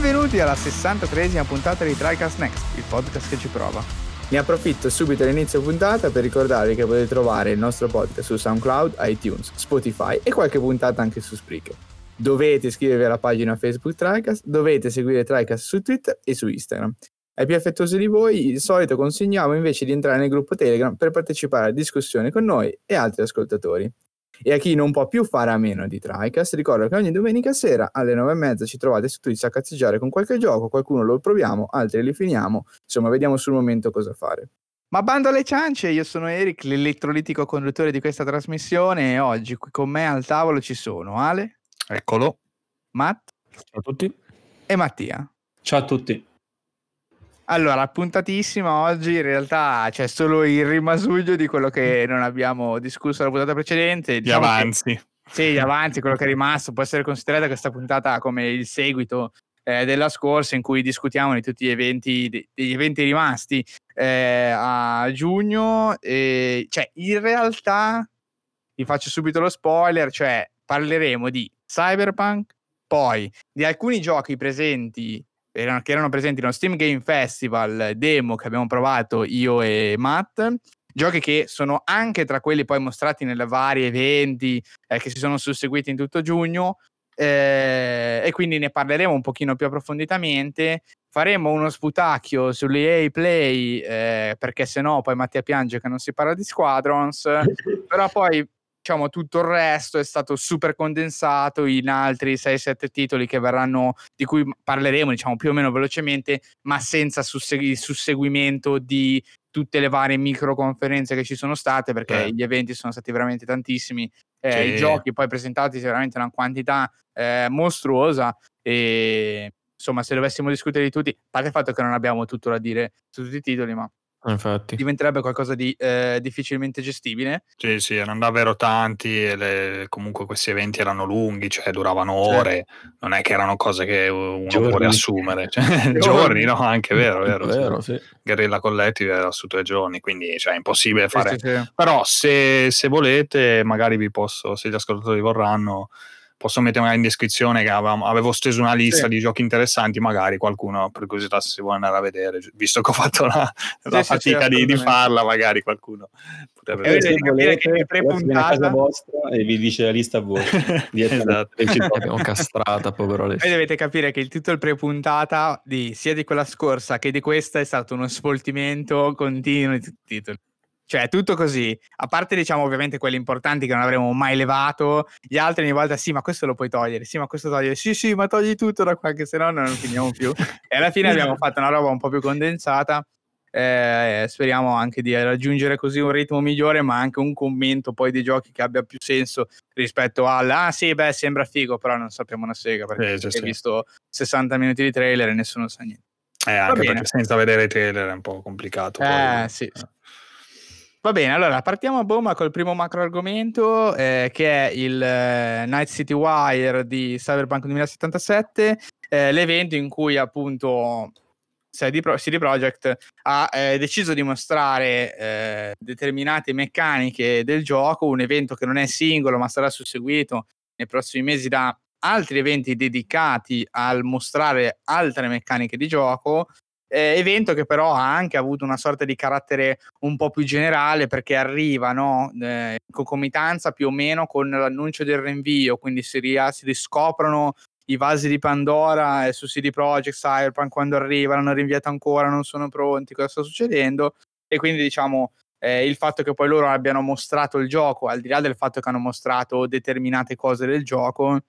Benvenuti alla 63esima puntata di TriCast Next, il podcast che ci prova. Ne approfitto subito all'inizio puntata per ricordarvi che potete trovare il nostro podcast su SoundCloud, iTunes, Spotify e qualche puntata anche su Spreaker. Dovete iscrivervi alla pagina Facebook TriCast, dovete seguire TriCast su Twitter e su Instagram. Ai più affettuosi di voi, di solito consigliamo invece di entrare nel gruppo Telegram per partecipare alla discussione con noi e altri ascoltatori. E a chi non può più fare a meno di TriCast, ricordo che ogni domenica sera alle 9.30 ci trovate su Twitch a cazzeggiare con qualche gioco, qualcuno lo proviamo, altri li finiamo, insomma vediamo sul momento cosa fare. Ma bando alle ciance, io sono Eric, l'elettrolitico conduttore di questa trasmissione e oggi qui con me al tavolo ci sono Ale. Eccolo. Matt. Ciao a tutti. E Mattia. Ciao a tutti. Allora, puntatissima oggi, in realtà c'è solo il rimasuglio di quello che non abbiamo discusso la puntata precedente. Diciamo gli avanzi. Che, sì, gli avanzi, quello che è rimasto. Può essere considerata questa puntata come il seguito eh, della scorsa in cui discutiamo di tutti gli eventi, degli eventi rimasti eh, a giugno. Eh, cioè, in realtà, vi faccio subito lo spoiler, cioè parleremo di Cyberpunk, poi di alcuni giochi presenti erano, che erano presenti nello Steam Game Festival demo che abbiamo provato io e Matt. Giochi che sono anche tra quelli poi mostrati nei vari eventi eh, che si sono susseguiti in tutto giugno. Eh, e quindi ne parleremo un pochino più approfonditamente. Faremo uno sputacchio sull'EA Play eh, perché se no poi Mattia piange che non si parla di Squadrons. però poi diciamo tutto il resto è stato super condensato in altri 6-7 titoli che verranno di cui parleremo diciamo più o meno velocemente ma senza sussegui- susseguimento di tutte le varie micro conferenze che ci sono state perché eh. gli eventi sono stati veramente tantissimi eh, sì. i giochi poi presentati veramente una quantità eh, mostruosa e insomma se dovessimo discutere di tutti a parte il fatto che non abbiamo tutto da dire su tutti i titoli ma Infatti. diventerebbe qualcosa di eh, difficilmente gestibile. Sì, sì, erano davvero tanti e le, comunque questi eventi erano lunghi, cioè duravano ore, certo. non è che erano cose che uno giorni. può riassumere, cioè, giorni. no, anche vero, vero. vero sì. Guerrilla Collective era su tre giorni, quindi cioè, è impossibile fare. Sì, sì, Però se, se volete, magari vi posso, se gli ascoltatori vorranno, posso mettere magari in descrizione che avevamo, avevo steso una lista sì. di giochi interessanti, magari qualcuno per curiosità se si vuole andare a vedere, visto che ho fatto la, la sì, fatica sì, di, di, farla, magari qualcuno potrebbe eh, vedere. Che pre-puntata a casa vostra e vi dice la lista a voi. esatto. Abbiamo castrata, povero Alessio. Voi dovete capire che il tutto il pre-puntata di, sia di quella scorsa che di questa è stato uno sfoltimento continuo di tutti i titoli. Cioè, tutto così. A parte, diciamo, ovviamente quelli importanti che non avremmo mai levato, gli altri ogni volta sì, ma questo lo puoi togliere, sì, ma questo togliere, sì, sì, ma togli tutto da qua, che se no non finiamo più. e alla fine abbiamo fatto una roba un po' più condensata. Eh, speriamo anche di raggiungere così un ritmo migliore, ma anche un commento poi dei giochi che abbia più senso rispetto al ah sì, beh, sembra figo, però non sappiamo una sega perché eh, hai visto 60 minuti di trailer e nessuno sa niente. Eh, anche perché senza vedere i trailer è un po' complicato. Eh, poi. sì. sì. Va bene, allora partiamo a bomba col primo macro argomento eh, che è il eh, Night City Wire di Cyberpunk 2077, eh, l'evento in cui appunto CD, Pro- CD Projekt ha eh, deciso di mostrare eh, determinate meccaniche del gioco, un evento che non è singolo ma sarà susseguito nei prossimi mesi da altri eventi dedicati al mostrare altre meccaniche di gioco eh, evento che però ha anche avuto una sorta di carattere un po' più generale perché arriva no, eh, in concomitanza più o meno con l'annuncio del rinvio, quindi si, ria- si riscoprono i vasi di Pandora e su CD Projekt, Cyberpunk quando arrivano, hanno rinviato ancora, non sono pronti, cosa sta succedendo? E quindi diciamo eh, il fatto che poi loro abbiano mostrato il gioco, al di là del fatto che hanno mostrato determinate cose del gioco,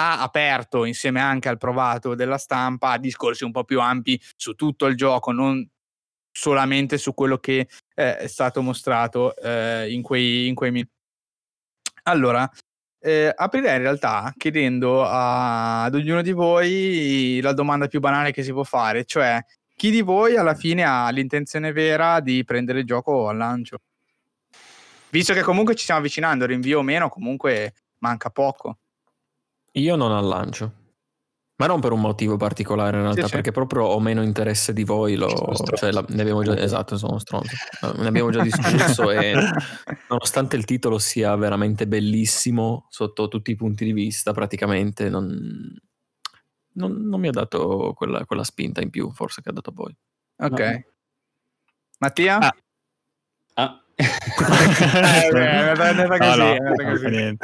ha aperto insieme anche al provato della stampa discorsi un po' più ampi su tutto il gioco, non solamente su quello che eh, è stato mostrato eh, in quei, in quei minuti. Allora, eh, aprirei in realtà chiedendo a, ad ognuno di voi la domanda più banale che si può fare, cioè chi di voi alla fine ha l'intenzione vera di prendere il gioco al lancio? Visto che comunque ci stiamo avvicinando, rinvio o meno, comunque manca poco. Io non al lancio. Ma non per un motivo particolare in realtà, sì, perché sì. proprio ho meno interesse di voi. Lo, cioè, la, ne abbiamo già, esatto, sono stronzo. Ne abbiamo già discusso e nonostante il titolo sia veramente bellissimo sotto tutti i punti di vista, praticamente non, non, non mi ha dato quella, quella, spinta in più, forse che ha dato poi. Ok. No. Mattia? Ah. Ah. eh, beh, è andata così, no, no, così. Eh,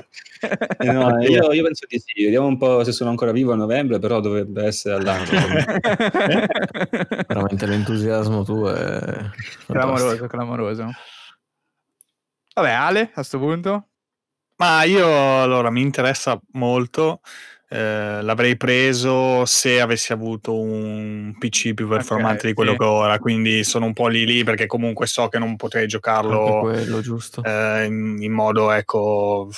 no, io, io, penso di sì, vediamo un po' se sono ancora vivo a novembre, però dovrebbe essere all'anno. Veramente l'entusiasmo tuo è clamoroso, clamoroso. Vabbè, Ale, a questo punto? Ma io allora mi interessa molto. Eh, l'avrei preso se avessi avuto un PC più performante okay, di quello sì. che ho ora. Quindi sono un po' lì lì perché comunque so che non potrei giocarlo quello, eh, in, in, modo ecco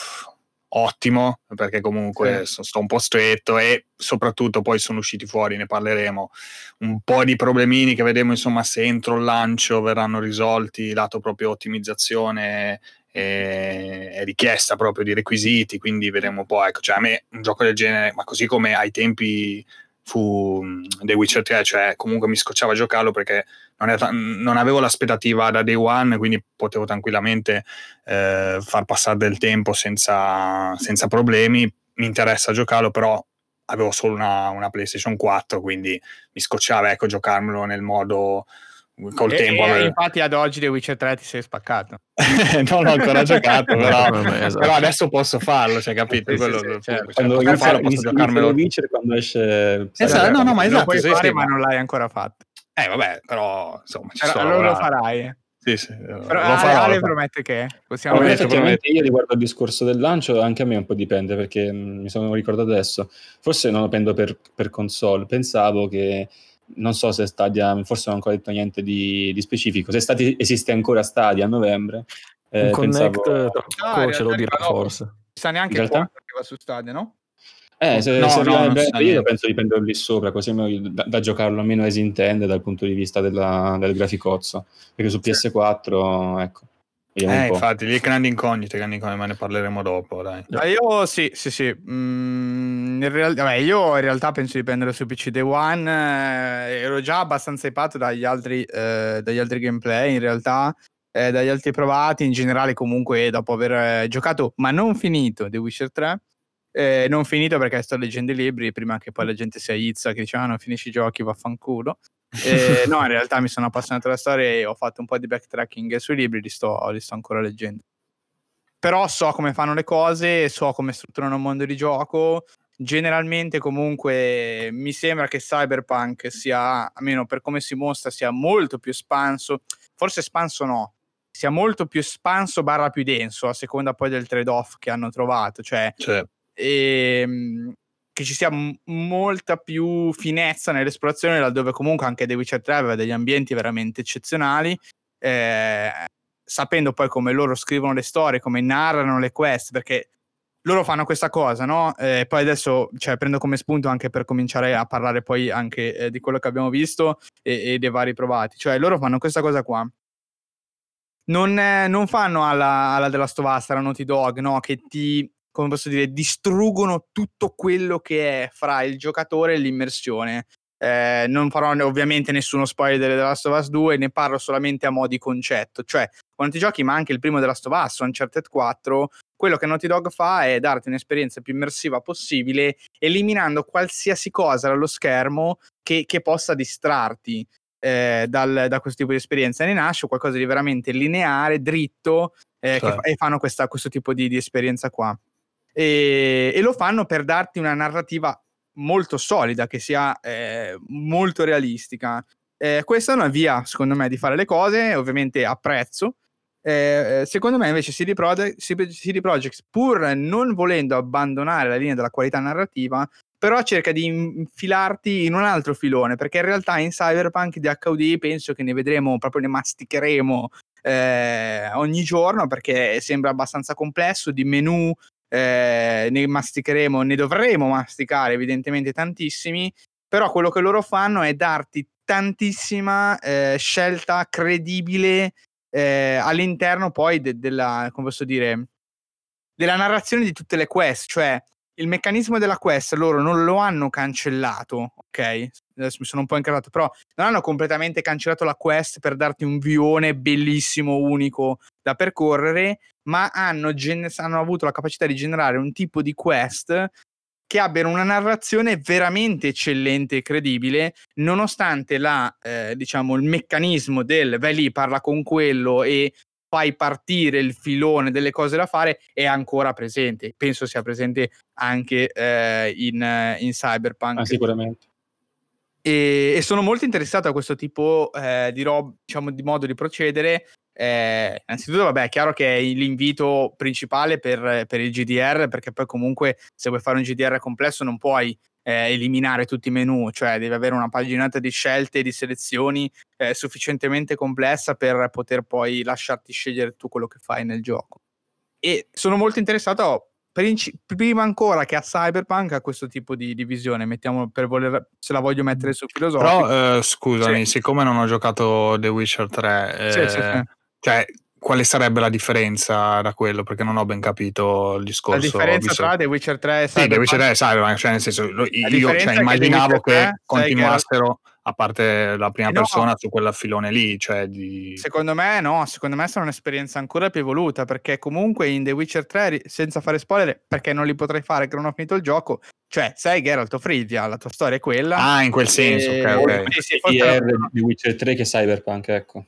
ottimo perché comunque sì. sto un po' stretto e soprattutto poi sono usciti fuori, ne parleremo, un po' di problemini che vedremo insomma se entro il lancio verranno risolti lato proprio ottimizzazione e, e richiesta proprio di requisiti, quindi vedremo un po', ecco, cioè a me un gioco del genere, ma così come ai tempi fu mm, The Witcher 3, cioè comunque mi scocciava giocarlo perché non, era, non avevo l'aspettativa da day one, quindi potevo tranquillamente eh, far passare del tempo senza, senza, problemi. Mi interessa giocarlo, però avevo solo una, una, PlayStation 4, quindi mi scocciava ecco, giocarmelo nel modo col e, tempo. E infatti ad oggi The Witcher 3 ti sei spaccato. non l'ho ancora giocato, però, esatto. però, adesso posso farlo, cioè, capito? Sì, Quello, sì, sì, certo. Quando cioè, farlo, posso giocarmelo. Witcher quando esce... Esatto, no, no, ma esatto. Lo puoi fare, ma non l'hai ancora fatto. Eh, vabbè, però insomma, ci però, sono. Allora lo farai. Eh. Sì, sì, però lo farò. Ale promette che possiamo allora, effettivamente io riguardo al discorso del lancio, anche a me un po' dipende perché mh, mm, mi sono ricordato adesso. Forse non lo prendo per, per console, pensavo che non so se Stadia, forse non ho ancora detto niente di, di specifico, se Stadia, esiste ancora Stadia a novembre. Eh, Connect pensavo... no, ce lo dirà forse. Non sa neanche quando arriva su Stadia, no? Eh, se, no, se no, bene, io penso di prenderlo lì sopra, così da, da, giocarlo almeno as intende dal punto di vista della, del graficozzo, perché su PS4, ecco. Eh, infatti, lì grandi incognite, grandi incognite, ma ne parleremo dopo, dai. Ah, io sì, sì, sì. Mm, in real- vabbè, io in realtà penso di prendere su PC Day One, eh, ero già abbastanza hypato dagli altri, eh, dagli altri gameplay, in realtà, eh, dagli altri provati, in generale comunque dopo aver eh, giocato, ma non finito, The Witcher 3, eh, non finito perché sto leggendo i libri prima che poi la gente si aizza che dice ah non finisci i giochi vaffanculo eh, no in realtà mi sono appassionato alla storia e ho fatto un po' di backtracking sui libri li sto, li sto ancora leggendo. Però so come fanno le cose so come strutturano il mondo di gioco. Generalmente comunque mi sembra che Cyberpunk sia almeno per come si mostra sia molto più espanso. Forse espanso no sia molto più espanso barra più denso a seconda poi del trade-off che hanno trovato cioè certo e ehm, che ci sia m- molta più finezza nell'esplorazione, laddove comunque anche The Witcher 3 aveva degli ambienti veramente eccezionali, eh, sapendo poi come loro scrivono le storie, come narrano le quest, perché loro fanno questa cosa, no? Eh, poi adesso cioè, prendo come spunto anche per cominciare a parlare poi anche eh, di quello che abbiamo visto e, e, dei vari provati. Cioè, loro fanno questa cosa qua. Non, eh, non fanno alla, alla della Stovasta, la Naughty Dog, no? Che ti come posso dire, distruggono tutto quello che è fra il giocatore e l'immersione. Eh, non farò ovviamente nessuno spoiler delle The Last of Us 2, ne parlo solamente a mo' di concetto. Cioè, quando ti giochi, ma anche il primo The Last of Us, Uncharted 4, quello che Naughty Dog fa è darti un'esperienza più immersiva possibile, eliminando qualsiasi cosa dallo schermo che, che possa distrarti. Eh, dal, da questo tipo di esperienza ne nasce qualcosa di veramente lineare, dritto eh, cioè. che, e fanno questa, questo tipo di, di esperienza qua e, e lo fanno per darti una narrativa molto solida, che sia eh, molto realistica. Eh, questa è una via, secondo me, di fare le cose, ovviamente a prezzo. Eh, secondo me, invece, CD, Projekt, CD Projekt, pur non volendo abbandonare la linea della qualità narrativa, però cerca di infilarti in un altro filone, perché in realtà in Cyberpunk di HUD penso che ne vedremo, proprio ne masticheremo eh, ogni giorno, perché sembra abbastanza complesso, di menu eh, ne masticheremo, ne dovremo masticare evidentemente tantissimi, però quello che loro fanno è darti tantissima eh, scelta credibile eh, all'interno poi de- della, come posso dire, della narrazione di tutte le quest, cioè il meccanismo della quest loro non lo hanno cancellato, ok? Adesso mi sono un po' incartato, però non hanno completamente cancellato la quest per darti un vione bellissimo, unico da percorrere, ma hanno, gen- hanno avuto la capacità di generare un tipo di quest che abbiano una narrazione veramente eccellente e credibile, nonostante la, eh, diciamo, il meccanismo del vai lì, parla con quello e fai partire il filone delle cose da fare è ancora presente. Penso sia presente anche eh, in, in, Cyberpunk. Ah, sicuramente. E, e, sono molto interessato a questo tipo eh, di, rob, diciamo, di modo di procedere eh, innanzitutto, vabbè, è chiaro che è l'invito principale per, per, il GDR, perché poi comunque se vuoi fare un GDR complesso non puoi eh, eliminare tutti i menu, cioè devi avere una paginata di scelte e di selezioni eh, sufficientemente complessa per poter poi lasciarti scegliere tu quello che fai nel gioco. E sono molto interessato Princi- prima ancora che a Cyberpunk a questo tipo di, di visione, mettiamo per voler, se la voglio mettere su filosofico. Però eh, scusami, sì. siccome non ho giocato The Witcher 3, sì, sì, eh, cioè, quale sarebbe la differenza da quello? Perché non ho ben capito il discorso. La differenza visto... tra The Witcher 3 e Cyberpunk? Sì, The Witcher 3 e Cyberpunk, cioè nel senso, io cioè, immaginavo che, che continuassero a parte la prima no, persona su quella filone lì. Cioè di... Secondo me no, secondo me sarà un'esperienza ancora più evoluta perché comunque in The Witcher 3, senza fare spoiler, perché non li potrei fare che non ho finito il gioco, cioè sei Geralt of Rivia, la tua storia è quella. Ah, in quel senso, e... ok, ok. Sì, sì, di Witcher 3 che Cyberpunk, ecco.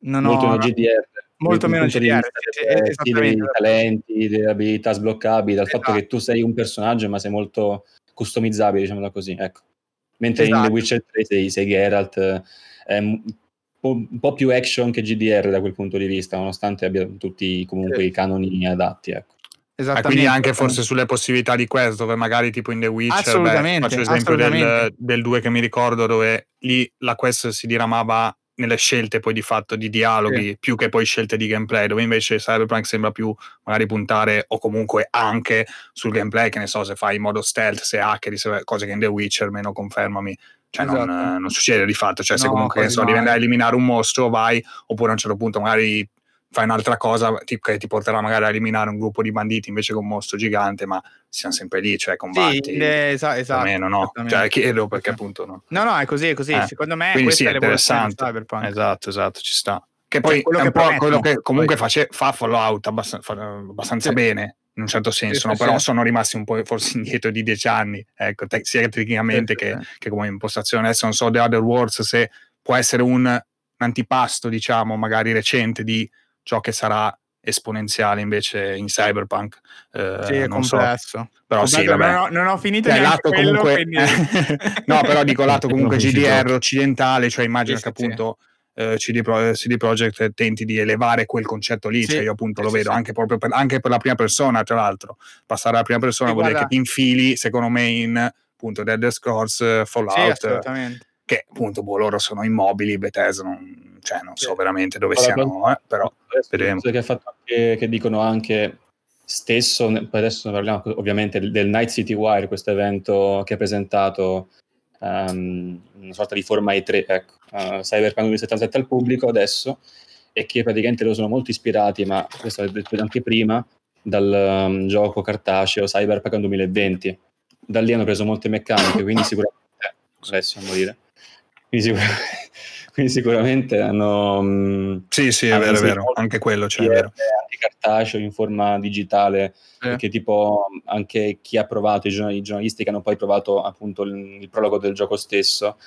Non molto ho... meno GDR. Molto meno GDR, sì, dei talenti, delle abilità sbloccabili, dal esatto. fatto che tu sei un personaggio ma sei molto customizzabile, diciamo così, ecco. Mentre esatto. in The esatto. Witcher 3 sei, sei Geralt, è un po' più action che GDR da quel punto di vista, nonostante abbia tutti comunque sì. i canoni adatti, ecco. Ah, quindi anche forse sulle possibilità di quest, dove magari tipo in The Witcher, beh, faccio l'esempio del, del 2 che mi ricordo, dove lì la quest si diramava nelle scelte poi di fatto di dialoghi sì. più che poi scelte di gameplay, dove invece Cyberpunk sembra più magari puntare o comunque anche sul gameplay, che ne so, se fai in modo stealth, se hackeri, se, cose che in The Witcher meno confermami. Cioè esatto. non, non, succede di fatto, cioè no, se comunque so, devi andare a eliminare un mostro vai, oppure a un certo punto magari fai un'altra cosa che ti porterà magari a eliminare un gruppo di banditi invece che un mostro gigante, ma siamo sempre lì, cioè combatti. Sì, esatto, esatto. Meno, no? Cioè, chiedo perché appunto no. No, no, è così, è così. Eh. Secondo me Quindi sì, è interessante. Esatto, esatto, ci sta. Che poi cioè, è un po' quello che comunque face, fa Fallout abbastanza, abbastanza sì. bene in un certo senso, sì, no? però sono rimasti un po' forse indietro di dieci anni, ecco, te- sia tecnicamente che, che, come impostazione. Adesso non so The Other Worlds se può essere un antipasto, diciamo, magari recente di ciò che sarà esponenziale invece in cyberpunk eh, sì è complesso so. però sì, vabbè. Non, ho, non ho finito cioè, lato quello, comunque no però dico lato comunque GDR occidentale cioè immagino sì, che sì, appunto sì. eh, CD, Pro, CD Projekt tenti di elevare quel concetto lì cioè io appunto lo vedo anche proprio per, anche per la prima persona tra l'altro passare alla prima persona vuol dire che ti infili secondo me in appunto Dead Scrolls Fallout che appunto boh, loro sono immobili Bethesda non cioè non so veramente dove Ora, siano, eh, però vedremo. Che, anche, che dicono anche stesso, poi adesso parliamo ovviamente del Night City Wire, questo evento che ha presentato um, una sorta di forma E3, ecco, uh, Cyberpunk 2077 al pubblico adesso, e che praticamente loro sono molto ispirati, ma questo l'ho detto anche prima, dal um, gioco cartaceo Cyberpunk 2020. Da lì hanno preso molte meccaniche, quindi sicuramente... Eh, adesso a morire. Quindi sicuramente quindi sicuramente hanno... Sì, sì, è vero, è vero, anche quello c'è, cioè, vero. Anche cartaceo in forma digitale, eh. perché tipo anche chi ha provato, i, giornal- i giornalisti che hanno poi provato appunto il, il prologo del gioco stesso,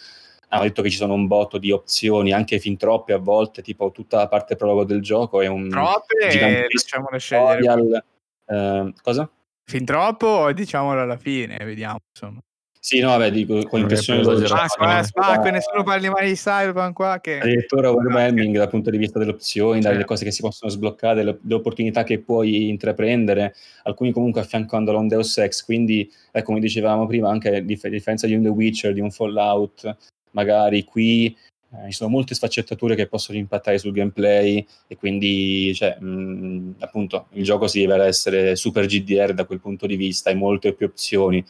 hanno detto che ci sono un botto di opzioni, anche fin troppe a volte, tipo tutta la parte prologo del gioco è un troppe lasciamole scegliere. Eh, cosa? Fin troppo diciamolo alla fine, vediamo insomma. Sì, no, vabbè, dico con l'impressione di Ah, ah, spacco, nessuno parli mai di Cyberpunk qua che... Addirittura overwhelming dal punto di vista delle opzioni, dalle sì. cose che si possono sbloccare, le, le, opportunità che puoi intraprendere, alcuni comunque affiancandolo a un Deus Ex, quindi, eh, come dicevamo prima, anche a differenza di un The Witcher, di un Fallout, magari qui eh, ci sono molte sfaccettature che possono impattare sul gameplay e quindi cioè, mh, appunto il gioco si rivela essere super GDR da quel punto di vista, hai molte più opzioni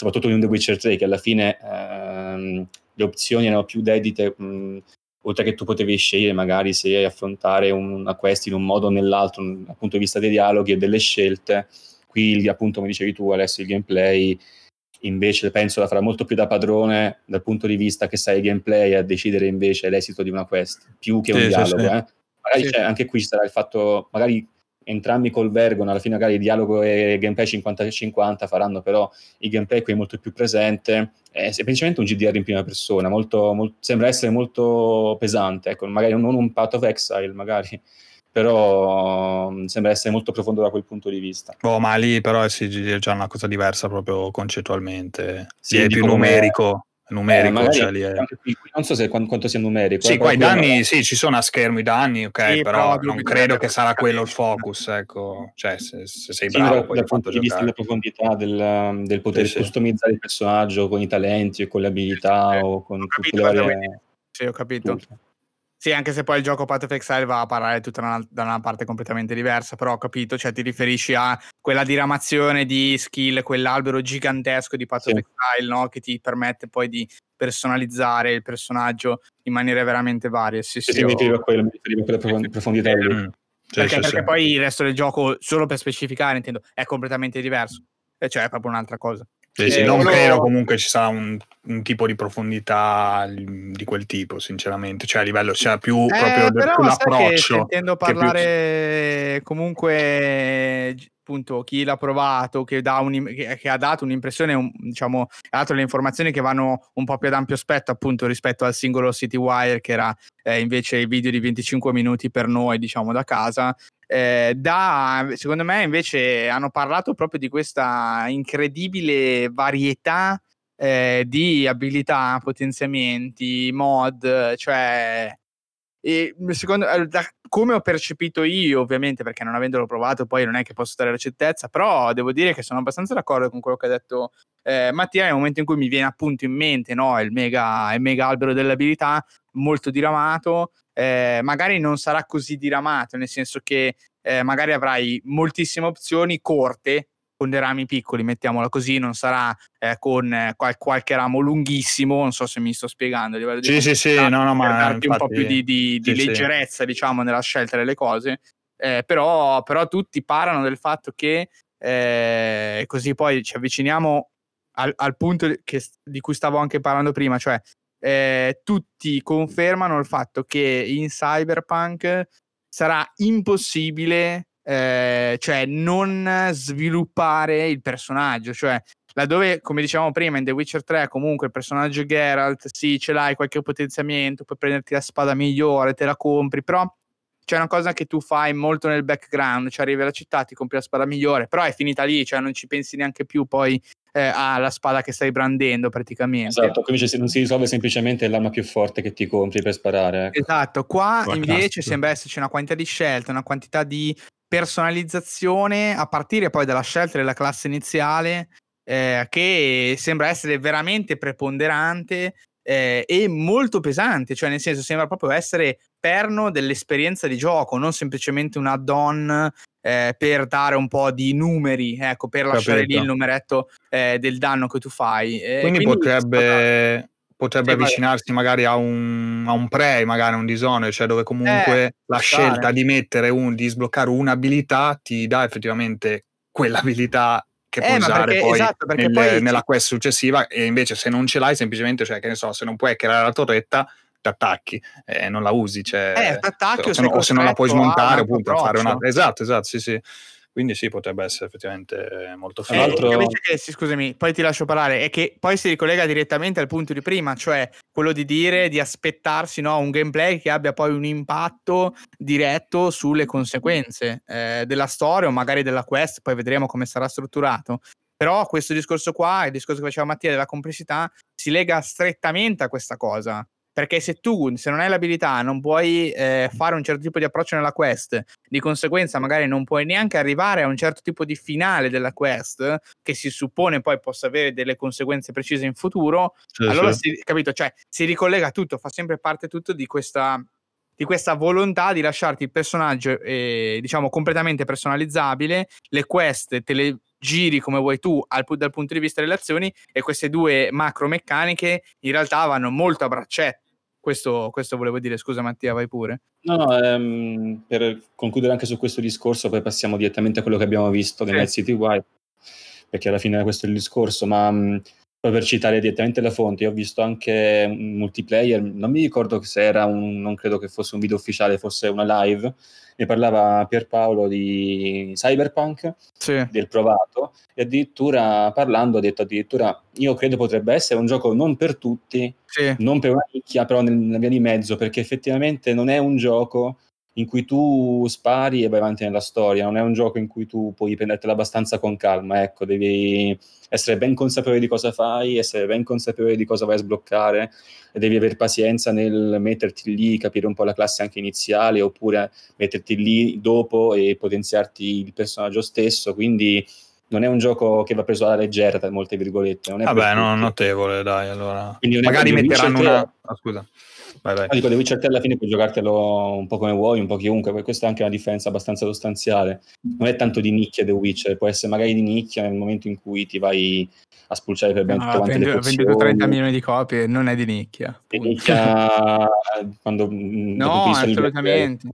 soprattutto in The Witcher 3, che alla fine ehm, le opzioni erano più dedite, mh, oltre che tu potevi scegliere magari se affrontare una quest in un modo o nell'altro, dal punto di vista dei dialoghi e delle scelte. Qui, appunto, come dicevi tu, Alessio, il gameplay invece penso la farà molto più da padrone dal punto di vista che sai il gameplay a decidere invece l'esito di una quest, più che un sì, dialogo. Sì, sì. Eh. Magari anche qui ci sarà il fatto, magari entrambi convergono, alla fine magari il dialogo e gameplay 50-50 faranno però il gameplay qui molto più presente, è semplicemente un GDR in prima persona, molto, molto, sembra essere molto pesante, ecco, magari non un Path of Exile, magari, però mm, sembra essere molto profondo da quel punto di vista. Oh, ma lì però è già una cosa diversa proprio concettualmente, sì, è più numerico numerico. Eh, cioè, è... Non so se quanto, sia numerico. Sì, eh, qua i danni, sì, ci sono a schermo i danni, ok, sì, però, però non credo che sarà quello il focus, ecco. Cioè, se, se sei bravo, sì, poi dal punto di vista della profondità del, del poter sì, customizzare il personaggio con i talenti e con le abilità o con tutte le varie... Sì, ho capito. Tutto. Sì, anche se poi il gioco Path of Exile va a parlare tutta una, da una parte completamente diversa, però ho capito, cioè ti riferisci a quella diramazione di skill, quell'albero gigantesco di Path sì. of Exile, no? Che ti permette poi di personalizzare il personaggio in maniere veramente varie. Sì, sì, sì, mi riferivo a quello, mi riferivo a quella profondità. Mm. Perché, sì, perché poi il resto del gioco, solo per specificare, intendo, è completamente diverso. Cioè è proprio un'altra cosa. Sì, sì, non uno... credo comunque ci sarà un, un, tipo di profondità di quel tipo, sinceramente. Cioè, a livello sia più eh, proprio però, più l'approccio. Intendo parlare più... comunque appunto chi l'ha provato, che, un, che, che ha dato un'impressione, un, diciamo, ha le informazioni che vanno un po' più ad ampio spettro appunto rispetto al singolo CityWire che era eh, invece il video di 25 minuti per noi, diciamo, da casa. Eh, da, secondo me invece hanno parlato proprio di questa incredibile varietà eh, di abilità, potenziamenti, mod, cioè e secondo, da come ho percepito io, ovviamente, perché non avendolo provato, poi non è che posso dare la certezza, però devo dire che sono abbastanza d'accordo con quello che ha detto eh, Mattia. Nel momento in cui mi viene appunto in mente no, il, mega, il mega albero delle abilità, molto diramato, eh, magari non sarà così diramato, nel senso che eh, magari avrai moltissime opzioni corte con dei rami piccoli, mettiamola così, non sarà eh, con eh, qual- qualche ramo lunghissimo, non so se mi sto spiegando. A livello sì, sì, sì, no, no, ma darti infatti, un po' più di, di, di sì, leggerezza, sì. diciamo, nella scelta delle cose. Eh, però, però, tutti parlano del fatto che eh, così poi ci avviciniamo al, al punto che, di cui stavo anche parlando prima, cioè eh, tutti confermano il fatto che in Cyberpunk sarà impossibile eh, cioè non sviluppare il personaggio, cioè laddove, come dicevamo prima, in The Witcher 3 comunque il personaggio Geralt, sì, ce l'hai qualche potenziamento, puoi prenderti la spada migliore, te la compri, però c'è una cosa che tu fai molto nel background, cioè arrivi alla città, ti compri la spada migliore, però è finita lì, cioè non ci pensi neanche più poi eh, alla spada che stai brandendo praticamente. Esatto, quindi non si risolve semplicemente l'arma più forte che ti compri per sparare. Ecco. Esatto, qua Fantastico. invece sembra esserci una quantità di scelte, una quantità di personalizzazione a partire poi dalla scelta della classe iniziale eh, che sembra essere veramente preponderante eh, e molto pesante, cioè nel senso sembra proprio essere perno dell'esperienza di gioco, non semplicemente un add-on eh, per dare un po' di numeri, ecco, per lasciare Capito. lì il numeretto eh, del danno che tu fai. quindi, quindi potrebbe potrebbe avvicinarsi magari a un, a un pre, magari a un disonore, cioè dove comunque eh, la scelta di mettere un, di sbloccare un'abilità ti dà effettivamente quell'abilità che puoi eh, usare perché, poi, esatto, nel, poi nella quest successiva e invece se non ce l'hai semplicemente, cioè che ne so, se non puoi creare la torretta ti attacchi e eh, non la usi, cioè, eh, o, se, o se non la puoi smontare appunto fare una... Esatto, esatto, sì sì. Quindi sì, potrebbe essere effettivamente molto figo. Eh, che, sì, scusami, poi ti lascio parlare, è che poi si ricollega direttamente al punto di prima, cioè quello di dire, di aspettarsi no, un gameplay che abbia poi un impatto diretto sulle conseguenze eh, della storia o magari della quest, poi vedremo come sarà strutturato. Però questo discorso qua, il discorso che faceva Mattia della complessità, si lega strettamente a questa cosa. Perché se tu, se non hai l'abilità, non puoi eh, fare un certo tipo di approccio nella quest, di conseguenza magari non puoi neanche arrivare a un certo tipo di finale della quest, che si suppone poi possa avere delle conseguenze precise in futuro, sì, allora sì. Si, capito? Cioè, si ricollega tutto, fa sempre parte tutto di questa, di questa volontà di lasciarti il personaggio, eh, diciamo, completamente personalizzabile, le quest te le giri come vuoi tu al, dal punto di vista delle azioni e queste due macro meccaniche in realtà vanno molto a braccetto. Questo, questo volevo dire, scusa Mattia, vai pure. No, no ehm, per concludere anche su questo discorso, poi passiamo direttamente a quello che abbiamo visto nel sì. City Wipe, perché alla fine questo è il discorso, ma mh, per citare direttamente la fonte, io ho visto anche un multiplayer, non mi ricordo se era un, non credo che fosse un video ufficiale, fosse una live, ne parlava Pierpaolo di Cyberpunk, sì. del provato, e addirittura parlando ha detto addirittura io credo potrebbe essere un gioco non per tutti, sì. non per una nicchia, però nella via di mezzo, perché effettivamente non è un gioco in cui tu spari e vai avanti nella storia, non è un gioco in cui tu puoi prendertela abbastanza con calma, ecco, devi essere ben consapevole di cosa fai, essere ben consapevole di cosa vai a sbloccare e devi avere pazienza nel metterti lì, capire un po' la classe anche iniziale oppure metterti lì dopo e potenziarti il personaggio stesso, quindi non è un gioco che va preso alla leggera, tra molte virgolette. Non è Vabbè, no, notevole, dai, allora. Magari metteranno una... Oh, scusa. Vai, vai. dico, The Witcher 3 alla fine puoi giocartelo un po' come vuoi, un po' chiunque, perché questa è anche una differenza abbastanza sostanziale. Non è tanto di nicchia The Witcher, può essere magari di nicchia nel momento in cui ti vai a spulciare per ben no, tutte quante le Ha venduto 30 milioni di copie, non è di nicchia. Di nicchia quando... No, assolutamente.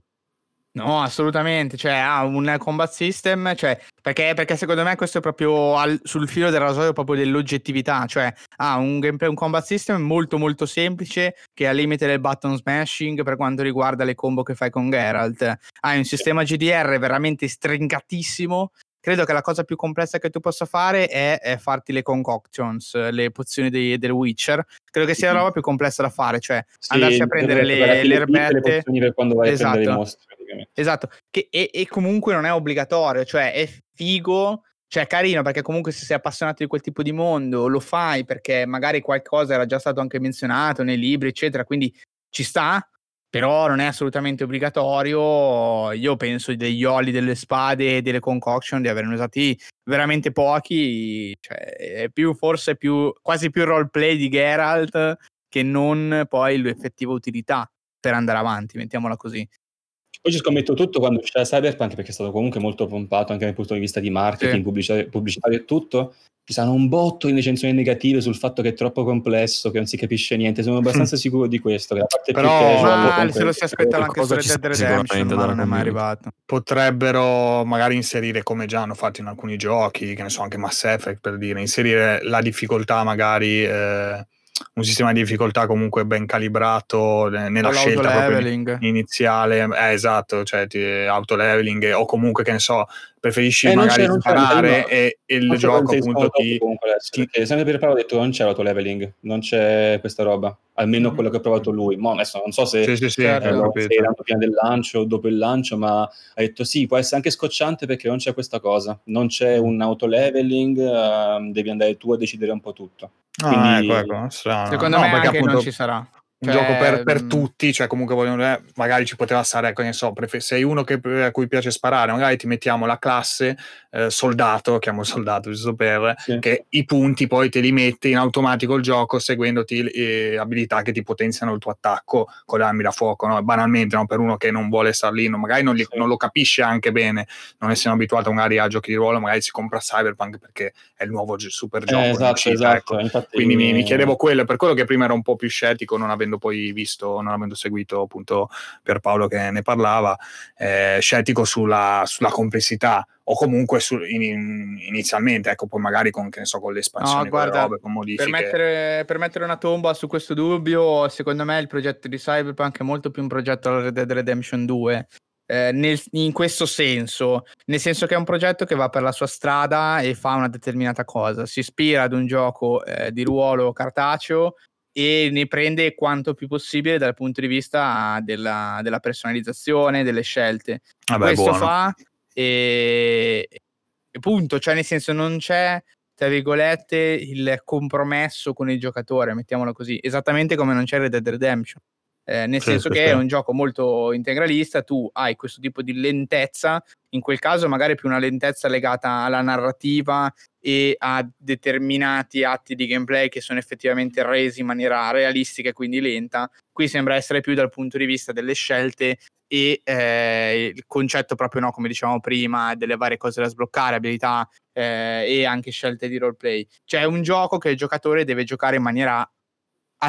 No, assolutamente, cioè ha un combat system, cioè, perché, perché, secondo me questo è proprio al, sul filo del rasoio proprio dell'oggettività, cioè ha un un combat system molto molto semplice che ha limite del button smashing per quanto riguarda le combo che fai con Geralt, hai un sistema GDR veramente stringatissimo credo che la cosa più complessa che tu possa fare è, è farti le concoctions, le pozioni dei, del Witcher. Credo che sia la roba più complessa da fare, cioè sì, andarsi a prendere le, le erbette. Le per quando vai esatto. a prendere i mostri. Esatto, che, e, e comunque non è obbligatorio, cioè è figo cioè è carino perché comunque se sei appassionato di quel tipo di mondo lo fai perché magari qualcosa era già stato anche menzionato nei libri eccetera quindi ci sta però non è assolutamente obbligatorio. Io penso degli oli, delle spade e delle concoction di averne usati veramente pochi, cioè è più forse più quasi più roleplay di Geralt che non poi l'effettiva utilità per andare avanti, mettiamola così. Poi ci scommetto tutto quando uscirà Cyberpunk perché è stato comunque molto pompato anche dal punto di vista di marketing, sì. pubblicitario e tutto ci saranno un botto di recensioni negative sul fatto che è troppo complesso, che non si capisce niente. Sono abbastanza sicuro di questo. Che la parte Però, più casual, ah, se lo si aspettava anche su Red Dead Redemption, ma non è mai arrivato. Potrebbero magari inserire, come già hanno fatto in alcuni giochi, che ne so, anche Mass Effect per dire, inserire la difficoltà magari. Eh, un sistema di difficoltà comunque ben calibrato nella scelta iniziale, eh, esatto, cioè auto leveling o comunque che ne so, preferisci eh, magari sparare e, e il gioco appunto ti, ti... sempre per Paolo ha detto non c'è l'auto leveling, non c'è questa roba, almeno mm. quello che ha provato lui. Mo adesso non so se, sì, sì, sì, certo, se era prima del lancio o dopo il lancio, ma ha detto sì, può essere anche scocciante perché non c'è questa cosa, non c'è un auto leveling, uh, devi andare tu a decidere un po' tutto. Ah, Quindi, ecco, ecco, Secondo no, me anche appunto... non ci sarà un cioè, gioco per, per, tutti, cioè comunque vogliono, eh, magari ci poteva stare, ecco, ne so, prefer- sei uno che, a cui piace sparare, magari ti mettiamo la classe eh, soldato, chiamo soldato giusto per, sì. che i punti poi te li mette in automatico il gioco seguendoti eh, abilità che ti potenziano il tuo attacco con le armi da fuoco, no? banalmente, no? per uno che non vuole star lì, no? magari non, li, sì. non, lo capisce anche bene, non essendo abituato magari a giochi di ruolo, magari si compra Cyberpunk perché è il nuovo super gioco. Eh, esatto, uscita, esatto. Ecco. Infatti, Quindi mi, mi chiedevo quello, per quello che prima ero un po' più scettico, non avendo avendo poi visto, non avendo seguito appunto per Paolo che ne parlava, eh, scettico sulla, sulla complessità o comunque su, in, inizialmente, ecco, poi magari con, che ne so, con le espansioni, no, guarda, robe, con modifiche. Per mettere, per mettere, una tomba su questo dubbio, secondo me il progetto di Cyberpunk è molto più un progetto alla Red Dead Redemption 2. Eh, nel, in questo senso, nel senso che è un progetto che va per la sua strada e fa una determinata cosa, si ispira ad un gioco eh, di ruolo cartaceo e ne prende quanto più possibile dal punto di vista della, della personalizzazione, delle scelte. Vabbè, Questo buono. fa e, e punto, cioè nel senso non c'è tra virgolette il compromesso con il giocatore, mettiamolo così, esattamente come non c'è Red Dead Redemption. Eh, nel sì, senso sì, che sì. è un gioco molto integralista, tu hai questo tipo di lentezza, in quel caso magari più una lentezza legata alla narrativa e a determinati atti di gameplay che sono effettivamente resi in maniera realistica e quindi lenta. Qui sembra essere più dal punto di vista delle scelte e eh, il concetto proprio, no, come dicevamo prima, delle varie cose da sbloccare, abilità eh, e anche scelte di roleplay. Cioè è un gioco che il giocatore deve giocare in maniera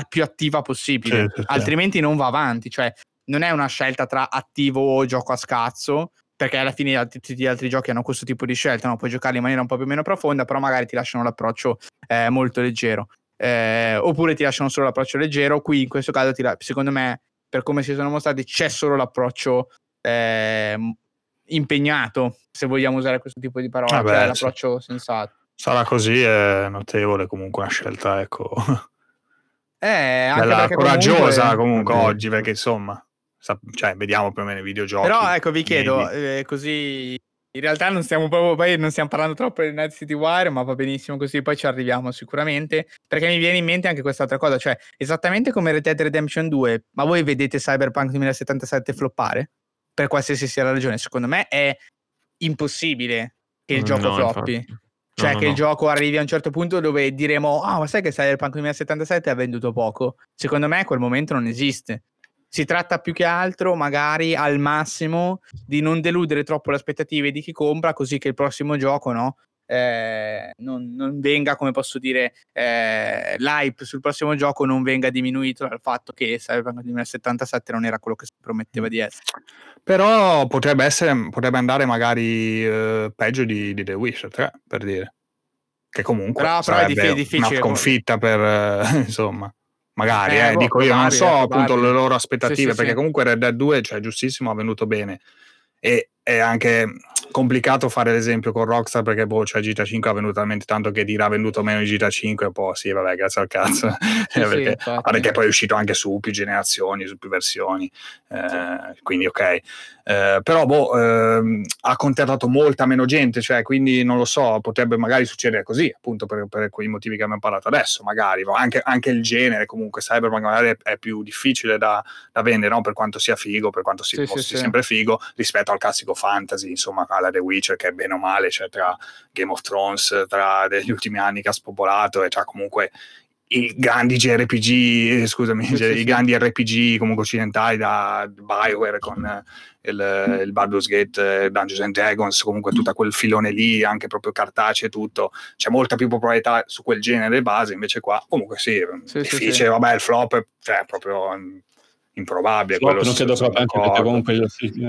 più attiva possibile, sì, sì, altrimenti non va avanti. Cioè non è una scelta tra attivo o gioco a scazzo, perché alla fine tutti gli altri giochi hanno questo tipo di scelta, no? puoi giocarli in maniera un po' più meno profonda, però magari ti lasciano l'approccio eh, molto leggero. Eh, oppure ti lasciano solo l'approccio leggero, qui in questo caso la- secondo me, per come si sono mostrati, c'è solo l'approccio eh, impegnato, se vogliamo usare questo tipo di parola, Vabbè, cioè l'approccio sensato. Sarà così, è notevole comunque una scelta, ecco. Eh, anche Bella, coraggiosa comunque, comunque oggi, perché insomma, cioè, vediamo più o meno i videogiochi. Però ecco, vi chiedo, eh, così in realtà non stiamo proprio poi non stiamo parlando troppo di Night City Wire, ma va benissimo così, poi ci arriviamo sicuramente. Perché mi viene in mente anche quest'altra cosa, cioè esattamente come Red Dead Redemption 2, ma voi vedete Cyberpunk 2077 floppare? Per qualsiasi sia la ragione, secondo me è impossibile che il gioco no, floppi. Infatti. Cioè, no, che no. il gioco arrivi a un certo punto dove diremo: Ah, oh, ma sai che Cyberpunk 2077 ha venduto poco? Secondo me, quel momento non esiste. Si tratta più che altro, magari al massimo, di non deludere troppo le aspettative di chi compra, così che il prossimo gioco, no? Eh, non, non, venga, come posso dire, eh, l'hype sul prossimo gioco non venga diminuito dal fatto che Cyberpunk 2077 non era quello che si prometteva di essere. Però potrebbe, essere, potrebbe andare magari eh, peggio di, di, The Witcher 3, per dire. Che comunque però, però è difficile, una sconfitta per, eh, insomma. Magari, eh, eh, boh, dico io, non so appunto le loro aspettative, sì, perché sì, comunque Red Dead 2, cioè giustissimo, ha venuto bene. E è anche complicato fare l'esempio con Rockstar perché boh, cioè GTA 5 ha venuto talmente tanto che dirà venduto meno di GTA 5 e poi sì, vabbè, grazie al cazzo. Sì, perché, sì, perché, poi è uscito anche su più generazioni, su più versioni. Eh, quindi ok. Eh, però boh, eh, ha contattato molta meno gente, cioè, quindi non lo so, potrebbe magari succedere così, appunto per, per quei motivi che abbiamo parlato adesso, magari. Anche, anche il genere comunque, Cyberpunk magari è, è più difficile da, da vendere, no? per quanto sia figo, per quanto sia sì, sempre figo, rispetto al classico fantasy, insomma, alla The Witcher che è bene o male, cioè tra Game of Thrones, tra degli ultimi anni che ha spopolato e c'ha comunque i grandi JRPG, scusami, sì, i sì. grandi RPG comunque occidentali da Bioware con il, il Baldur's Gate, eh, Dungeons and Dragons, comunque tutto quel filone lì, anche proprio cartaceo e tutto, c'è molta più popolarità su quel genere base, invece qua comunque sì, sì difficile, vabbè il flop è cioè, proprio improbabile. No, non credo proprio anche perché comunque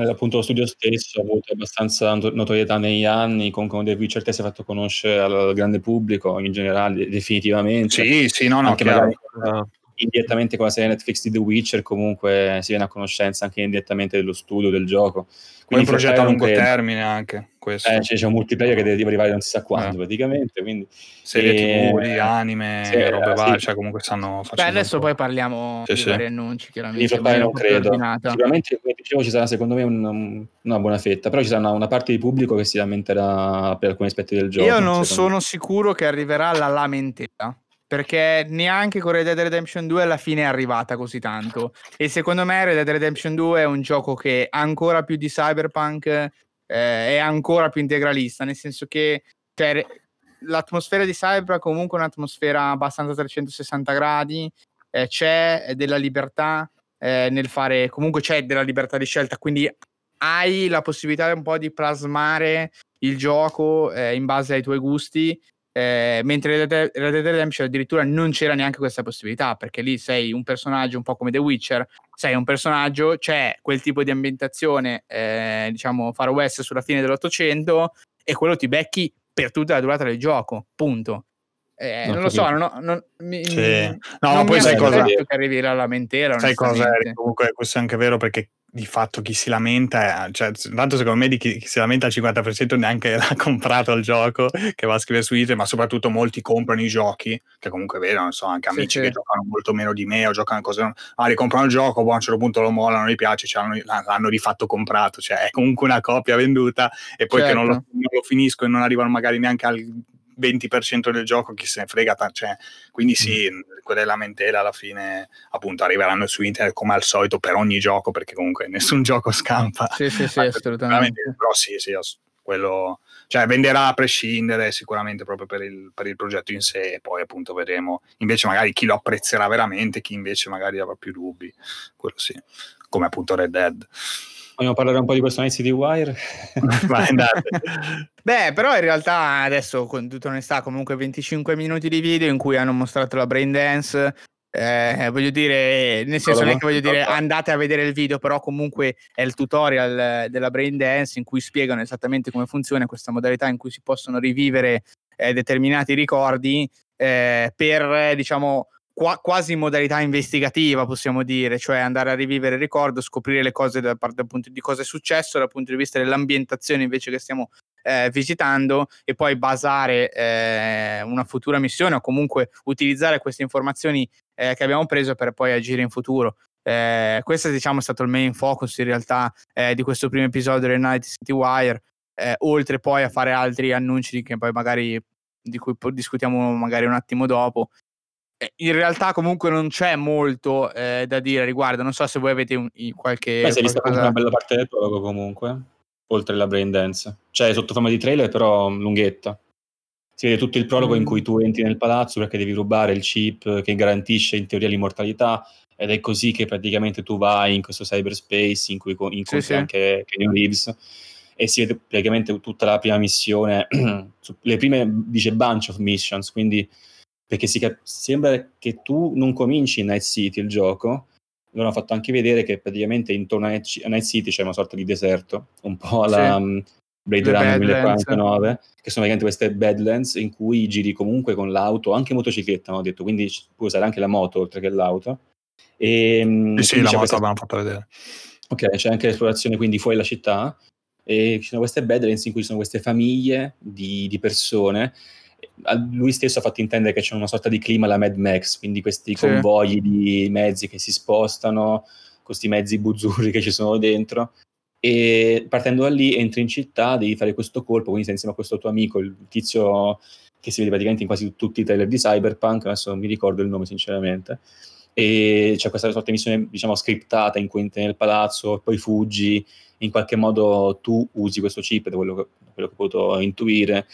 appunto lo studio stesso ha avuto abbastanza notorietà negli anni, comunque The Witcher che si è fatto conoscere al grande pubblico in generale, definitivamente. Sì, sì, no, no, anche magari indirettamente con la serie Netflix di The Witcher comunque si viene a conoscenza anche indirettamente dello studio del gioco. Quindi un progetto a lungo termine anche questo. Eh, c'è, un multiplayer che deve arrivare non si sa quando eh. praticamente. Quindi, Serie e... TV, anime, sì, robe varie, sì. cioè comunque stanno facendo. Beh, adesso poi parliamo sì, di sì. vari annunci, chiaramente. Non credo. Sicuramente, come dicevo, ci sarà secondo me un, una buona fetta, però ci sarà una, una, parte di pubblico che si lamenterà per alcuni aspetti del gioco. Io non sono me. sicuro che arriverà la lamentela perché neanche con Red Dead Redemption 2 alla fine è arrivata così tanto. E secondo me Red Dead Redemption 2 è un gioco che ancora più di Cyberpunk eh, è ancora più integralista, nel senso che cioè, l'atmosfera di Cyberpunk è comunque un'atmosfera abbastanza 360 gradi, eh, c'è della libertà eh, nel fare, comunque c'è della libertà di scelta, quindi hai la possibilità un po' di plasmare il gioco eh, in base ai tuoi gusti eh, mentre Red Dead Redemption addirittura non c'era neanche questa possibilità, perché lì sei un personaggio un po' come The Witcher, sei un personaggio, c'è quel tipo di ambientazione, eh, diciamo Far West sulla fine dell'Ottocento, e quello ti becchi per tutta la durata del gioco, punto. Eh, non, non lo so, non, non, mi, sì. no, non poi sai cosa che arrivi la lamentela. Sai cosa? Comunque, questo è anche vero perché di fatto chi si lamenta, cioè, tanto secondo me di chi, chi, si lamenta al 50% neanche l'ha comprato il gioco che va a scrivere su internet, ma soprattutto molti comprano i giochi, che comunque vedo, non so, anche amici sì, che sì. giocano molto meno di me o giocano cose, ah, ricomprano il gioco, poi a un certo punto lo mollano, non gli piace, cioè, l'hanno, l'hanno, di fatto comprato, cioè è comunque una copia venduta e poi certo. che non lo, certo. non lo finisco e non arrivano magari neanche al 20% del gioco, chi se ne frega, cioè, quindi sì, mm. quelle lamentele alla fine appunto arriveranno su internet come al solito per ogni gioco, perché comunque nessun gioco scampa. Sì, sì, sì, assolutamente. Però sì, sì, quello, cioè venderà a prescindere sicuramente proprio per il, per il progetto in sé e poi appunto vedremo invece magari chi lo apprezzerà veramente, chi invece magari avrà più dubbi, quello sì, come appunto Red Dead. Vogliamo parlare un po' di questo Night City Wire? Vai, andate. Beh, però in realtà adesso, con tutta onestà, comunque 25 minuti di video in cui hanno mostrato la brain dance, eh, voglio dire, nel senso non è che voglio dire andate a vedere il video, però comunque è il tutorial della Brain Dance in cui spiegano esattamente come funziona questa modalità in cui si possono rivivere eh, determinati ricordi eh, per, diciamo, qua, quasi in modalità investigativa, possiamo dire, cioè andare a rivivere il ricordo, scoprire le cose dal, dal punto di cosa è successo, dal punto di vista dell'ambientazione invece che stiamo eh, visitando e poi basare eh, una futura missione o comunque utilizzare queste informazioni eh, che abbiamo preso per poi agire in futuro. Eh, questo diciamo, è stato il main focus in realtà eh, di questo primo episodio del Night City Wire, eh, oltre poi a fare altri annunci che poi magari di cui discutiamo magari un attimo dopo. In realtà comunque non c'è molto eh, da dire riguardo, non so se voi avete un, qualche... Beh, si è vista cosa... una bella parte del prologo comunque, oltre la brain dance. Cioè sotto forma di trailer però lunghetta si vede tutto il prologo mm. in cui tu entri nel palazzo perché devi rubare il chip che garantisce in teoria l'immortalità ed è così che praticamente tu vai in questo cyberspace in cui incontri sì, anche Kenyon Reeves e si vede praticamente tutta la prima missione, le prime dice bunch of missions, quindi perché cap- sembra che tu non cominci in Night City il gioco, loro hanno fatto anche vedere che praticamente intorno a Night City c'è una sorta di deserto, un po' alla... Sì. mm, Blade Runner 1049, che sono praticamente queste Badlands in cui giri comunque con l'auto, anche motocicletta, hanno detto, quindi puoi usare anche la moto oltre che l'auto. E, ehm, sì, sì la moto questa... l'abbiamo fatta vedere. Ok, c'è anche l'esplorazione quindi fuori la città. E ci sono queste Badlands in cui ci sono queste famiglie di, di persone lui stesso ha fatto intendere che c'è una sorta di clima alla Mad Max, quindi questi sì. convogli di mezzi che si spostano, questi mezzi buzzurri che ci sono dentro, e partendo da lì entri in città, devi fare questo colpo, quindi sei insieme a questo tuo amico, il tizio che si vede praticamente in quasi tutti i trailer di Cyberpunk, adesso non mi ricordo il nome sinceramente, e c'è questa sorta di missione diciamo scriptata in cui entri nel palazzo, poi fuggi, in qualche modo tu usi questo chip, da quello che, quello che ho potuto intuire,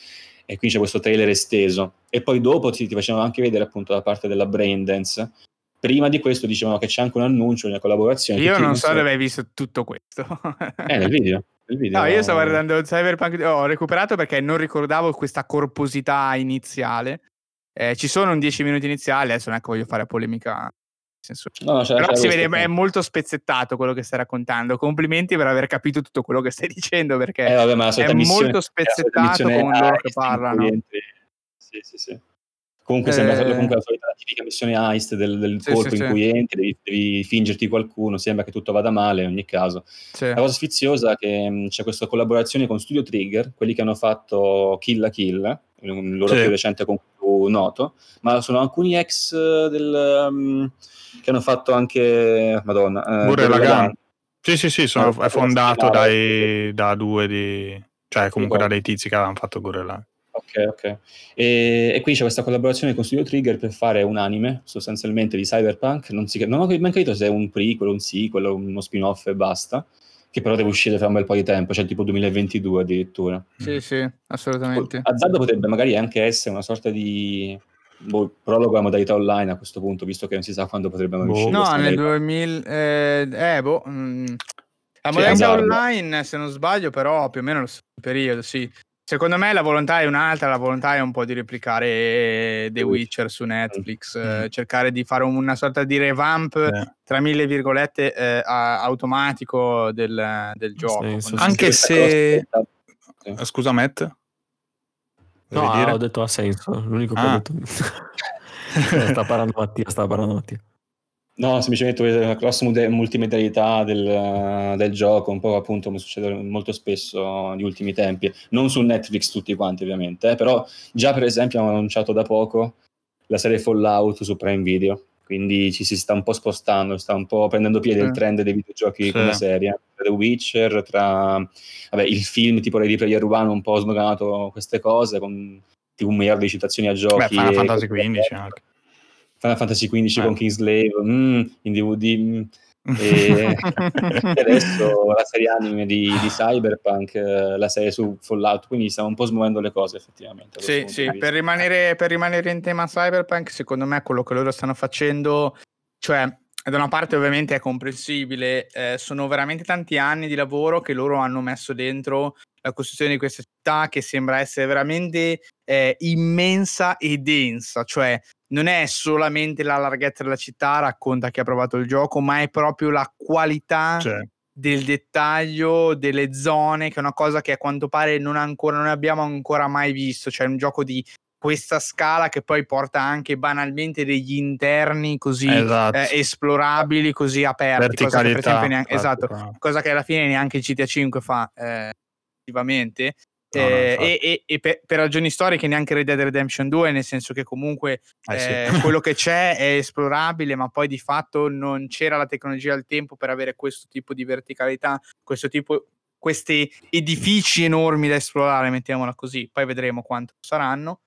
e quindi c'è questo trailer esteso. E poi dopo ti, ti facevano anche vedere appunto la parte della Braindance, prima di questo dicevano che c'è anche un annuncio, una collaborazione. Io non so dove hai visto tutto questo. eh, nel video. Video no, io stavo guardando Cyberpunk, ho recuperato perché non ricordavo questa corposità iniziale. Eh, ci sono un 10 minuti iniziali, adesso non è che voglio fare polemica. Senso... No, c'è, Però si vede, è molto spezzettato quello che stai raccontando. Complimenti per aver capito tutto quello che stai dicendo perché eh, vabbè, è molto spezzettato con loro che parlano. Sì, sì, sì. Comunque sembra eh... comunque la solita tipica missione heist del, del sì, colpo sì, in sì. cui entri, devi, devi, fingerti qualcuno, sembra che tutto vada male in ogni caso. La cosa sfiziosa è che c'è questa collaborazione con Studio Trigger, quelli che hanno fatto Kill la Kill, il loro più recente con più noto, ma sono alcuni ex del, um, che hanno fatto anche Madonna. Eh, Pure la Sì, sì, sì, sono, è fondato dai, da due di... cioè comunque da dei tizi che avevano fatto Gurren Ok, ok. E, e, qui c'è questa collaborazione con Studio Trigger per fare un anime sostanzialmente di cyberpunk. Non, si, non ho mai capito se è un prequel, un sequel, uno spin-off e basta. Che però deve uscire tra un bel po' di tempo, cioè tipo 2022 addirittura. Sì, sì, assolutamente. Azzardo potrebbe magari anche essere una sorta di boh, prologo a modalità online a questo punto, visto che non si sa quando potrebbe boh. uscire. No, nel 2000... Eh, eh, boh... Mm. La modalità online, se non sbaglio, però più o meno lo stesso periodo, sì. Secondo me la volontà è un'altra, la volontà è un po' di replicare The Witcher su Netflix, mm. eh, cercare di fare una sorta di revamp, eh. tra mille virgolette, eh, automatico del, del gioco. Sì, Anche se... Scusa Matt? No, ah, ho detto ha senso, l'unico che ah. ho detto... sta parlando Mattia, sta parlando Mattia. No, semplicemente la cross multimedialità del, del, gioco, un po' appunto come succede molto spesso negli ultimi tempi. Non su Netflix tutti quanti ovviamente, eh, però già per esempio hanno annunciato da poco la serie Fallout su Prime Video, quindi ci si sta un po' spostando, sta un po' prendendo piede sì. il trend dei videogiochi sì. come serie. Tra The Witcher, tra vabbè, il film tipo Ready Player One un po' smoganato queste cose, con tipo un miliardo di citazioni a giochi. Beh, Final Fantasy XV anche. Final Fantasy XV con Kingslave mm, in DVD mm, e, adesso la serie anime di, di Cyberpunk eh, la serie su Fallout quindi stiamo un po' smuovendo le cose effettivamente sì, sì per rimanere, per rimanere in tema Cyberpunk secondo me quello che loro stanno facendo cioè da una parte ovviamente è comprensibile, eh, sono veramente tanti anni di lavoro che loro hanno messo dentro la costruzione di questa città che sembra essere veramente eh, immensa e densa, cioè non è solamente la larghezza della città, racconta chi ha provato il gioco, ma è proprio la qualità cioè. del dettaglio delle zone, che è una cosa che a quanto pare non, ancora, non abbiamo ancora mai visto, cioè un gioco di questa scala che poi porta anche banalmente degli interni così esatto. eh, esplorabili, così aperti, cosa che, neanche, esatto, cosa che alla fine neanche il GTA 5 fa eh, attivamente. No, eh, e, e, e per, per, ragioni storiche neanche Red Dead Redemption 2, nel senso che comunque eh, sì. quello che c'è è esplorabile, ma poi di fatto non c'era la tecnologia al tempo per avere questo tipo di verticalità, questo tipo, questi edifici enormi da esplorare, mettiamola così. Poi vedremo quanto saranno.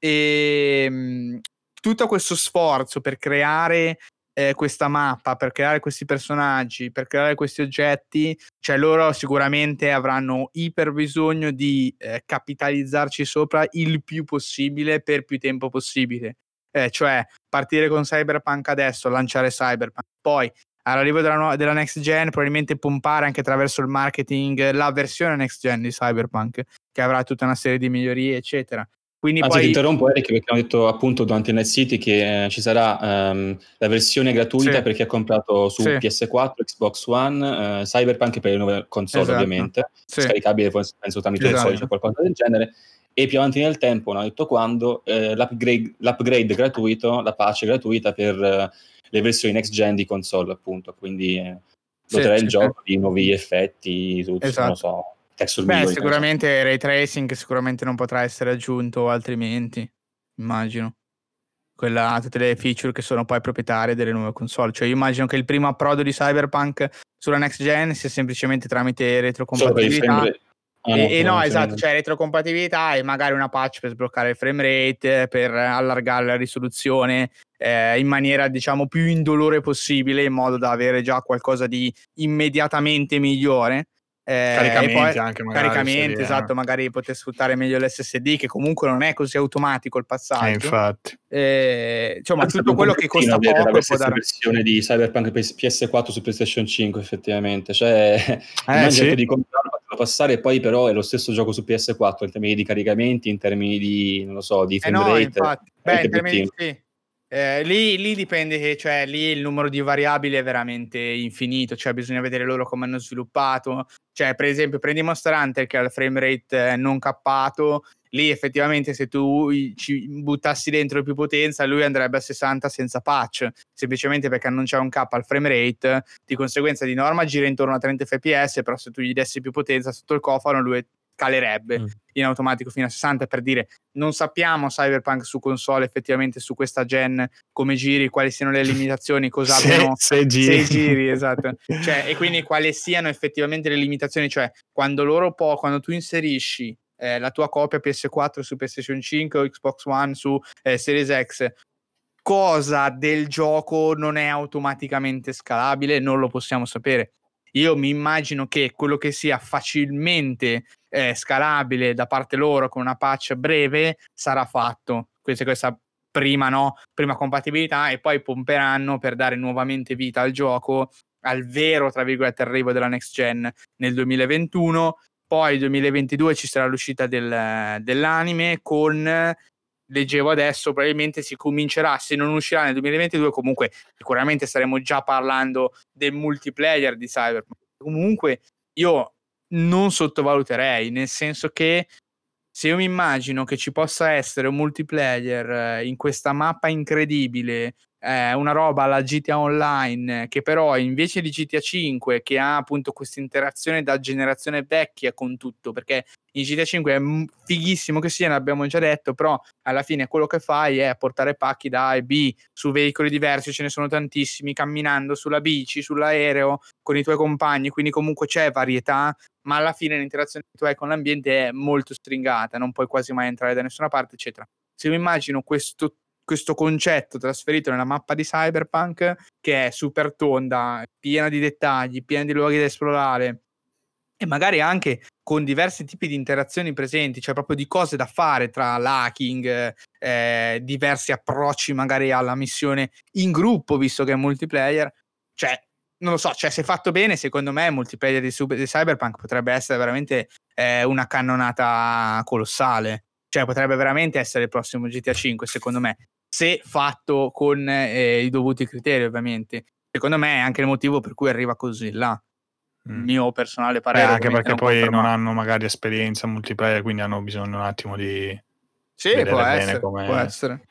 E ehm, tutto questo sforzo per creare eh, questa mappa, per creare questi personaggi, per creare questi oggetti, cioè loro sicuramente avranno iper bisogno di eh, capitalizzarci sopra il più possibile per più tempo possibile. Eh, cioè partire con Cyberpunk adesso, lanciare Cyberpunk, poi all'arrivo della, della next gen probabilmente pompare anche attraverso il marketing la versione next gen di Cyberpunk che avrà tutta una serie di migliorie eccetera quindi Anzi, poi... ti interrompo Eric perché abbiamo detto appunto durante il Night City che eh, ci sarà um, la versione gratuita sì. per chi ha comprato su sì. PS4, Xbox One, uh, Cyberpunk per le nuove console esatto. ovviamente, sì. scaricabile penso tramite esatto. il solito qualcosa del genere. E più avanti nel tempo, non ho detto quando, eh, l'upgrade, l'upgrade, gratuito, la patch gratuita per eh, le versioni next gen di console appunto, quindi eh, doterà il gioco di nuovi effetti, tutto, esatto. non lo texture Beh, sicuramente ray tracing sicuramente non potrà essere aggiunto altrimenti, immagino. Quella, tutte le feature che sono poi proprietarie delle nuove console. Cioè, io immagino che il primo approdo di Cyberpunk sulla next gen sia semplicemente tramite retrocompatibilità. Ah, e, e, no, esatto, cioè retrocompatibilità e magari una patch per sbloccare il frame rate, per allargare la risoluzione eh, in maniera diciamo più indolore possibile, in modo da avere già qualcosa di immediatamente migliore. Eh, caricamenti anche magari. Caricamenti, esatto, magari poter sfruttare meglio l'SSD che comunque non è così automatico il passaggio. Eh, infatti. Eh, insomma, tutto quello che costa poco può dare... La versione di Cyberpunk PS4 su PlayStation 5 effettivamente, cioè eh, sì. di comprarlo, passare e poi però è lo stesso gioco su PS4 in termini di caricamenti, in termini di, non lo so, di frame eh no, rate. Infatti. Beh, in termini, sì. Eh, lì, lì, dipende cioè, lì il numero di variabili è veramente infinito, cioè bisogna vedere loro come hanno sviluppato. Cioè, per esempio, prendi Monster Hunter che ha il frame rate eh, non cappato, lì effettivamente se tu ci buttassi dentro più potenza, lui andrebbe a 60 senza patch, semplicemente perché non c'è un cap al frame rate, di conseguenza di norma gira intorno a 30 fps, però se tu gli dessi più potenza sotto il cofano, lui calerebbe mm. in automatico fino a 60 per dire non sappiamo Cyberpunk su console effettivamente su questa gen come giri, quali siano le limitazioni, cosa se, abbiano se giri, se giri esatto. cioè, e quindi quali siano effettivamente le limitazioni, cioè quando loro po- quando tu inserisci eh, la tua copia PS4 su PlayStation 5 o Xbox One su eh, Series X cosa del gioco non è automaticamente scalabile, non lo possiamo sapere. Io mi immagino che quello che sia facilmente eh, scalabile da parte loro con una patch breve sarà fatto. Questa, questa prima, no? prima compatibilità e poi pomperanno per dare nuovamente vita al gioco al vero, tra virgolette, arrivo della next gen nel 2021. Poi nel 2022 ci sarà l'uscita del, dell'anime con leggevo adesso, probabilmente si comincerà, se non uscirà nel 2022, comunque sicuramente staremo già parlando del multiplayer di Cyberpunk. Comunque io non sottovaluterei, nel senso che se io mi immagino che ci possa essere un multiplayer eh, in questa mappa incredibile eh, una roba alla GTA Online che però invece di GTA 5 che ha appunto questa interazione da generazione vecchia con tutto perché in GTA 5 è fighissimo che sia, l'abbiamo già detto, però alla fine quello che fai è portare pacchi da A e B su veicoli diversi, ce ne sono tantissimi, camminando sulla bici, sull'aereo, con i tuoi compagni, quindi comunque c'è varietà, ma alla fine l'interazione che tu hai con l'ambiente è molto stringata, non puoi quasi mai entrare da nessuna parte, eccetera. Se mi immagino questo questo concetto trasferito nella mappa di Cyberpunk che è super tonda, piena di dettagli, piena di luoghi da esplorare e magari anche con diversi tipi di interazioni presenti, cioè proprio di cose da fare tra l'hacking, eh, diversi approcci magari alla missione in gruppo, visto che è multiplayer, cioè non lo so, cioè se fatto bene, secondo me il multiplayer di, di Cyberpunk potrebbe essere veramente eh, una cannonata colossale. Cioè potrebbe veramente essere il prossimo GTA 5, secondo me, se fatto con eh, i dovuti criteri, ovviamente. Secondo me è anche il motivo per cui arriva così là. Il mm. mio personale parere. Eh, anche perché poi non hanno magari esperienza multiplayer, quindi hanno bisogno un attimo di... Sì, può essere, come... può essere.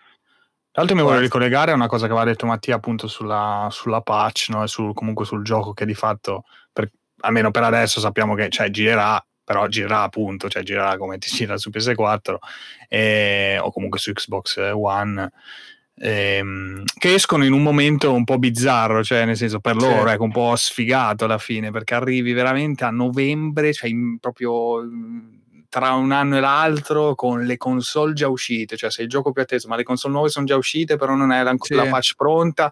Tra l'altro mi voglio ricollegare a una cosa che aveva detto Mattia appunto sulla, sulla patch, no? e sul, comunque sul gioco che di fatto, per, almeno per adesso sappiamo che cioè, girerà, però girerà appunto, cioè girerà come ti gira su PS4 e, o comunque su Xbox One. Ehm, che escono in un momento un po' bizzarro, cioè nel senso per loro sì. ecco, un po' sfigato alla fine, perché arrivi veramente a novembre, cioè in, proprio tra un anno e l'altro con le console già uscite, cioè se il gioco più atteso, ma le console nuove sono già uscite, però non è la, sì. la patch pronta.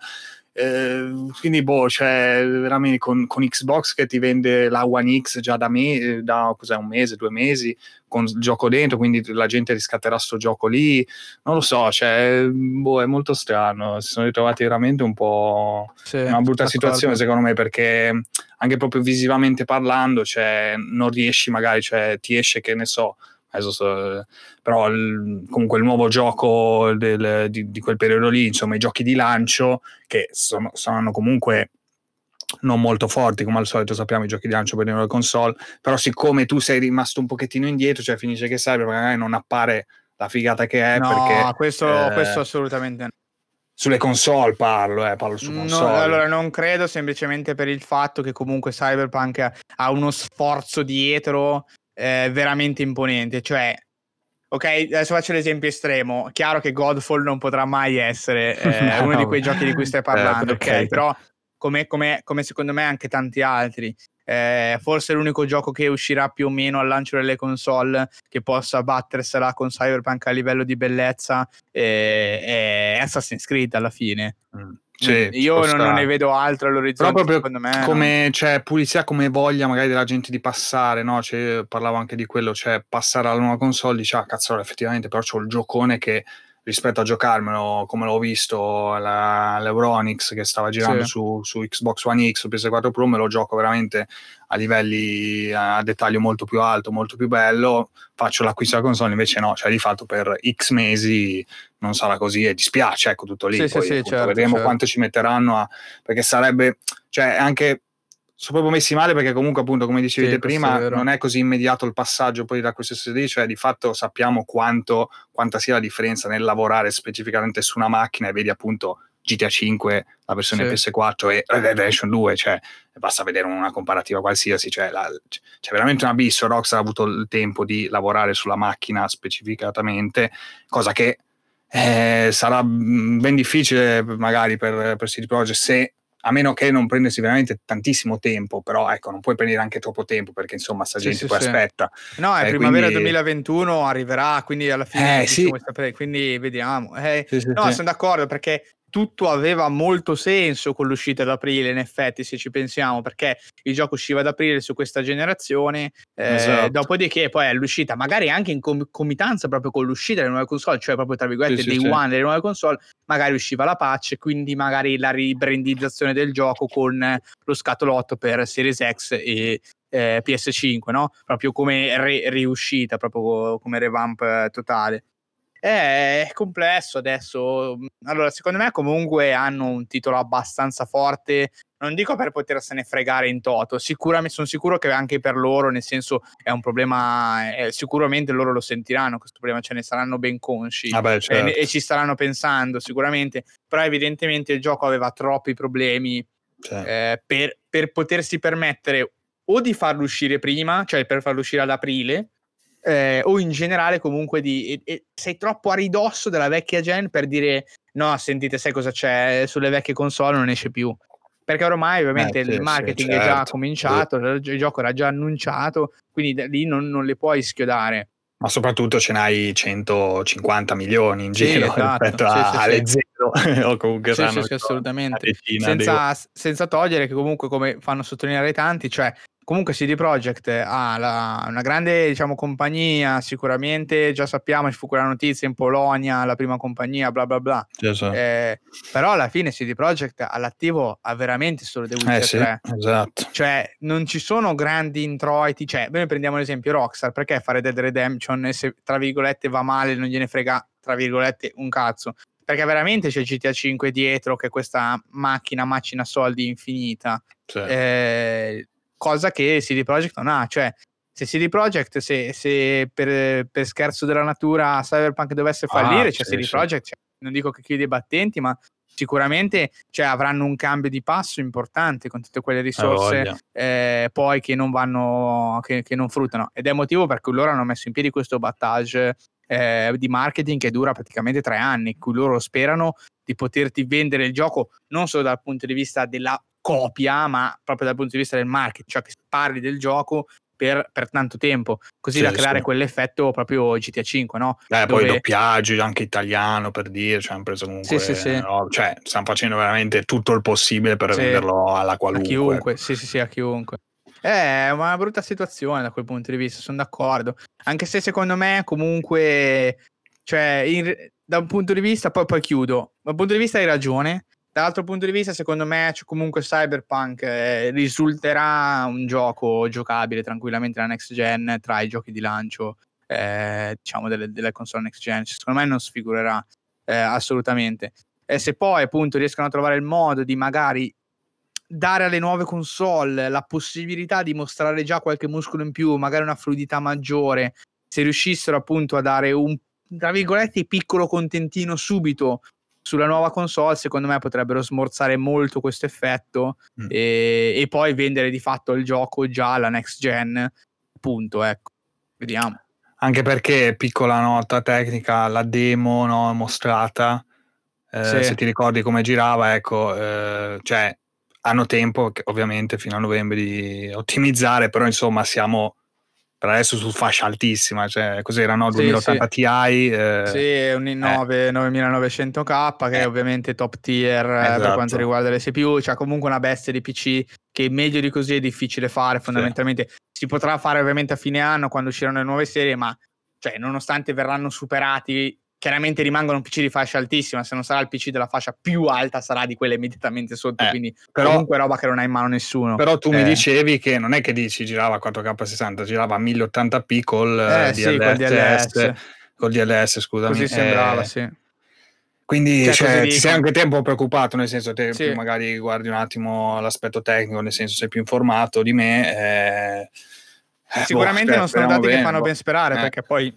Eh, quindi, boh, cioè, veramente con, con, Xbox che ti vende la One X già da, me, da un mese, due mesi, con il gioco dentro, quindi la gente riscatterà sto gioco lì. Non lo so, cioè, boh, è molto strano. Si sono ritrovati veramente un po' sì, una brutta situazione, secondo me, perché anche proprio visivamente parlando, cioè, non riesci magari, cioè, ti esce che ne so. So, però comunque il nuovo gioco del, di, di, quel periodo lì, insomma i giochi di lancio che sono, sono comunque non molto forti, come al solito sappiamo i giochi di lancio per le nuove console, però siccome tu sei rimasto un pochettino indietro, cioè finisce che sai, magari non appare la figata che è. No, perché, questo, eh, questo assolutamente no sulle console parlo, eh, parlo su console. No, allora non credo semplicemente per il fatto che comunque Cyberpunk ha uno sforzo dietro eh, veramente imponente, cioè Ok, adesso faccio l'esempio estremo. Chiaro che Godfall non potrà mai essere eh, uno di quei giochi di cui stai parlando, eh, ok? Però come, come, come, secondo me anche tanti altri. Eh, forse l'unico gioco che uscirà più o meno al lancio delle console che possa battersela con Cyberpunk a livello di bellezza eh, è Assassin's Creed alla fine. Mm. Sì, io non, non, ne vedo altro all'orizzonte. Però proprio secondo me, come no. cioè, pulizia, come voglia magari della gente di passare, no? Cioè, parlavo anche di quello, cioè passare alla nuova console, dice, ah cazzo, effettivamente, però c'ho il giocone che rispetto a giocarmelo come l'ho visto la, l'Euronix che stava girando sì. su, su, Xbox One X, su PS4 Pro, me lo gioco veramente a livelli a dettaglio molto più alto, molto più bello, faccio l'acquisto della console, invece no, cioè di fatto per X mesi non sarà così e dispiace, ecco tutto lì, sì, poi sì, appunto, certo, vedremo certo. quanto ci metteranno a, perché sarebbe, cioè anche sono proprio messi male perché comunque appunto come dicevi sì, prima è non è così immediato il passaggio poi da questo SSD cioè di fatto sappiamo quanto, quanta sia la differenza nel lavorare specificamente su una macchina e vedi appunto GTA 5 la versione sì. PS4 e Red Dead Redemption 2 cioè basta vedere una comparativa qualsiasi cioè la, c'è veramente un abisso Rockstar ha avuto il tempo di lavorare sulla macchina specificatamente cosa che eh, sarà ben difficile magari per, per CD Projekt se a meno che non prendersi veramente tantissimo tempo, però ecco, non puoi prendere anche troppo tempo perché insomma sta gente sì, poi sì. aspetta. No, è eh, primavera quindi... 2021, arriverà, quindi alla fine eh, sì. quindi vediamo. Eh, no, sono d'accordo perché tutto aveva molto senso con l'uscita ad aprile, in effetti, se ci pensiamo, perché il gioco usciva ad aprile su questa generazione, eh, esatto. dopodiché poi è l'uscita, magari anche in comitanza proprio con l'uscita delle nuove console, cioè proprio tra virgolette sì, day sì, one delle nuove console, magari usciva la patch, quindi magari la ribrandizzazione del gioco con lo scatolotto per Series X e eh, PS5, no? Proprio come re- riuscita, proprio come revamp eh, totale. È complesso adesso. Allora, secondo me comunque hanno un titolo abbastanza forte. Non dico per potersene fregare in toto, sicuramente sono sicuro che anche per loro, nel senso, è un problema. Eh, sicuramente loro lo sentiranno questo problema, ce ne saranno ben consci ah beh, certo. e, e, ci staranno pensando sicuramente. Però, evidentemente, il gioco aveva troppi problemi certo. eh, per, per potersi permettere o di farlo uscire prima, cioè per farlo uscire ad aprile, eh, o in generale comunque di e, e sei troppo a ridosso della vecchia gen per dire no, sentite, sai cosa c'è sulle vecchie console non esce più. Perché ormai ovviamente eh, sì, il marketing sì, certo. è già certo. cominciato, sì. il gioco era già annunciato, quindi lì non, non le puoi schiodare ma soprattutto ce n'hai 150 milioni in giro esatto. rispetto a, alle zero o comunque sì, sì, assolutamente senza, senza, togliere che comunque come fanno sottolineare tanti cioè comunque CD Projekt ha la, una grande diciamo, compagnia, sicuramente già sappiamo, ci fu quella notizia in Polonia, la prima compagnia, bla bla bla. Esatto. Eh, però alla fine CD Projekt all'attivo ha veramente solo The Witcher eh, sì, 3. Esatto. Cioè non ci sono grandi introiti, cioè noi prendiamo l'esempio Rockstar, perché fare Dead Redemption se tra virgolette va male non gliene frega tra virgolette un cazzo perché veramente c'è GTA 5 dietro che è questa macchina macina soldi infinita Sì. eh, cosa che CD Projekt non ha. Cioè, se CD Projekt, se, se per, per, scherzo della natura Cyberpunk dovesse fallire, Ah, cioè sì, CD sì. Projekt, cioè, non dico che chiude i battenti, ma sicuramente cioè, avranno un cambio di passo importante con tutte quelle risorse voglia. eh, poi che non vanno, che, che non fruttano. Ed è il motivo per cui loro hanno messo in piedi questo battage eh, di marketing che dura praticamente tre anni, in cui loro sperano di poterti vendere il gioco non solo dal punto di vista della copia, ma proprio dal punto di vista del marketing, cioè che parli del gioco per, per tanto tempo, così Sì, da creare sì. quell'effetto proprio GTA 5, no? Eh, poi Dove- doppiaggi anche italiano per dire, cioè hanno preso comunque, Sì, sì, no, cioè stanno facendo veramente tutto il possibile per venderlo alla A qualunque. chiunque, sì, sì, sì, a chiunque. È una brutta situazione da quel punto di vista, sono d'accordo. Anche se secondo me comunque, cioè, in- da un punto di vista, poi, poi chiudo, da un punto di vista hai ragione, dall'altro punto di vista secondo me comunque Cyberpunk eh, risulterà un gioco giocabile tranquillamente la next gen tra i giochi di lancio, eh, diciamo, delle, delle console next gen. Cioè, secondo me non sfigurerà eh, assolutamente. E se poi appunto riescono a trovare il modo di magari dare alle nuove console la possibilità di mostrare già qualche muscolo in più, magari una fluidità maggiore, se riuscissero appunto a dare un tra virgolette piccolo contentino subito sulla nuova console, secondo me potrebbero smorzare molto questo effetto Mm. e, e poi vendere di fatto il gioco già alla next gen. Punto, ecco. Vediamo. Anche perché, piccola nota tecnica, la demo no, mostrata, eh, Sì. se ti ricordi come girava, ecco, eh, cioè hanno tempo ovviamente fino a novembre di ottimizzare, però insomma siamo per adesso su fascia altissima, cioè cos'era no? Sì, 2080 Ti, eh, Sì, è un i9 9900K che è Eh. ovviamente top tier eh, per Esatto. quanto riguarda le CPU, c'ha comunque una bestia di PC che meglio di così è difficile fare fondamentalmente. Si potrà fare ovviamente a fine anno quando usciranno le nuove serie, ma cioè, nonostante verranno superati, chiaramente rimangono un PC di fascia altissima, se non sarà il PC della fascia più alta sarà di quella immediatamente sotto, Eh, quindi però- comunque roba che non ha in mano nessuno. Però tu Eh. mi dicevi che non è che dici girava a 4K60, girava a 1080p col Eh, eh, sì, col DLS, DLS. col DLS, scusami. Così sembrava, Eh, sì. Quindi Cioè, cioè, ti sei anche te un po' preoccupato, nel senso te Sì. magari guardi un attimo l'aspetto tecnico, nel senso sei più informato di me. eh, eh, Sicuramente boh, non sono dati che bene, fanno boh. ben sperare, perché poi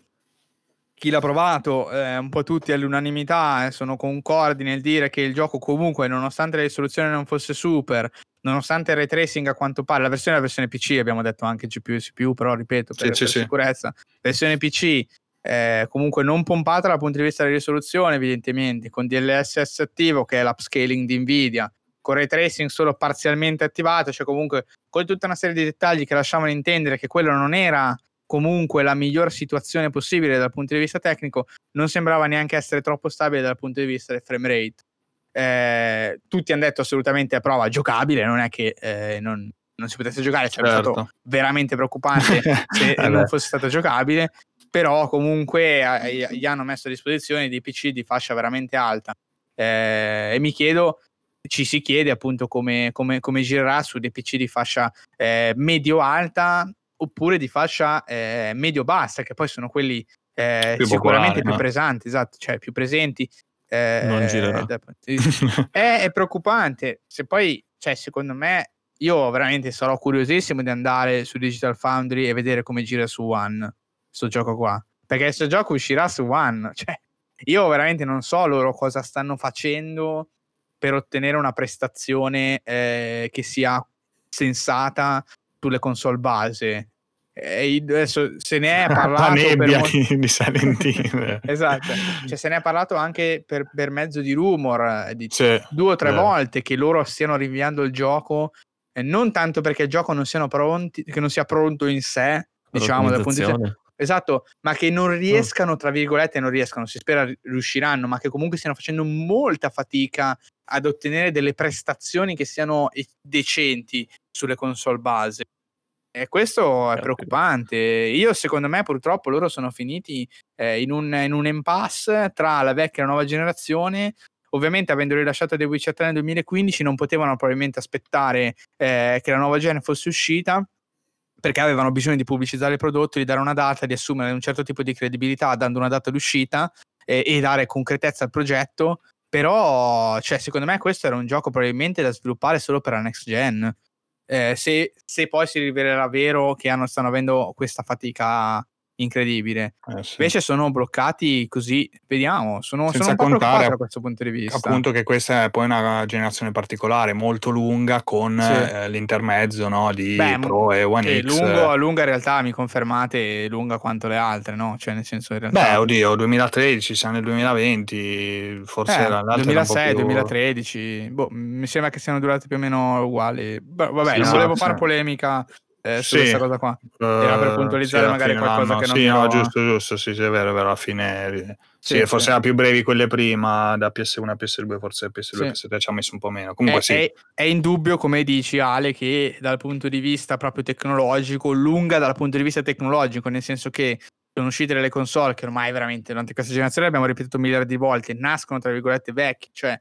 chi l'ha provato, eh, un po' tutti all'unanimità, eh, sono concordi nel dire che il gioco comunque, nonostante la risoluzione non fosse super, nonostante il ray tracing a quanto pare, la versione è la versione PC, abbiamo detto anche GPU e CPU, però ripeto, per, Sì, sì, per sì. sicurezza, versione PC eh, comunque non pompata dal punto di vista della risoluzione, evidentemente, con DLSS attivo, che è l'upscaling di Nvidia, con ray tracing solo parzialmente attivato, cioè comunque con tutta una serie di dettagli che lasciavano intendere che quello non era comunque la miglior situazione possibile dal punto di vista tecnico, non sembrava neanche essere troppo stabile dal punto di vista del frame rate. Eh, tutti hanno detto assolutamente a prova giocabile, non è che eh, non, non si potesse giocare, sarebbe Certo. stato veramente preoccupante se Eh non fosse stato giocabile, però comunque eh, gli hanno messo a disposizione dei PC di fascia veramente alta. Eh, e mi chiedo, ci si chiede appunto come, come- come girerà su dei PC di fascia medio-alta oppure di fascia eh, medio-bassa, che poi sono quelli eh, Più sicuramente più no? pesanti, esatto, cioè più presenti. eh, Non girerà. è, è preoccupante. Se poi, cioè, secondo me, io veramente sarò curiosissimo di andare su Digital Foundry e vedere come gira su One sto gioco qua. Perché questo gioco uscirà su One. Cioè, io veramente non so loro cosa stanno facendo per ottenere una prestazione eh, che sia sensata sulle console base. E adesso se ne è La parlato per nebbia mo- di, Silent Hill. esatto, cioè se ne è parlato anche per, per mezzo di rumor, eh, di Sì, due o tre vero. volte che loro stiano rinviando il gioco, eh, non tanto perché il gioco non, siano pronti, che non sia pronto in sé, diciamo, dal punto di vista. Esatto, ma che non riescano, tra virgolette, non riescano, si spera ri- riusciranno, ma che comunque stiano facendo molta fatica ad ottenere delle prestazioni che siano decenti sulle console base. E questo è preoccupante. Io, secondo me, purtroppo loro sono finiti eh, in, un, in un impasse tra la vecchia e la nuova generazione. Ovviamente, avendo rilasciato The Witcher 3 nel 2015, non potevano probabilmente aspettare eh, che la nuova gen fosse uscita perché avevano bisogno di pubblicizzare il prodotto, di dare una data, di assumere un certo tipo di credibilità dando una data d'uscita e, e dare concretezza al progetto. Però, cioè, secondo me, questo era un gioco probabilmente da sviluppare solo per la next gen. Eh, se, se, poi si rivelerà vero che hanno, stanno avendo questa fatica incredibile. Eh sì. Invece sono bloccati così, vediamo, sono, sono un po' preoccupato da questo punto di vista. Appunto che questa è poi una generazione particolare, molto lunga, con sì. eh, l'intermezzo no, di Beh, Pro e One X. Lungo, lunga in realtà, mi confermate, lunga quanto le altre, no? Cioè nel senso in realtà... Beh, oddio, 2013, siamo nel 2020, forse eh, era 2006, più... 2013, boh, mi sembra che siano durate più o meno uguali. Vabbè, sì, non volevo fare polemica eh, su sì. questa cosa qua. Era per puntualizzare sì, magari qualcosa che non Sì, no, giusto, giusto, sì, sì, è vero, è vero, alla fine... Sì, sì forse erano più brevi quelle prima, da PS1 a PS2, forse PS2 e PS3 ci ha messo un po' meno. Comunque è, sì. È, è indubbio, come dici Ale, che dal punto di vista proprio tecnologico, lunga dal punto di vista tecnologico, nel senso che sono uscite delle console che ormai veramente durante questa generazione abbiamo ripetuto miliardi di volte, nascono tra virgolette vecchi, cioè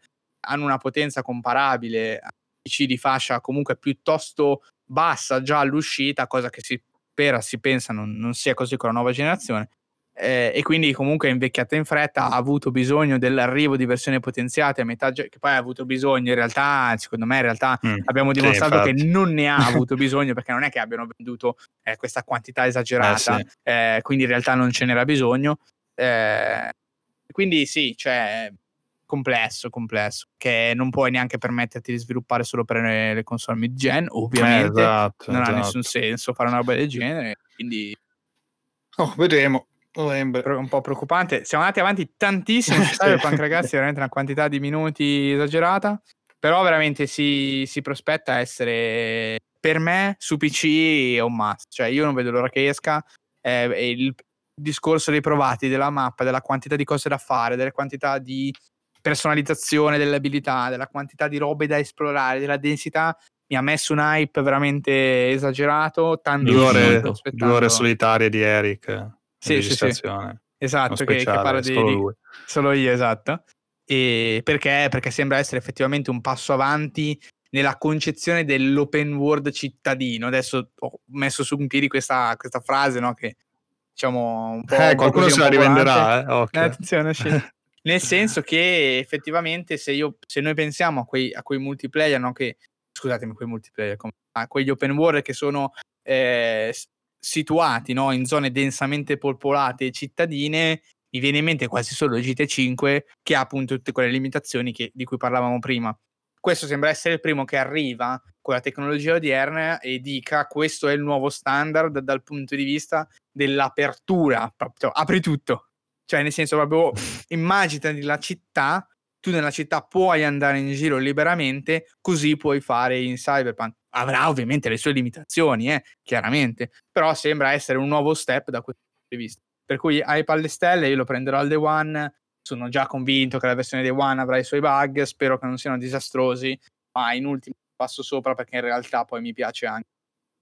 hanno una potenza comparabile a PC di fascia comunque piuttosto bassa già all'uscita, cosa che si spera, si pensa non, non sia così con la nuova generazione. Eh, e quindi comunque è invecchiata in fretta, ha avuto bisogno dell'arrivo di versioni potenziate a metà, che poi ha avuto bisogno in realtà, secondo me in realtà mm, abbiamo dimostrato sì, che non ne ha avuto bisogno perché non è che abbiano venduto eh, questa quantità esagerata, eh, sì. Eh, quindi in realtà non ce n'era bisogno. Eh, quindi sì, cioè complesso, complesso, che non puoi neanche permetterti di sviluppare solo per le console mid-gen, ovviamente, eh, esatto, non esatto. ha nessun senso fare una roba del genere, quindi... Oh, vedremo. Un po' preoccupante. Siamo andati avanti tantissimo su Cyberpunk, ragazzi, veramente una quantità di minuti esagerata, però veramente si, si prospetta essere, per me, su PC è un must, cioè io non vedo l'ora che esca, eh, il discorso dei provati, della mappa, della quantità di cose da fare, delle quantità di personalizzazione delle abilità, della quantità di robe da esplorare, della densità, mi ha messo un hype veramente esagerato. Tanto due, ore, due ore solitarie di Eric. Sì, sì, sì. Esatto, che, che, parla di, solo, solo io, esatto. E perché? Perché sembra essere effettivamente un passo avanti nella concezione dell'open world cittadino. Adesso ho messo su in piedi questa, questa frase, no? Che diciamo un po'. Eh, qualcuno se la rivenderà, eh? Okay. eh attenzione, sì. Nel senso che effettivamente se, io, se noi pensiamo a quei, a quei multiplayer, no, che, scusatemi, quei multiplayer, a quegli open world che sono eh, situati no, in zone densamente popolate e cittadine, mi viene in mente quasi solo il GT5 che ha appunto tutte quelle limitazioni che, di cui parlavamo prima. Questo sembra essere il primo che arriva con la tecnologia odierna e dica questo è il nuovo standard dal punto di vista dell'apertura, proprio apri tutto, cioè, nel senso, proprio immaginati la città, tu nella città puoi andare in giro liberamente, così puoi fare in Cyberpunk. Avrà ovviamente le sue limitazioni, eh, chiaramente, però sembra essere un nuovo step da questo punto di vista. Per cui hai palle stelle, io lo prenderò al day one, sono già convinto che la versione day one avrà i suoi bug, spero che non siano disastrosi, ma in ultimo passo sopra perché in realtà poi mi piace anche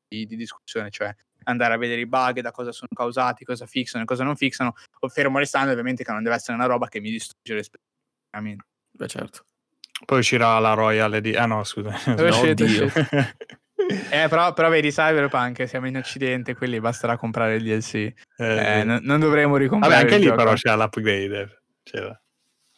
di, di discussione, cioè andare a vedere i bug, da cosa sono causati, cosa fixano e cosa non fixano, fermo restando ovviamente che non deve essere una roba che mi distrugge l'esperienza. Beh certo. Poi uscirà la Royal di... Ah no, scusa. No, uscite, eh, però, però vedi Cyberpunk, siamo in Occidente, quindi basterà comprare il DLC. Eh, eh, n- non dovremo ricomprare Vabbè, anche lì gioco. però c'è l'upgrade. C'era.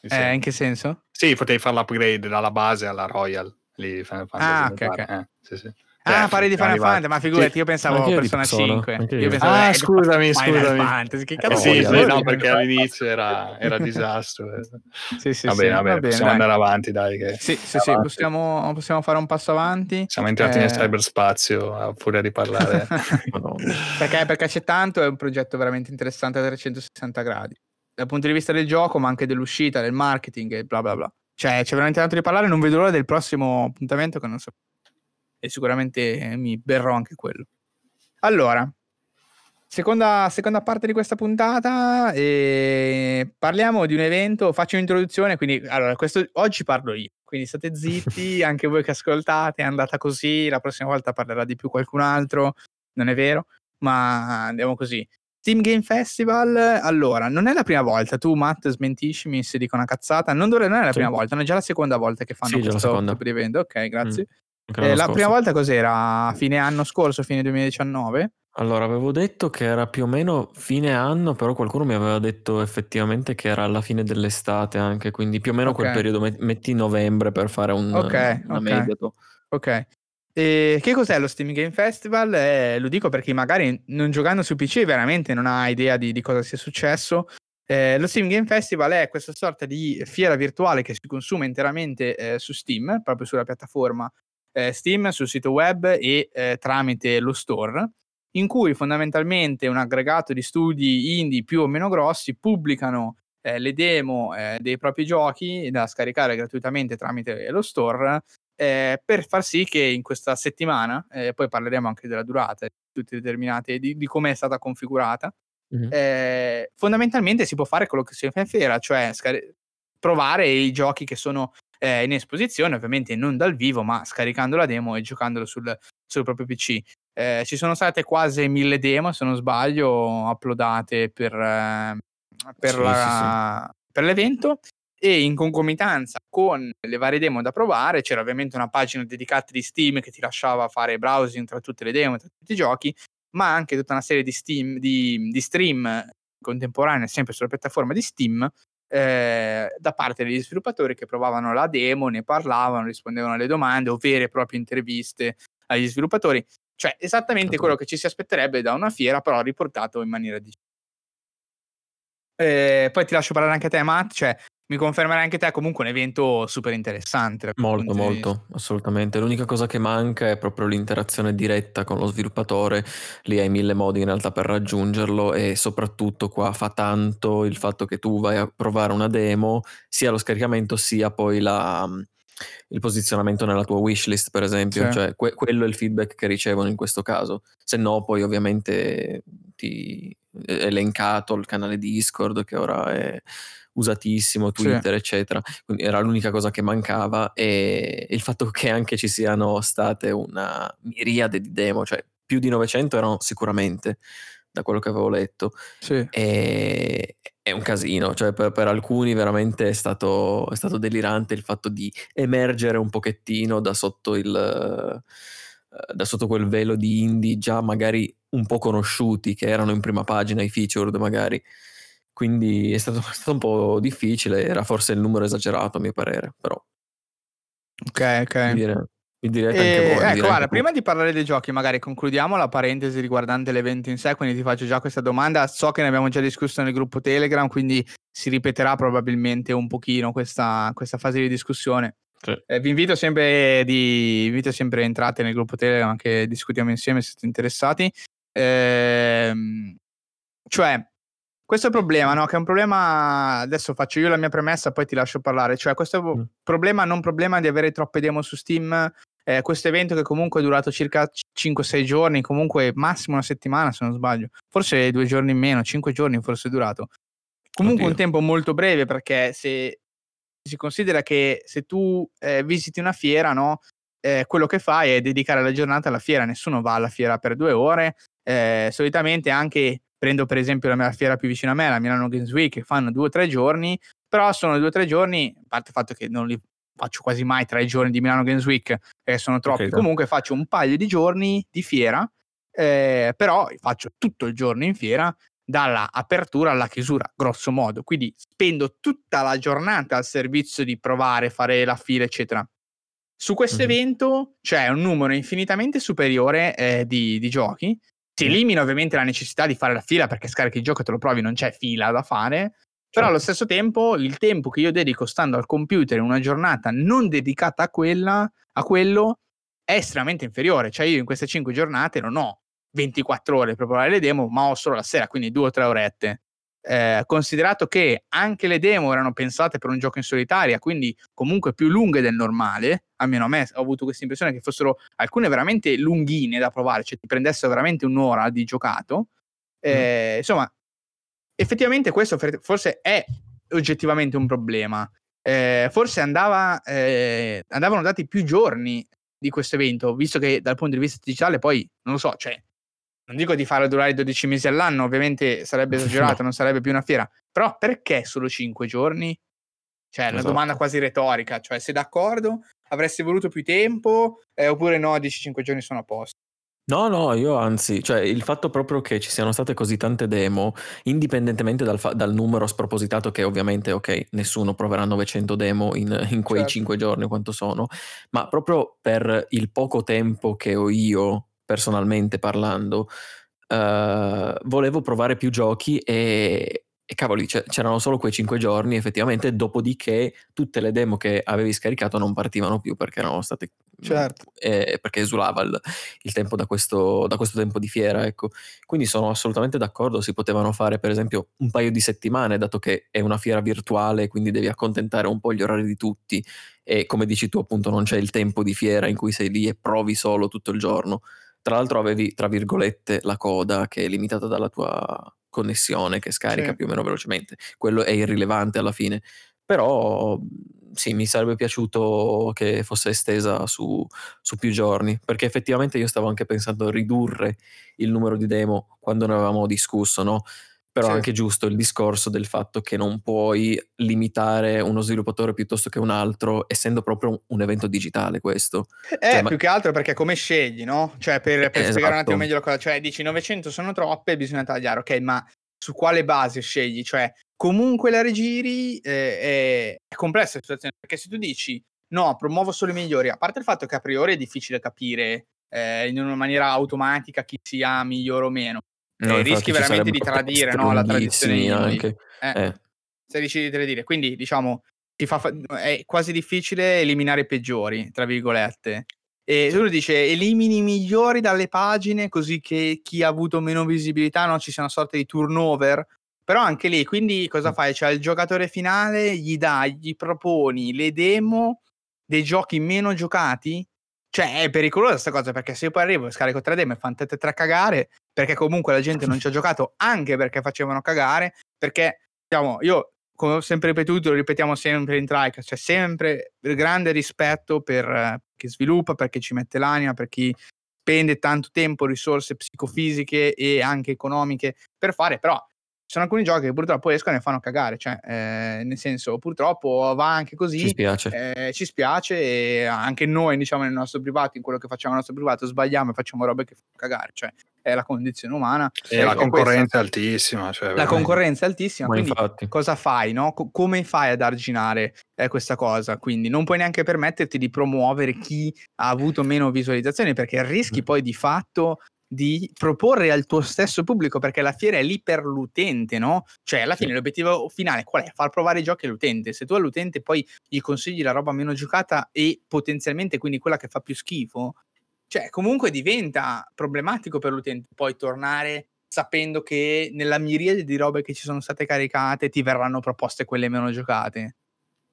Eh, in che senso? Sì, potevi fare l'upgrade dalla base alla Royal. Lì. Ah, ok, ok. Eh, sì, sì. Ah, parli di Final Fantasy, ma figurati, io pensavo a Persona 5. Io pensavo, ah, eh, scusami, scusami. Fantasy, che cazzo eh, sì, sì, no, perché all'inizio era, era disastro. Eh. sì, sì, va bene, va bene, possiamo andare avanti, dai. Che sì, sì, sì, possiamo, possiamo, fare un passo avanti. Siamo entrati eh... nel cyberspazio a furia di parlare. perché, perché c'è tanto, è un progetto veramente interessante a 360 gradi. Dal punto di vista del gioco, ma anche dell'uscita, del marketing e bla bla bla. Cioè, c'è veramente tanto di parlare, non vedo l'ora del prossimo appuntamento che non so e sicuramente mi berrò anche quello. Allora, seconda, seconda parte di questa puntata, eh, parliamo di un evento, faccio un'introduzione, quindi allora, questo, oggi parlo io, quindi state zitti, anche voi che ascoltate, è andata così, la prossima volta parlerà di più qualcun altro, non è vero, ma andiamo così. Steam Game Festival, allora, non è la prima volta, tu Matt smentiscimi se dico una cazzata, non, dovrebbe, non è la sì. prima volta, non è già la seconda volta che fanno sì, questo tipo di evento, ok, grazie. Mm. Eh, la prima volta cos'era? Fine anno scorso, fine 2019? Allora, avevo detto che era più o meno fine anno, però qualcuno mi aveva detto effettivamente che era alla fine dell'estate anche, quindi più o meno okay. quel periodo, metti novembre per fare un, okay, una okay. Ok. E che cos'è lo Steam Game Festival? Eh, lo dico perché magari non giocando su PC veramente non ha idea di, di cosa sia successo. Eh, lo Steam Game Festival è questa sorta di fiera virtuale che si consuma interamente eh, su Steam, proprio sulla piattaforma eh, Steam, sul sito web e eh, tramite lo store, in cui fondamentalmente un aggregato di studi indie più o meno grossi pubblicano eh, le demo dei propri giochi da scaricare gratuitamente tramite lo store eh, per far sì che in questa settimana, eh, poi parleremo anche della durata, tutte determinate, di, di come è stata configurata, mm-hmm. eh, fondamentalmente si può fare quello che si fa in fiera, cioè scar- provare i giochi che sono eh, in esposizione, ovviamente non dal vivo, ma scaricando la demo e giocandolo sul, sul proprio PC. Eh, ci sono state quasi mille demo, se non sbaglio, uploadate per, eh, per, sì, la, sì, sì. per l'evento e in concomitanza con le varie demo da provare c'era ovviamente una pagina dedicata di Steam che ti lasciava fare browsing tra tutte le demo, tra tutti i giochi, ma anche tutta una serie di, Steam, di, di stream contemporanei sempre sulla piattaforma di Steam eh, da parte degli sviluppatori che provavano la demo, ne parlavano, rispondevano alle domande o vere e proprie interviste agli sviluppatori. Cioè, esattamente quello che ci si aspetterebbe da una fiera, però riportato in maniera digitale. Eh, poi ti lascio parlare anche a te, Matt. Cioè, mi confermerai anche te comunque un evento super interessante. Molto, molto, assolutamente. L'unica cosa che manca è proprio l'interazione diretta con lo sviluppatore. Lì hai mille modi in realtà per raggiungerlo e soprattutto qua fa tanto il fatto che tu vai a provare una demo, sia lo scaricamento sia poi la, il posizionamento nella tua wishlist, per esempio. Sì. Cioè, que- quello è il feedback che ricevono in questo caso. Se no, poi ovviamente ti è elencato il canale Discord che ora è usatissimo, Twitter, sì. eccetera. Quindi era l'unica cosa che mancava e il fatto che anche ci siano state una miriade di demo, cioè più di 900 erano sicuramente da quello che avevo letto. Sì. E, è un casino, cioè per, per alcuni veramente è stato, è stato, delirante il fatto di emergere un pochettino da sotto il da sotto quel velo di indie già magari un po' conosciuti che erano in prima pagina i featured magari quindi è stato, è stato un po' difficile, era forse il numero esagerato a mio parere, però. Ok, ok. Mi, dire, mi direte e, anche voi. Ecco, guarda, prima di parlare dei giochi, magari concludiamo la parentesi riguardante l'evento in sé, quindi ti faccio già questa domanda. So che ne abbiamo già discusso nel gruppo Telegram, quindi si ripeterà probabilmente un pochino questa, questa fase di discussione. Sì. Eh, vi invito sempre, di, invito sempre entrate nel gruppo Telegram che discutiamo insieme se siete interessati. Eh, cioè, questo è il problema, no? Che è un problema. Adesso faccio io la mia premessa, poi ti lascio parlare. Cioè, questo mm. problema, non problema di avere troppe demo su Steam. Eh, questo evento che comunque è durato circa 5-6 giorni, comunque massimo una settimana se non sbaglio, forse due giorni in meno, 5 giorni forse è durato. Comunque Oddio. un tempo molto breve perché se si considera che se tu eh, visiti una fiera, no? Eh, quello che fai è dedicare la giornata alla fiera, nessuno va alla fiera per due ore, eh, solitamente anche prendo per esempio la mia fiera più vicina a me, la Milano Games Week, che fanno due o tre giorni, però sono due o tre giorni, a parte il fatto che non li faccio quasi mai tre giorni di Milano Games Week, perché sono troppi, okay, comunque faccio un paio di giorni di fiera, eh, però faccio tutto il giorno in fiera, dalla apertura alla chiusura, grosso modo, quindi spendo tutta la giornata al servizio di provare, fare la fila, eccetera. Su questo mm-hmm. evento c'è un numero infinitamente superiore eh, di, di giochi si elimina ovviamente la necessità di fare la fila perché scarichi il gioco e te lo provi, non c'è fila da fare. Però allo certo. stesso tempo il tempo che io dedico stando al computer in una giornata non dedicata a, quella, a quello è estremamente inferiore. Cioè io in queste 5 giornate non ho 24 ore per provare le demo, ma ho solo la sera, quindi 2 o 3 orette eh, considerato che anche le demo erano pensate per un gioco in solitaria, quindi comunque più lunghe del normale, almeno a me ho avuto questa impressione che fossero alcune veramente lunghine da provare, cioè ti prendessero veramente un'ora di giocato. Eh, mm. Insomma, effettivamente questo forse è oggettivamente un problema. Eh, forse andava, eh, andavano dati più giorni di questo evento, visto che dal punto di vista digitale poi, non lo so, cioè non dico di farlo durare 12 mesi all'anno, ovviamente sarebbe esagerato, no. non sarebbe più una fiera, però perché solo 5 giorni? Cioè, è una esatto. domanda quasi retorica, cioè sei d'accordo? Avresti voluto più tempo eh, oppure no, 10-5 giorni sono a posto? No, no, io anzi, cioè il fatto proprio che ci siano state così tante demo, indipendentemente dal, fa- dal numero spropositato che ovviamente, ok, nessuno proverà 900 demo in, in quei certo. 5 giorni, quanto sono, ma proprio per il poco tempo che ho io, personalmente parlando, uh, volevo provare più giochi e, e cavoli, c'erano solo quei 5 giorni effettivamente, dopodiché tutte le demo che avevi scaricato non partivano più perché erano state... Certo. Eh, perché esulava il, il tempo da questo, da questo, tempo di fiera, ecco. Quindi sono assolutamente d'accordo, si potevano fare per esempio un paio di settimane, dato che è una fiera virtuale, quindi devi accontentare un po' gli orari di tutti e come dici tu appunto non c'è il tempo di fiera in cui sei lì e provi solo tutto il giorno. Tra l'altro avevi, tra virgolette, la coda che è limitata dalla tua connessione che scarica sì. più o meno velocemente. Quello è irrilevante alla fine. Però sì, mi sarebbe piaciuto che fosse estesa su, su, più giorni, perché effettivamente io stavo anche pensando a ridurre il numero di demo quando ne avevamo discusso, no? Però sì. anche giusto il discorso del fatto che non puoi limitare uno sviluppatore piuttosto che un altro, essendo proprio un evento digitale questo. Eh, cioè, più ma... che altro perché come scegli, no? Cioè, per, per esatto. spiegare un attimo meglio la cosa, cioè dici 900 sono troppe, bisogna tagliare, ok, ma su quale base scegli? Cioè, comunque la rigiri eh, è, è complessa la situazione, perché se tu dici no, promuovo solo i migliori, a parte il fatto che a priori è difficile capire eh, in una maniera automatica chi sia migliore o meno. No, eh, rischi veramente di tradire no, la tradizione anche. Eh, eh. Se rischi di tradire. Quindi, diciamo, fa, è quasi difficile eliminare i peggiori, tra virgolette. E uno dice elimini i migliori dalle pagine così che chi ha avuto meno visibilità no, ci sia una sorta di turnover. Però anche lì, quindi cosa fai? C'è il giocatore finale, gli dai, gli proponi le demo dei giochi meno giocati? Cioè, è pericolosa questa cosa perché se io poi arrivo e scarico 3D mi fanno tette tre cagare perché comunque la gente non ci ha giocato anche perché facevano cagare. Perché, diciamo, io come ho sempre ripetuto, lo ripetiamo sempre in Tricast, c'è sempre grande rispetto per chi sviluppa, per chi ci mette l'anima, per chi spende tanto tempo, risorse psicofisiche e anche economiche per fare, però sono alcuni giochi che purtroppo escono e fanno cagare, cioè, eh, nel senso, purtroppo va anche così. Ci spiace. Eh, ci spiace e anche noi, diciamo, nel nostro privato, in quello che facciamo nel nostro privato, sbagliamo e facciamo robe che fanno cagare, cioè, è la condizione umana. E la concorrenza è altissima. Cioè, la concorrenza è altissima, Ma quindi infatti. cosa fai, no? C- come fai ad arginare eh, questa cosa? Quindi non puoi neanche permetterti di promuovere chi ha avuto meno visualizzazioni, perché rischi mm. poi di fatto di proporre al tuo stesso pubblico, perché la fiera è lì per l'utente, no? Cioè, alla fine l'obiettivo finale qual è? Far provare i giochi all'utente. Se tu all'utente poi gli consigli la roba meno giocata e potenzialmente quindi quella che fa più schifo, cioè comunque diventa problematico per l'utente poi tornare sapendo che nella miriade di robe che ci sono state caricate ti verranno proposte quelle meno giocate.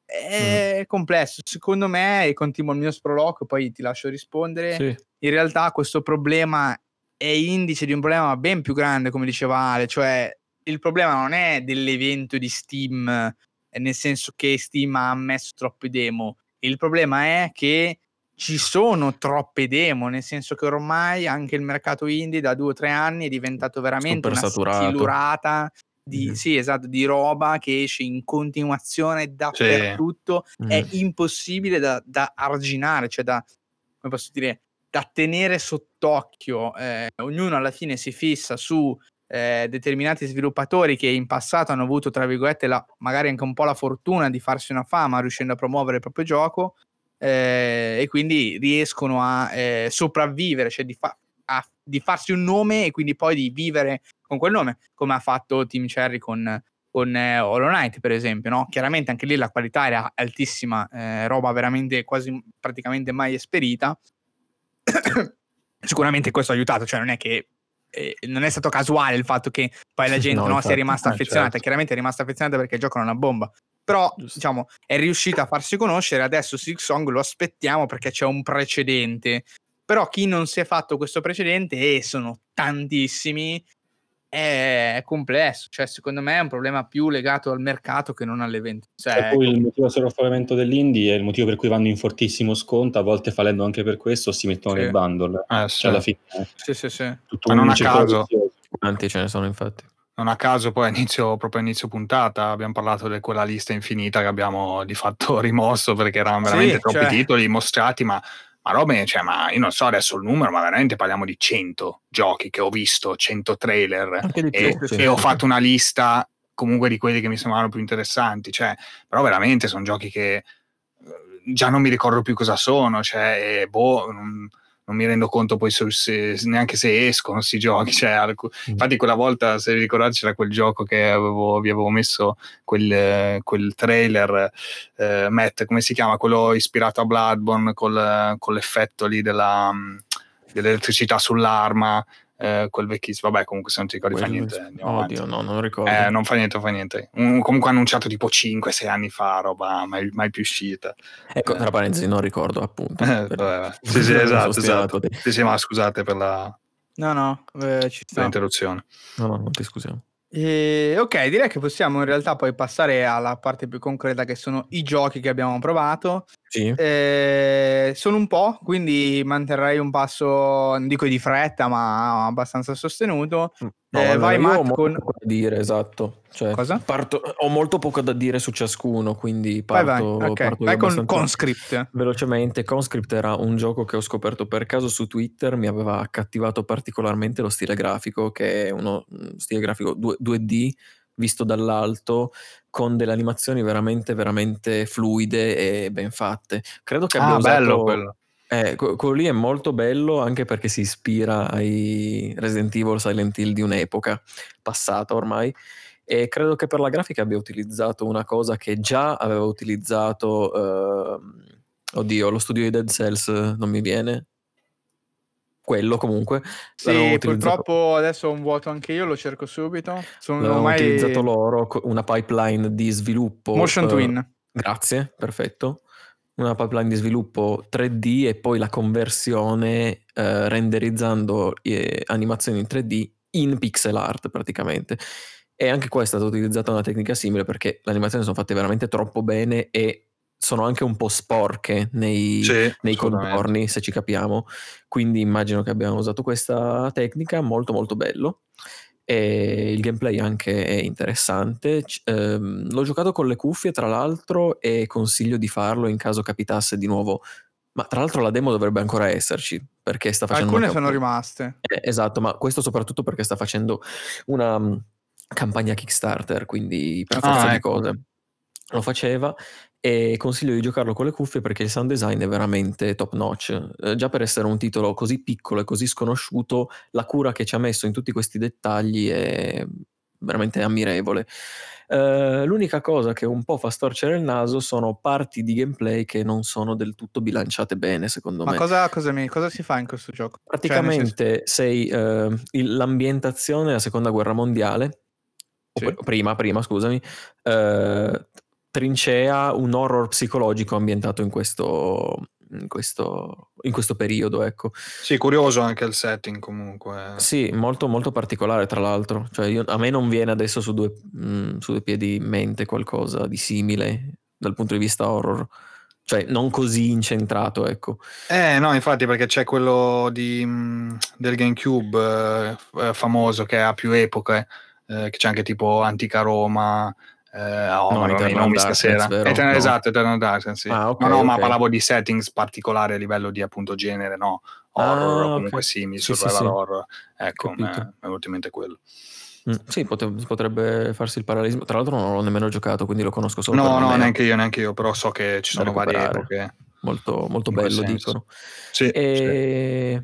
È mm. complesso, secondo me, e continuo il mio sproloquio, poi ti lascio rispondere. Sì. In realtà questo problema è indice di un problema ben più grande, come diceva Ale, cioè il problema non è dell'evento di Steam, eh, nel senso che Steam ha ammesso troppe demo, il problema è che ci sono troppe demo, nel senso che ormai anche il mercato indie da due o tre anni è diventato veramente una stilurata di, mm. sì, esatto, di roba che esce in continuazione dappertutto, sì. è mm. impossibile da, da arginare, cioè da, come posso dire, da tenere sott'occhio. Eh, ognuno alla fine si fissa su eh, determinati sviluppatori che in passato hanno avuto, tra virgolette, la, magari anche un po' la fortuna di farsi una fama riuscendo a promuovere il proprio gioco eh, e quindi riescono a eh, sopravvivere, cioè di, fa- a, di, farsi un nome e quindi poi di vivere con quel nome, come ha fatto Team Cherry con, con eh, Hollow Knight, per esempio. No? Chiaramente anche lì la qualità era altissima, eh, roba veramente quasi praticamente mai esperita Sicuramente questo ha aiutato, cioè non è che eh, non è stato casuale il fatto che poi la gente no, no, sia rimasta ah, affezionata, certo. chiaramente è rimasta affezionata perché giocano una bomba. Però, Giusto. diciamo, è riuscita a farsi conoscere, adesso Six Song lo aspettiamo perché c'è un precedente. Però chi non si è fatto questo precedente, e sono tantissimi, è complesso, cioè secondo me è un problema più legato al mercato che non all'evento. Cioè, cioè poi il motivo del sovraffollamento dell'indie è il motivo per cui vanno in fortissimo sconto, a volte fallendo anche per questo si mettono sì. nei bundle. Eh, sì. Cioè alla fine. Sì, sì, sì. Tutto Ma non a caso. Quanti ce ne sono infatti? Non a caso poi inizio, proprio inizio puntata abbiamo parlato di quella lista infinita che abbiamo di fatto rimosso perché erano veramente sì, troppi cioè... titoli mostrati, ma ma robe, cioè, ma io non so adesso il numero, ma veramente parliamo di 100 giochi che ho visto, 100 trailer e, sì. e, ho fatto una lista comunque di quelli che mi sembravano più interessanti, cioè, però veramente sono giochi che eh, già non mi ricordo più cosa sono, cioè, boh, non, non mi rendo conto poi se, neanche se escono questi giochi. Cioè, alc- mm. Infatti, quella volta, se vi ricordate, c'era quel gioco che avevo, vi avevo messo quel, quel trailer, eh, Matt, come si chiama? Quello ispirato a Bloodborne col, con l'effetto lì della, dell'elettricità sull'arma eh, quel vecchissimo, vabbè comunque se non ti ricordi fa niente. Oddio, no, non ricordo. Eh, non fa niente, fa niente. Un, comunque annunciato tipo 5-6 anni fa, roba mai, mai più uscita. Ecco, eh. tra parentesi non ricordo appunto. Eh, per... sì, sì, esatto, esatto. Sì, sì, ma scusate per la... No, no, eh, ci sta. L'interruzione. No, no, non ti scusiamo. E, ok, direi che possiamo in realtà poi passare alla parte più concreta che sono i giochi che abbiamo provato. Sì. Eh, sono un po', quindi manterrei un passo, non dico di fretta, ma abbastanza sostenuto. Mm. No, eh, vai Matt con... da dire, esatto. Cioè, Cosa? Parto, ho molto poco da dire su ciascuno, quindi parto, vai, vai. Okay. parto vai con Conscript. Velocemente, Conscript era un gioco che ho scoperto per caso su Twitter, mi aveva accattivato particolarmente lo stile grafico, che è uno stile grafico 2, 2D visto dall'alto con delle animazioni veramente veramente fluide e ben fatte. Credo che abbia ah, usato bello quello. Eh, quello lì è molto bello anche perché si ispira ai Resident Evil Silent Hill di un'epoca passata ormai e credo che per la grafica abbia utilizzato una cosa che già aveva utilizzato eh, oddio lo studio di Dead Cells non mi viene quello comunque sì purtroppo adesso ho un vuoto anche io lo cerco subito. Sono mai utilizzato loro una pipeline di sviluppo motion uh, twin. grazie perfetto. Una pipeline di sviluppo 3D e poi la conversione uh, renderizzando eh, animazioni in 3D in pixel art praticamente. E anche qua è stata utilizzata una tecnica simile perché le animazioni sono fatte veramente troppo bene e sono anche un po' sporche nei, sì, nei contorni, se ci capiamo. Quindi immagino che abbiamo usato questa tecnica, molto molto bello. E il gameplay anche è interessante. ehm, l'ho giocato con le cuffie, tra l'altro, e consiglio di farlo in caso capitasse di nuovo. Ma tra l'altro la demo dovrebbe ancora esserci, perché sta facendo... Alcune sono rimaste. Eh, esatto, ma questo soprattutto perché sta facendo una mm, campagna Kickstarter, quindi per forza ah, di ecco. cose. Lo faceva e consiglio di giocarlo con le cuffie perché il sound design è veramente top notch. Eh, già per essere un titolo così piccolo e così sconosciuto, la cura che ci ha messo in tutti questi dettagli è veramente ammirevole. Uh, l'unica cosa che un po' fa storcere il naso sono parti di gameplay che non sono del tutto bilanciate bene, secondo Ma me. Cosa, cosa, cosa, si fa in questo gioco? Cioè, Praticamente cioè, sei uh, il, l'ambientazione della seconda guerra mondiale, sì. prima, prima, scusami, uh, trincea un horror psicologico ambientato in questo, in questo, in questo periodo. Ecco. Sì, curioso anche il setting comunque. Sì, molto, molto particolare tra l'altro. Cioè io, a me non viene adesso su due, mh, mm, su due piedi in mente qualcosa di simile dal punto di vista horror cioè non così incentrato, ecco. Eh no, infatti perché c'è quello di, mm, del GameCube eh, famoso che ha più epoche, eh, che c'è anche tipo Antica Roma, eh, oh, no, non, non mi stasera. Vero? Eternal, no. Esatto, Eternal Darkness, sì. ah, okay, no, no, okay. ma parlavo di settings particolari a livello di appunto genere, no? Horror, ah, comunque okay. simili, sì, survival sì, horror. Ecco, mi è venuto in mente quello. Mm, sì, potrebbe farsi il parallelismo. Tra l'altro non l'ho nemmeno giocato, quindi lo conosco solo. No, no, neanche io, neanche io, però so che ci sono varie epoche. Molto, molto bello, dicono. Sì, e...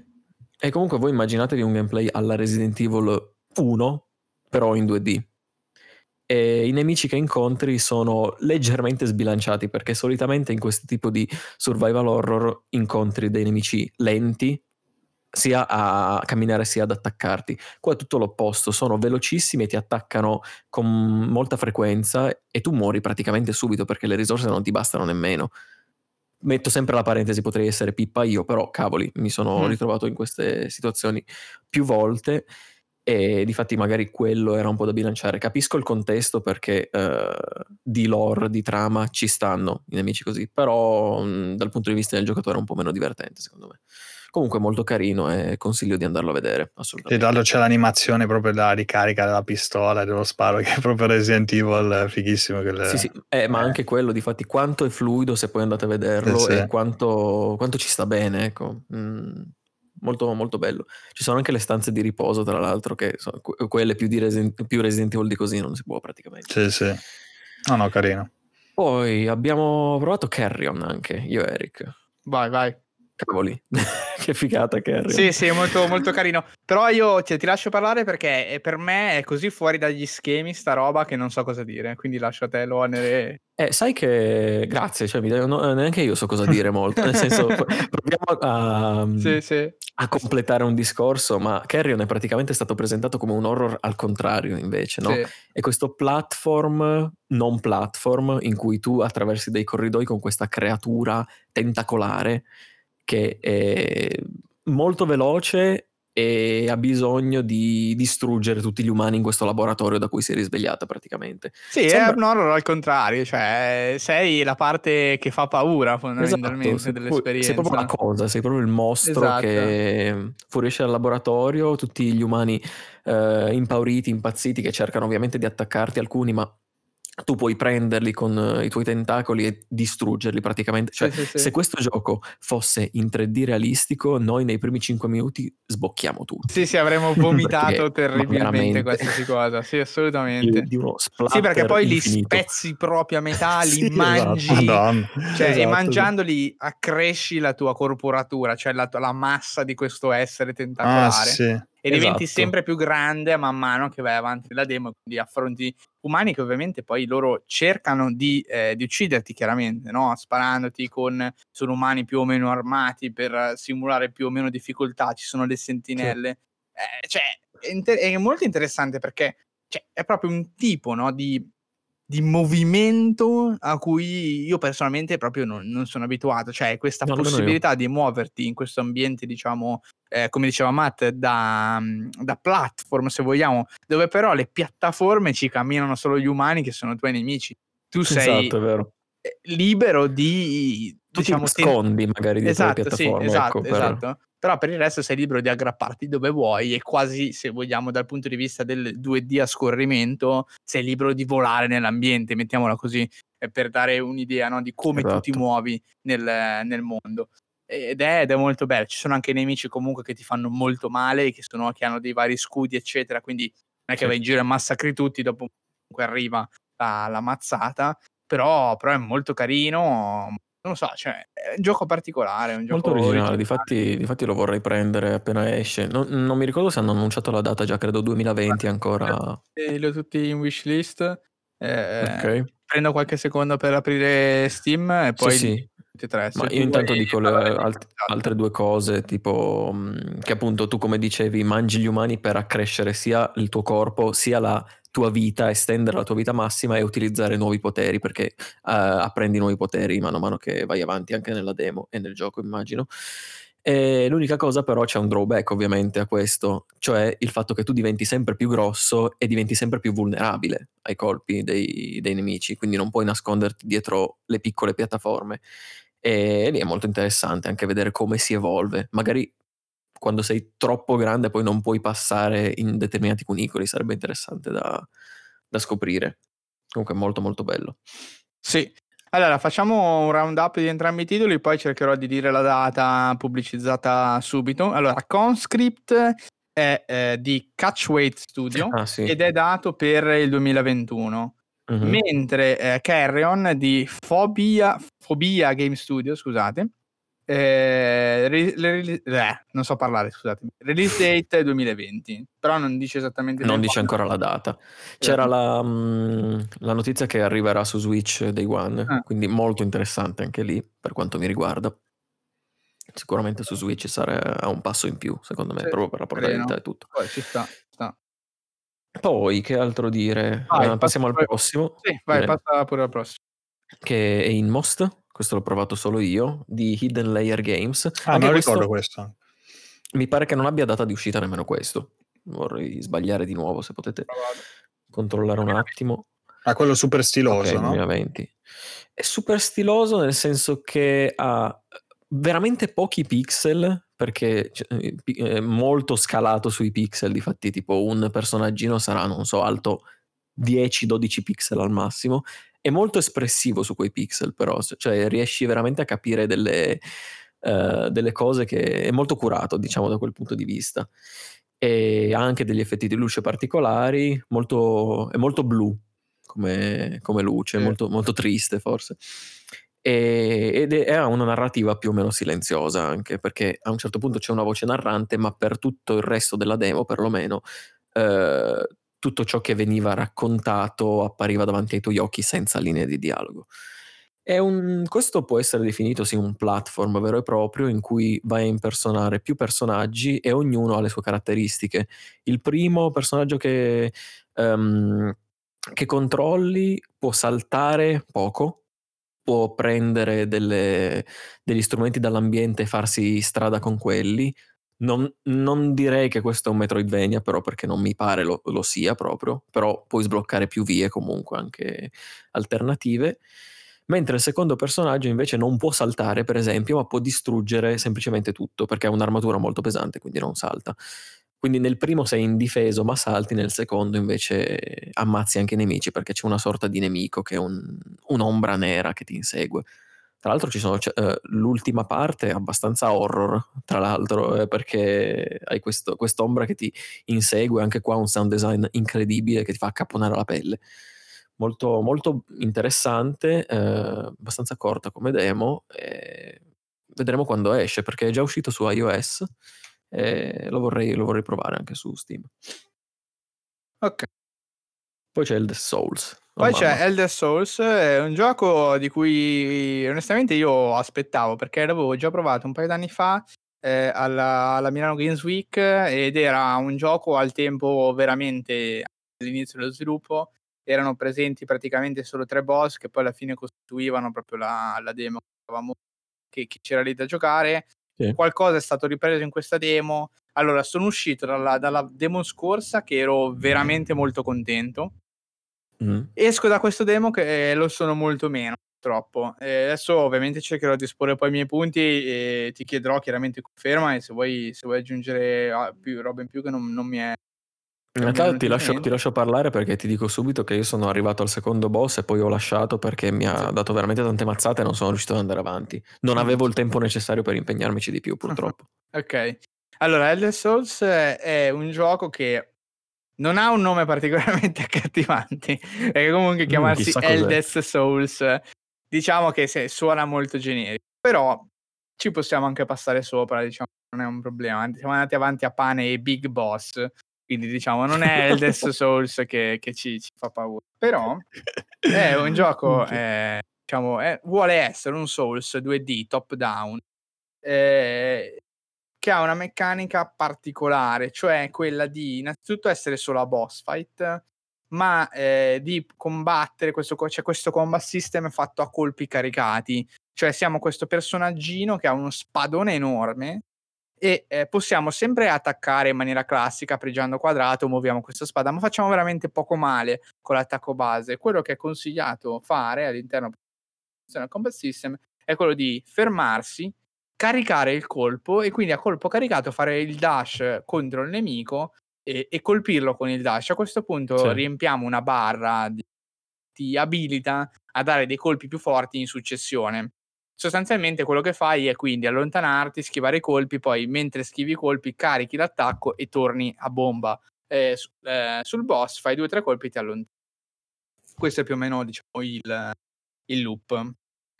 sì. e comunque voi immaginatevi un gameplay alla Resident Evil 1, però in 2D e i nemici che incontri sono leggermente sbilanciati perché solitamente in questo tipo di survival horror incontri dei nemici lenti sia a camminare sia ad attaccarti. Qua è tutto l'opposto, sono velocissimi e ti attaccano con molta frequenza e tu muori praticamente subito perché le risorse non ti bastano nemmeno. Metto sempre la parentesi, potrei essere pippa io, però cavoli, mi sono mm. ritrovato in queste situazioni più volte e difatti magari quello era un po' da bilanciare. Capisco il contesto perché uh, di lore, di trama ci stanno i nemici così, però mh, dal punto di vista del giocatore è un po' meno divertente secondo me. Comunque molto carino e consiglio di andarlo a vedere, assolutamente. Sì, c'è l'animazione proprio da ricarica della pistola e dello sparo che è proprio Resident Evil fighissimo. Quelle... Sì, sì, eh, ma anche quello, difatti, quanto è fluido se poi andate a vederlo sì, sì. e quanto, quanto, ci sta bene, ecco. Mm molto, molto bello. Ci sono anche le stanze di riposo, tra l'altro, che sono quelle più, di Resident, più Resident Evil di così, non si può praticamente. Sì, sì. No, no, carino. Poi abbiamo provato Carrion anche, io e Eric. Vai, vai. Cavoli, che figata Carrion. Sì, sì, molto, molto carino. Però io cioè, ti lascio parlare perché per me è così fuori dagli schemi sta roba che non so cosa dire, quindi lascio a te l'onere. Eh, sai che grazie, cioè, no, neanche io so cosa dire molto, nel senso proviamo a, sì, sì. a, completare un discorso, ma Carrion è praticamente stato presentato come un horror al contrario invece, no? Sì. È questo platform, non platform, in cui tu attraversi dei corridoi con questa creatura tentacolare che è molto veloce e ha bisogno di distruggere tutti gli umani in questo laboratorio da cui si è risvegliata praticamente. Sì, Sembra... è un horror al contrario, cioè sei la parte che fa paura fondamentalmente esatto, dell'esperienza. Sei proprio la cosa, sei proprio il mostro esatto. che fuoriesce dal laboratorio, tutti gli umani eh, impauriti, impazziti che cercano ovviamente di attaccarti, alcuni ma tu puoi prenderli con uh, i tuoi tentacoli e distruggerli praticamente. Cioè, sì, sì, se questo gioco fosse in 3D realistico, noi nei primi 5 minuti sbocchiamo tutti. Sì, sì, avremmo vomitato terribilmente qualsiasi cosa. Sì, assolutamente. Di uno sì, perché poi infinito. li spezzi proprio a metà, li esatto. mangi. Esatto. Cioè, esatto. E mangiandoli accresci la tua corporatura, cioè la, la massa di questo essere tentacolare. Ah, sì e esatto. diventi sempre più grande man mano che vai avanti nella demo, quindi affronti umani che ovviamente poi loro cercano di, eh, di ucciderti chiaramente, no? sparandoti con, sono umani più o meno armati per simulare più o meno difficoltà, ci sono le sentinelle, sì. eh, cioè è, inter- è, molto interessante perché cioè, è proprio un tipo no, di di movimento a cui io personalmente proprio non, non sono abituato, cioè questa no, possibilità di muoverti in questo ambiente, diciamo, eh, come diceva Matt, da, da, platform se vogliamo, dove però le piattaforme ci camminano solo gli umani che sono i tuoi nemici. Tu sei esatto, libero di... Tu diciamo, ti nascondi magari di esatto, piattaforme. Sì, esatto, ecco, esatto. Per però per il resto sei libero di aggrapparti dove vuoi e quasi, se vogliamo, dal punto di vista del 2D a scorrimento, sei libero di volare nell'ambiente, mettiamola così, per dare un'idea no, di come esatto. tu ti esatto. muovi nel, nel mondo. Ed è, ed è, molto bello. Ci sono anche nemici comunque che ti fanno molto male, che, sono, che hanno dei vari scudi, eccetera. Quindi non è che vai in giro e massacri tutti, dopo comunque arriva la, la mazzata. Però, però, è molto carino, non lo so, cioè, è un gioco particolare, un Molto originale, difatti, difatti lo vorrei prendere appena esce. Non, non mi ricordo se hanno annunciato la data già, credo 2020 ancora. Li ho tutti in wishlist. Eh, Ok. Prendo qualche secondo per aprire Steam e poi Sì, sì. Tre. Ma io intanto dico le alt- altre due cose, tipo mh, che appunto tu come dicevi mangi gli umani per accrescere sia il tuo corpo sia la tua vita, estendere la tua vita massima e utilizzare nuovi poteri perché uh, apprendi nuovi poteri mano a mano che vai avanti anche nella demo e nel gioco immagino. E l'unica cosa però c'è un drawback ovviamente a questo, cioè il fatto che tu diventi sempre più grosso e diventi sempre più vulnerabile ai colpi dei, dei nemici, quindi non puoi nasconderti dietro le piccole piattaforme. E lì è molto interessante anche vedere come si evolve. Magari quando sei troppo grande poi non puoi passare in determinati cunicoli, sarebbe interessante da, da scoprire. Comunque è molto molto bello. Sì, allora facciamo un round up di entrambi i titoli, poi cercherò di dire la data pubblicizzata subito. Allora, Conscript è eh, di Catchweight Studio ah, sì. ed è dato per il 2021. Uh-huh. Mentre eh, Carrion di Phobia, Phobia Game Studio, scusate, eh, re, re, eh, non so parlare, scusatemi. Release date 2020, però non dice esattamente. Non dice ancora la data. C'era la, mh, la, notizia che arriverà su Switch Day One, ah. quindi molto interessante anche lì per quanto mi riguarda. Sicuramente su Switch sarà un passo in più, secondo me, sì, proprio per la portabilità e tutto. Poi ci sta. Poi, che altro dire? Vai, uh, passiamo al prossimo. Sì, vai, passa pure al prossimo. Che è Inmost, questo l'ho provato solo io, di Hidden Layer Games. Ah, Anche non ricordo questo. Mi pare che non abbia data di uscita nemmeno questo. vorrei sbagliare di nuovo se potete controllare un attimo. Ah, quello super stiloso, okay, no? 2020. È super stiloso nel senso che ha veramente pochi pixel perché cioè, è molto scalato sui pixel, difatti tipo un personaggino sarà, non so, alto 10-12 pixel al massimo, è molto espressivo su quei pixel però, cioè riesci veramente a capire delle, uh, delle cose che è molto curato, diciamo, da quel punto di vista. E ha anche degli effetti di luce particolari, molto, è molto blu come, come luce, eh. molto, molto triste forse ed è, ha una narrativa più o meno silenziosa anche perché a un certo punto c'è una voce narrante ma per tutto il resto della demo perlomeno eh, tutto ciò che veniva raccontato appariva davanti ai tuoi occhi senza linee di dialogo. Un, questo può essere definito sì, un platform vero e proprio in cui vai a impersonare più personaggi e ognuno ha le sue caratteristiche. Il primo personaggio che, um, che controlli può saltare poco, può prendere delle, degli strumenti dall'ambiente e farsi strada con quelli. Non, non, direi che questo è un Metroidvania, però perché non mi pare lo, lo, sia proprio, però puoi sbloccare più vie comunque anche alternative. Mentre il secondo personaggio invece non può saltare, per esempio, ma può distruggere semplicemente tutto perché ha un'armatura molto pesante, quindi non salta. Quindi nel primo sei indifeso ma salti, nel secondo invece ammazzi anche i nemici perché c'è una sorta di nemico che è un, un'ombra nera che ti insegue. Tra l'altro ci sono, cioè, uh, l'ultima parte è abbastanza horror, tra l'altro, eh, perché hai questo, quest'ombra che ti insegue, anche qua un sound design incredibile che ti fa accapponare la pelle. Molto, molto interessante, eh, abbastanza corta come demo, vedremo quando esce perché è già uscito su iOS e lo vorrei, lo vorrei provare anche su Steam. Ok. Poi c'è Elder Souls. Oh, Poi mamma. c'è Elder Souls, è un gioco di cui onestamente io aspettavo perché l'avevo già provato un paio d'anni fa eh, alla, alla, Milano Games Week ed era un gioco al tempo veramente all'inizio dello sviluppo. Erano presenti praticamente solo tre boss che poi alla fine costituivano proprio la, la demo che, che c'era lì da giocare sì. Qualcosa è stato ripreso in questa demo. Allora, sono uscito dalla, dalla demo scorsa che ero veramente molto contento. Mm. Esco da questo demo che lo sono molto meno, troppo. E adesso ovviamente cercherò di esporre poi i miei punti e ti chiederò chiaramente conferma e se vuoi, se vuoi aggiungere ah, più roba in più che non, non mi è in realtà ti lascio, ti lascio, parlare perché ti dico subito che io sono arrivato al secondo boss e poi ho lasciato perché mi ha dato veramente tante mazzate e non sono riuscito ad andare avanti. Non avevo il tempo necessario per impegnarmici di più, purtroppo. ok. Allora, Elder Souls è un gioco che non ha un nome particolarmente accattivante, perché comunque mm, chiamarsi mm, Elder Souls diciamo che se, suona molto generico, però ci possiamo anche passare sopra, diciamo, non è un problema. Siamo andati avanti a pane e Big Boss quindi diciamo non è il Death Souls che, che ci, ci, fa paura, però è un gioco, eh, diciamo, è, vuole essere un Souls 2D top down eh, che ha una meccanica particolare, cioè quella di innanzitutto essere solo a boss fight, ma eh, di combattere questo, c'è questo combat system fatto a colpi caricati, cioè siamo questo personaggino che ha uno spadone enorme e eh, possiamo sempre attaccare in maniera classica, pregiando quadrato, muoviamo questa spada, ma facciamo veramente poco male con l'attacco base. Quello che è consigliato fare all'interno del combat system è quello di fermarsi, caricare il colpo e quindi a colpo caricato fare il dash contro il nemico e, e colpirlo con il dash. A questo punto sì. riempiamo una barra di, ti abilita a dare dei colpi più forti in successione sostanzialmente quello che fai è quindi allontanarti, schivare i colpi, poi mentre schivi i colpi carichi l'attacco e torni a bomba eh, eh, sul boss, fai due o tre colpi e ti allontani. Questo è più o meno diciamo, il, il loop.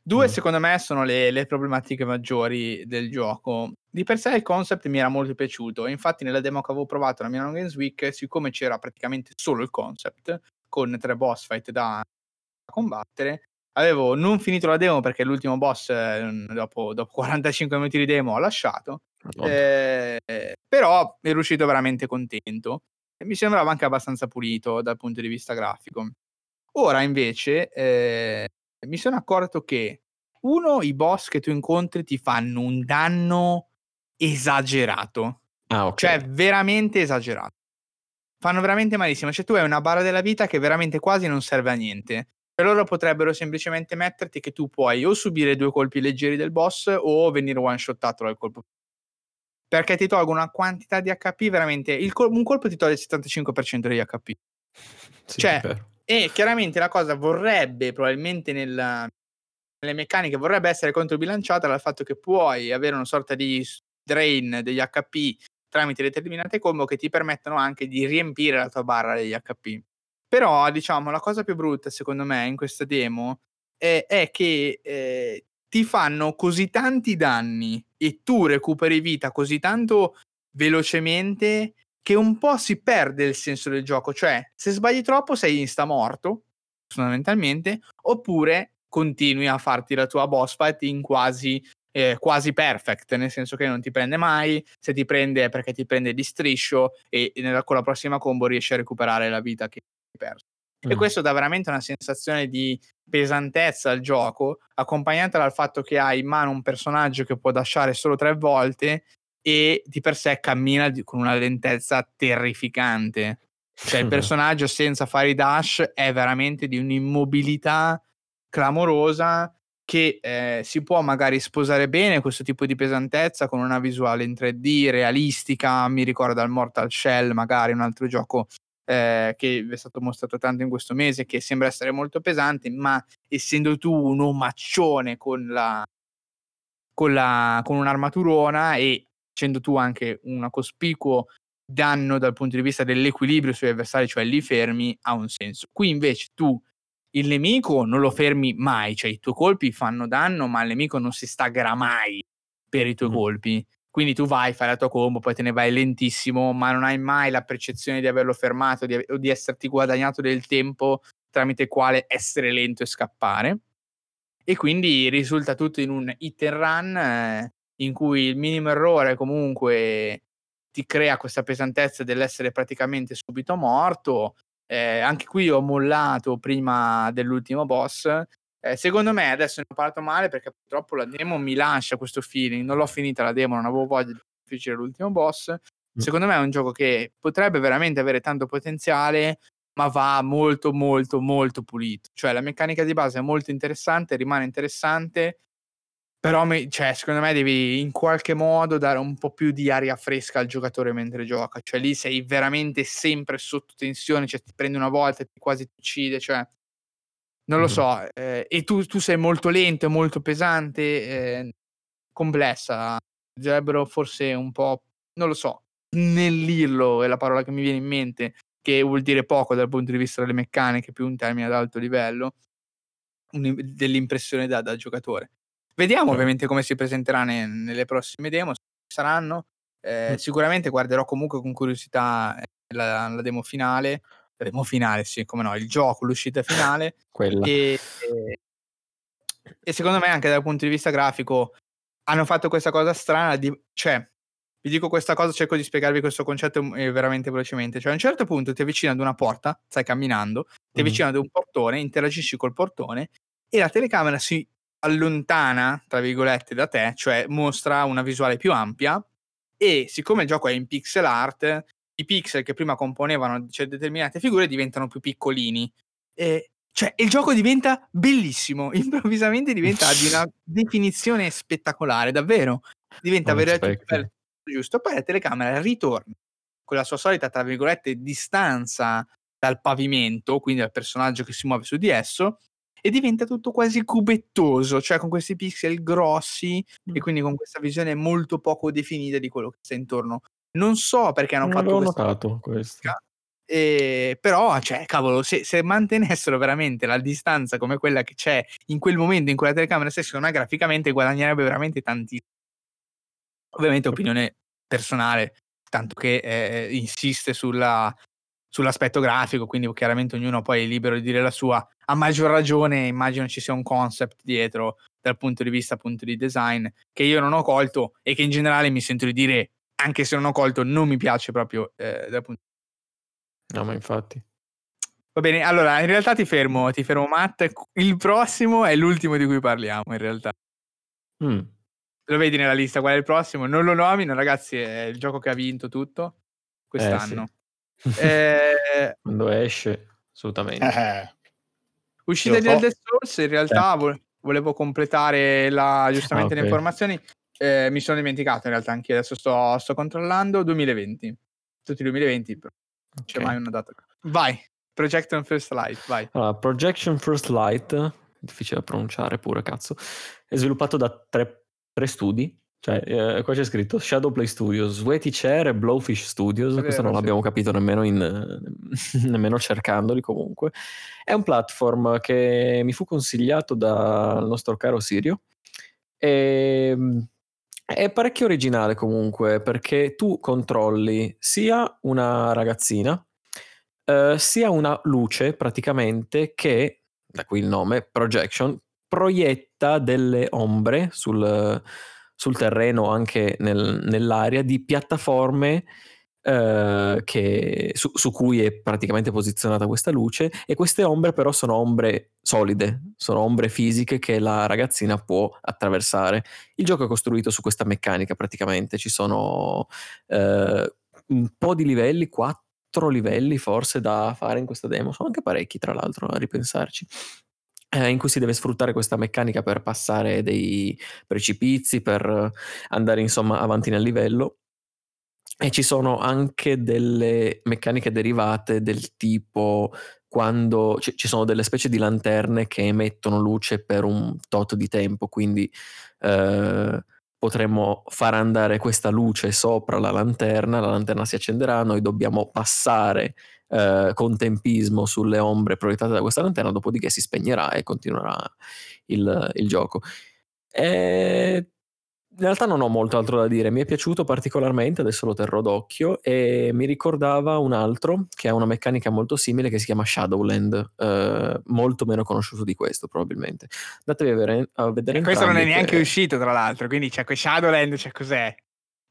Due, mm. secondo me, sono le, le, problematiche maggiori del gioco. Di per sé il concept mi era molto piaciuto. Infatti, nella demo che avevo provato alla Milano Games Week, siccome c'era praticamente solo il concept, con tre boss fight da combattere, avevo non finito la demo perché l'ultimo boss eh, dopo, dopo, 45 minuti di demo ho lasciato eh, però ero uscito veramente contento e mi sembrava anche abbastanza pulito dal punto di vista grafico ora invece eh, mi sono accorto che uno i boss che tu incontri ti fanno un danno esagerato ah, okay. cioè veramente esagerato fanno veramente malissimo. Cioè, tu hai una barra della vita che veramente quasi non serve a niente. Loro potrebbero semplicemente metterti che tu puoi o subire due colpi leggeri del boss o venire one shottato dal colpo. Perché ti tolgo una quantità di HP veramente. Col- un colpo ti toglie il 75% degli HP. Sì, cioè, e chiaramente la cosa vorrebbe, probabilmente nella, nelle meccaniche, vorrebbe essere controbilanciata dal fatto che puoi avere una sorta di drain degli HP tramite determinate combo che ti permettono anche di riempire la tua barra degli HP. Però, diciamo, la cosa più brutta, secondo me, in questa demo è, è che eh, ti fanno così tanti danni e tu recuperi vita così tanto velocemente che un po' si perde il senso del gioco. Cioè, se sbagli troppo sei insta morto, fondamentalmente, oppure continui a farti la tua boss fight in quasi eh, quasi perfect, nel senso che non ti prende mai, se ti prende è perché ti prende di striscio e nella, con la prossima combo riesci a recuperare la vita che perso. Mm. E questo dà veramente una sensazione di pesantezza al gioco, accompagnata dal fatto che hai in mano un personaggio che può dashare solo tre volte e di per sé cammina con una lentezza terrificante. Cioè il personaggio senza fare i dash è veramente di un'immobilità clamorosa che eh, si può magari sposare bene questo tipo di pesantezza con una visuale in 3D realistica, mi ricorda il Mortal Shell, magari un altro gioco eh, che vi è stato mostrato tanto in questo mese, che sembra essere molto pesante, ma essendo tu un omaccione con, la, con, la, con un'armaturona e facendo tu anche un cospicuo danno dal punto di vista dell'equilibrio sugli avversari, cioè li fermi, ha un senso. Qui invece tu il nemico non lo fermi mai, cioè i tuoi colpi fanno danno, ma il nemico non si staggerà mai per i tuoi mm. colpi. Quindi tu vai, fai la tua combo, poi te ne vai lentissimo, ma non hai mai la percezione di averlo fermato di, o di esserti guadagnato del tempo tramite quale essere lento e scappare. E quindi risulta tutto in un hit and run eh, in cui il minimo errore comunque ti crea questa pesantezza dell'essere praticamente subito morto eh, anche qui ho mollato prima dell'ultimo boss. Eh, secondo me adesso ne ho parlato male perché purtroppo la demo mi lascia questo feeling. Non l'ho finita la demo, non avevo voglia di difficile l'ultimo boss. Mm. Secondo me è un gioco che potrebbe veramente avere tanto potenziale, ma va molto, molto, molto pulito. Cioè la meccanica di base è molto interessante, rimane interessante, però, cioè, secondo me devi in qualche modo dare un po' più di aria fresca al giocatore mentre gioca. Cioè, lì sei veramente sempre sotto tensione, cioè ti prendi una volta e ti quasi ti uccide, cioè... Non lo so, eh, e tu, tu, sei molto lento, molto pesante, eh, complessa. Dovrebbero forse un po', non lo so, snellirlo è la parola che mi viene in mente, che vuol dire poco dal punto di vista delle meccaniche, più un termine ad alto livello, dell'impressione da, da giocatore. Vediamo okay. ovviamente come si presenterà ne, nelle prossime demo, saranno. Eh, mm. Sicuramente guarderò comunque con curiosità eh, la, la, demo finale. La demo finale, sì, come no, il gioco, l'uscita finale. Quella. E, e, e, secondo me anche dal punto di vista grafico hanno fatto questa cosa strana di... Cioè, vi dico questa cosa, cerco di spiegarvi questo concetto eh, veramente velocemente. Cioè, a un certo punto ti avvicini ad una porta, stai camminando, ti mm. avvicini ad un portone, interagisci col portone e la telecamera si allontana, tra virgolette, da te, cioè mostra una visuale più ampia e siccome il gioco è in pixel art, i pixel che prima componevano cioè, determinate figure diventano più piccolini. E, cioè, il gioco diventa bellissimo, improvvisamente diventa di una definizione spettacolare, davvero. Diventa veramente bello, giusto. Poi la telecamera ritorna con la sua solita, tra virgolette, distanza dal pavimento, quindi dal personaggio che si muove su di esso, e diventa tutto quasi cubettoso, cioè con questi pixel grossi mm. e quindi con questa visione molto poco definita di quello che c'è intorno. Non so perché hanno non fatto notato questo. Eh, però, cioè, cavolo, se, se, mantenessero veramente la distanza come quella che c'è in quel momento in cui la telecamera si me graficamente guadagnerebbe veramente tantissimo. Ovviamente opinione personale, tanto che eh, insiste sulla, sull'aspetto grafico, quindi chiaramente ognuno poi è libero di dire la sua. A maggior ragione immagino ci sia un concept dietro dal punto di vista appunto di design che io non ho colto e che in generale mi sento di dire, anche se non ho colto, non mi piace proprio eh, dal punto No, ma infatti. Va bene, allora in realtà ti fermo, ti fermo Matt. Il prossimo è l'ultimo di cui parliamo in realtà. Mm. Lo vedi nella lista qual è il prossimo? Non lo nomino, ragazzi, è il gioco che ha vinto tutto quest'anno. Eh, sì. Eh, Quando esce, assolutamente. Eh. Uscita di Elder Scrolls, in realtà eh. volevo completare la, giustamente ah, okay. le informazioni. Eh, mi sono dimenticato in realtà anche adesso sto, sto controllando 2020 tutti 2020 okay. c'è mai una data vai Projection First Light vai allora, Projection First Light difficile da pronunciare pure cazzo è sviluppato da tre, tre studi cioè, eh, qua c'è scritto Shadowplay Studios, Sweaty Chair e Blowfish Studios. Vero, Questo non sì. l'abbiamo capito nemmeno, in, nemmeno cercandoli comunque. È un platform che mi fu consigliato dal nostro caro Sirio. E, ehm, è parecchio originale comunque perché tu controlli sia una ragazzina, eh, sia una luce praticamente che, da qui il nome, projection, proietta delle ombre sul sul terreno, anche nel, nell'area, di piattaforme eh, che, su, su, cui è praticamente posizionata questa luce e queste ombre però sono ombre solide, sono ombre fisiche che la ragazzina può attraversare. Il gioco è costruito su questa meccanica praticamente, ci sono eh, un po' di livelli, quattro livelli forse da fare in questa demo, sono anche parecchi tra l'altro a ripensarci eh, in cui si deve sfruttare questa meccanica per passare dei precipizi, per andare insomma avanti nel livello. E ci sono anche delle meccaniche derivate del tipo quando c- ci sono delle specie di lanterne che emettono luce per un tot di tempo, quindi eh, potremmo far andare questa luce sopra la lanterna, la lanterna si accenderà, noi dobbiamo passare eh, con tempismo sulle ombre proiettate da questa lanterna, dopodiché si spegnerà e continuerà il, il gioco. E in realtà non ho molto altro da dire, mi è piaciuto particolarmente, adesso lo terrò d'occhio e mi ricordava un altro che ha una meccanica molto simile che si chiama Shadowland, eh, molto meno conosciuto di questo probabilmente. Andatevi a vedere, a vedere e questo non è neanche che... uscito tra l'altro, quindi c'è que Shadowland, c'è cos'è?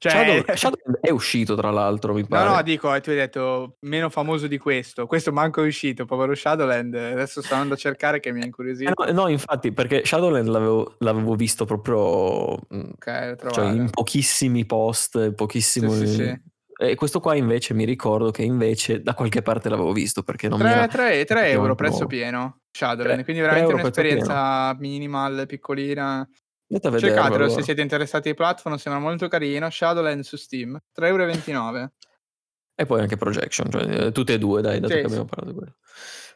Cioè... Shadow, Shadowland è uscito tra l'altro, mi pare. No, no, dico, tu hai detto meno famoso di questo. Questo manco è uscito, povero Shadowland. Adesso sto andando a cercare che mi ha incuriosito. Eh no, no, infatti, perché Shadowland l'avevo, l'avevo visto proprio mm, okay, cioè, in pochissimi post, pochissimo... Sì, sì, sì. E questo qua invece mi ricordo che invece da qualche parte l'avevo visto perché non 3, mi era... 3, 3 euro prezzo pieno Shadowland, 3, quindi veramente un'esperienza minimal, piccolina. Andate a Cercatelo allora. se siete interessati ai platform, sembra molto carino. Shadowland su Steam, 3,29 euro. E poi anche Projection, cioè eh, tutte e due, dai, dato sì, che abbiamo parlato di quello.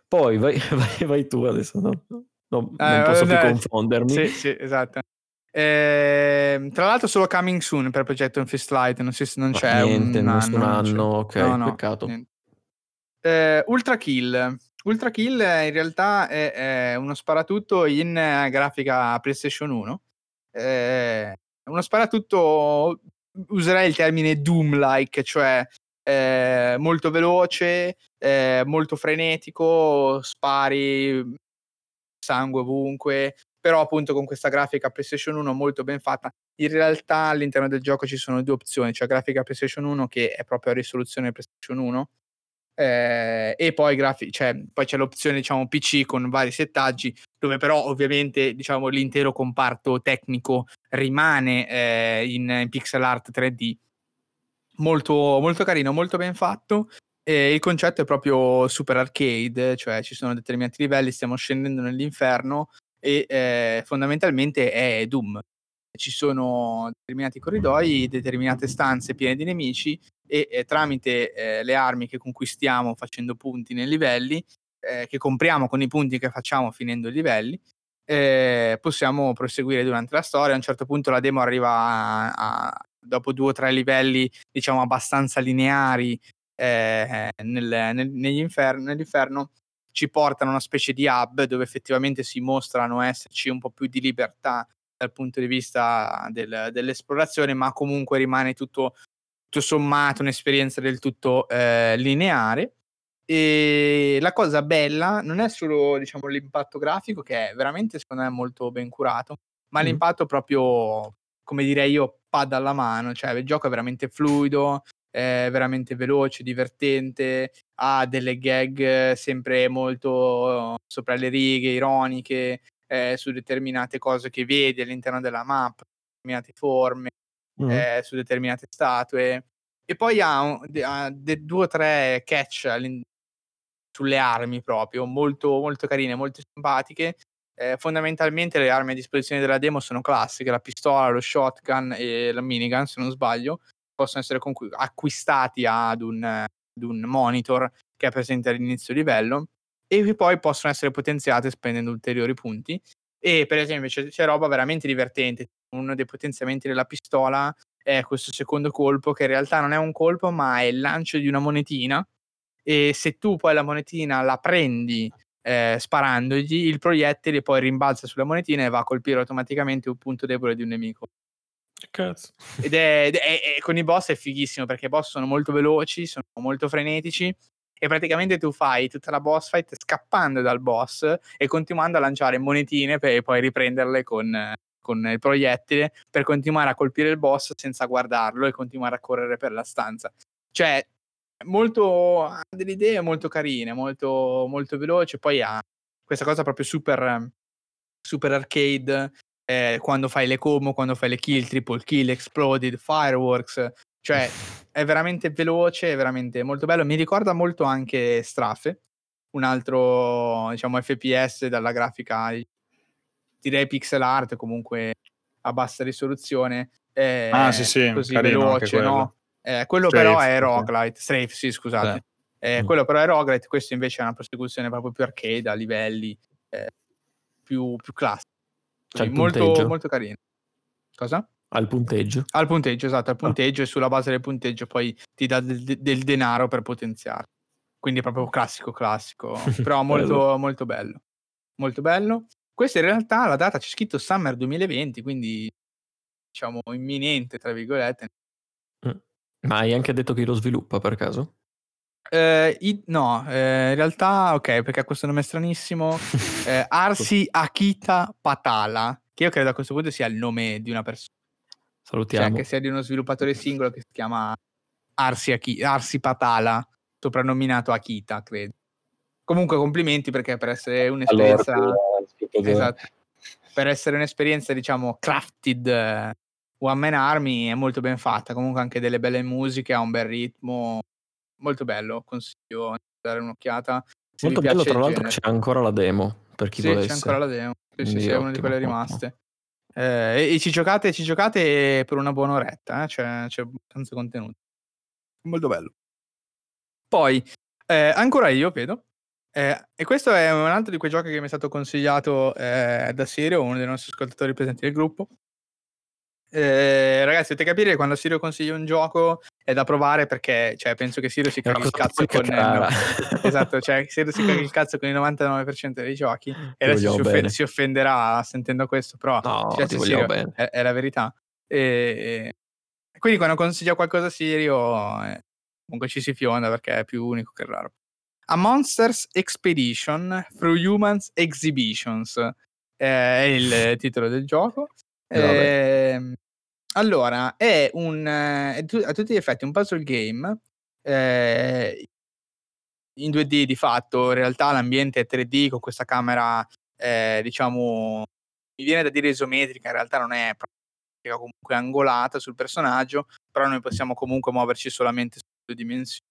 Poi vai, vai, vai tu adesso, no? no eh, non posso eh, più confondermi. Sì, sì, esatto. Eh, tra l'altro solo coming soon per progetto in Fist Light, non, si, non c'è niente, un anno, anno ok, no, no, peccato. Eh, Ultra Kill. Ultra Kill in realtà è, è, uno sparatutto in grafica PlayStation 1 eh, uno sparatutto, userei il termine Doom-like, cioè eh, molto veloce, eh, molto frenetico, spari, sangue ovunque, però appunto con questa grafica PlayStation 1 molto ben fatta. In realtà all'interno del gioco ci sono due opzioni, cioè grafica PlayStation 1 che è proprio a risoluzione PlayStation 1 eh, e poi, grafi- cioè, poi c'è l'opzione diciamo PC con vari settaggi dove però ovviamente diciamo l'intero comparto tecnico rimane eh, in, in, pixel art 3D molto, molto carino molto ben fatto. E il concetto è proprio super arcade cioè ci sono determinati livelli stiamo scendendo nell'inferno e eh, fondamentalmente è Doom ci sono determinati corridoi, determinate stanze piene di nemici e eh, tramite eh, le armi che conquistiamo facendo punti nei livelli, eh, che compriamo con i punti che facciamo finendo i livelli, eh, possiamo proseguire durante la storia. A un certo punto la demo arriva a, a, dopo due o tre livelli, diciamo, abbastanza lineari eh, nel, nel, nell'inferno ci portano a una specie di hub dove effettivamente si mostrano esserci un po' più di libertà dal punto di vista del, dell'esplorazione, ma comunque rimane tutto, tutto sommato un'esperienza del tutto eh, lineare. E la cosa bella non è solo diciamo, l'impatto grafico, che è veramente secondo me molto ben curato, ma mm. l'impatto proprio, come direi io, pad alla mano, cioè il gioco è veramente fluido, è veramente veloce, divertente, ha delle gag sempre molto sopra le righe, ironiche, eh, su determinate cose che vedi all'interno della mappa, determinate forme, mm. eh, su determinate statue. e poi ha, un, ha due o tre catch sulle armi proprio, molto, molto carine, molto simpatiche. Eh, fondamentalmente le armi a disposizione della demo sono classiche, la pistola, lo shotgun e la minigun, se non sbaglio, possono essere conqu- acquistati ad un, ad un monitor che è presente all'inizio livello e poi possono essere potenziate spendendo ulteriori punti. E per esempio c'è, c'è roba veramente divertente. Uno dei potenziamenti della pistola è questo secondo colpo, che in realtà non è un colpo, ma è il lancio di una monetina. E se tu poi la monetina la prendi eh, sparandogli, il proiettile poi rimbalza sulla monetina e va a colpire automaticamente un punto debole di un nemico. Cazzo. Ed è, è, è, con i boss è fighissimo perché i boss sono molto veloci, sono molto frenetici e praticamente tu fai tutta la boss fight scappando dal boss e continuando a lanciare monetine per poi riprenderle con, con il proiettile per continuare a colpire il boss senza guardarlo e continuare a correre per la stanza. Cioè, molto, ha delle idee molto carine, molto, molto veloce, poi ha questa cosa proprio super, super arcade eh, quando fai le combo, quando fai le kill, triple kill, exploded, fireworks, cioè è veramente veloce, è veramente molto bello. Mi ricorda molto anche Strafe, un altro diciamo FPS dalla grafica direi pixel art comunque a bassa risoluzione. Eh, ah, sì, sì, così veloce, no? Eh, quello Strafe, però è roguelite, Strafe, sì, scusate. Eh, mm. Quello però è roguelite, questo invece è una prosecuzione proprio più arcade a livelli eh, più, più classici. Cioè, molto, molto carino. Cosa? Al punteggio. Al punteggio, esatto, al ah. punteggio oh. e sulla base del punteggio poi ti dà del, del denaro per potenziare. Quindi è proprio classico, classico, però molto, bello. molto bello. Molto bello. Questo in realtà la data c'è scritto Summer 2020, quindi diciamo imminente, tra virgolette. Mm. Ma hai anche detto chi lo sviluppa per caso? Eh, i, no, eh, in realtà, ok, perché ha questo nome stranissimo. Eh, Arsi Akita Patala, che io credo a questo punto sia il nome di una persona. Salutiamo. Cioè, che sia di uno sviluppatore singolo che si chiama Arsi, Aki, Arsi Patala, soprannominato Akita, credo. Comunque complimenti perché per essere un'esperienza... Allora, esatto, per essere un'esperienza, diciamo, crafted uh, One Man Army è molto ben fatta. Comunque anche delle belle musiche, ha un bel ritmo, molto bello, consiglio di dare un'occhiata. Se molto bello, tra l'altro c'è ancora la demo, per chi sì, volesse. c'è ancora la demo, sì, sì, sì, è una di quelle rimaste. Eh, e, ci giocate, ci giocate per una buona oretta, eh? c'è, c'è abbastanza contenuto. Molto bello. Poi, eh, ancora io, vedo. Eh, e questo è un altro di quei giochi che mi è stato consigliato eh, da Sirio, uno dei nostri ascoltatori presenti nel gruppo. Eh, ragazzi, dovete capire che quando Sirio consiglia un gioco è da provare perché cioè, penso che Sirio si caghi il cazzo con no, esatto, cioè Sirio si caghi il cazzo con il 99% dei giochi e adesso si, offend- si, offenderà sentendo questo, però no, cioè, Sirio, è, è, la verità. E, e, quindi quando consiglia qualcosa a Sirio eh, comunque ci si fionda perché è più unico che raro. A Monsters Expedition Through Humans Exhibitions eh, è il titolo del gioco. Eh, allora, è un è tu a tutti gli effetti un puzzle game, ehm, in 2D di fatto, in realtà l'ambiente è 3D con questa camera, ehm, diciamo, mi viene da dire isometrica, in realtà non è comunque angolata sul personaggio, però noi possiamo comunque muoverci solamente su due dimensioni.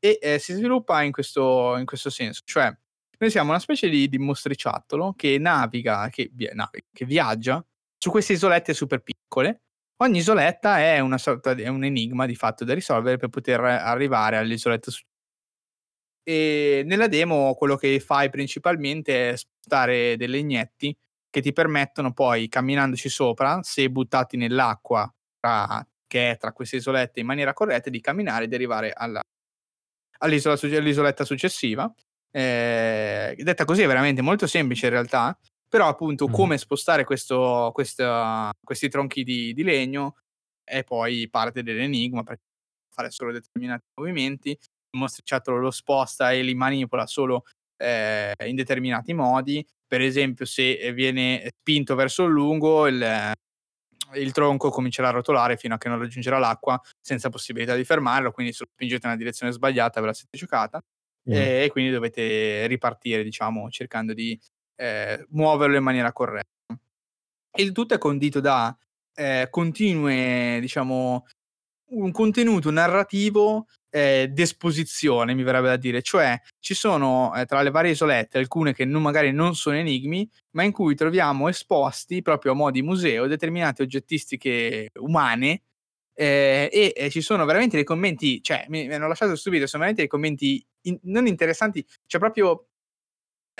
E, ehm, si sviluppa in questo in questo senso, cioè noi siamo una specie di di mostriciattolo che naviga che naviga, che viaggia su queste isolette super piccole Ogni isoletta è una sorta di, un enigma di fatto da risolvere per poter arrivare all'isoletta successiva. E nella demo quello che fai principalmente è spostare dei legnetti che ti permettono poi, camminandoci sopra, se buttati nell'acqua tra, che è tra queste isolette in maniera corretta, di camminare ed arrivare alla, all'isoletta successiva. Eh, detta così è veramente molto semplice in realtà, però appunto mm. come spostare questo, questa, questi tronchi di, di, legno è poi parte dell'enigma perché fare solo determinati movimenti il mostriciattolo lo sposta e li manipola solo eh, in determinati modi per esempio se viene spinto verso il lungo il, il tronco comincerà a rotolare fino a che non raggiungerà l'acqua senza possibilità di fermarlo quindi se lo spingete nella direzione sbagliata ve la siete giocata mm. e, e quindi dovete ripartire diciamo cercando di eh, muoverlo in maniera corretta. Il tutto è condito da eh, continue, diciamo, un contenuto narrativo eh, d'esposizione, mi verrebbe da dire, cioè ci sono eh, tra le varie isolette alcune che non, magari non sono enigmi, ma in cui troviamo esposti proprio a mo' di museo determinate oggettistiche umane eh, e, e, ci sono veramente dei commenti, cioè mi, mi hanno lasciato stupito, sono veramente dei commenti in, non interessanti, cioè proprio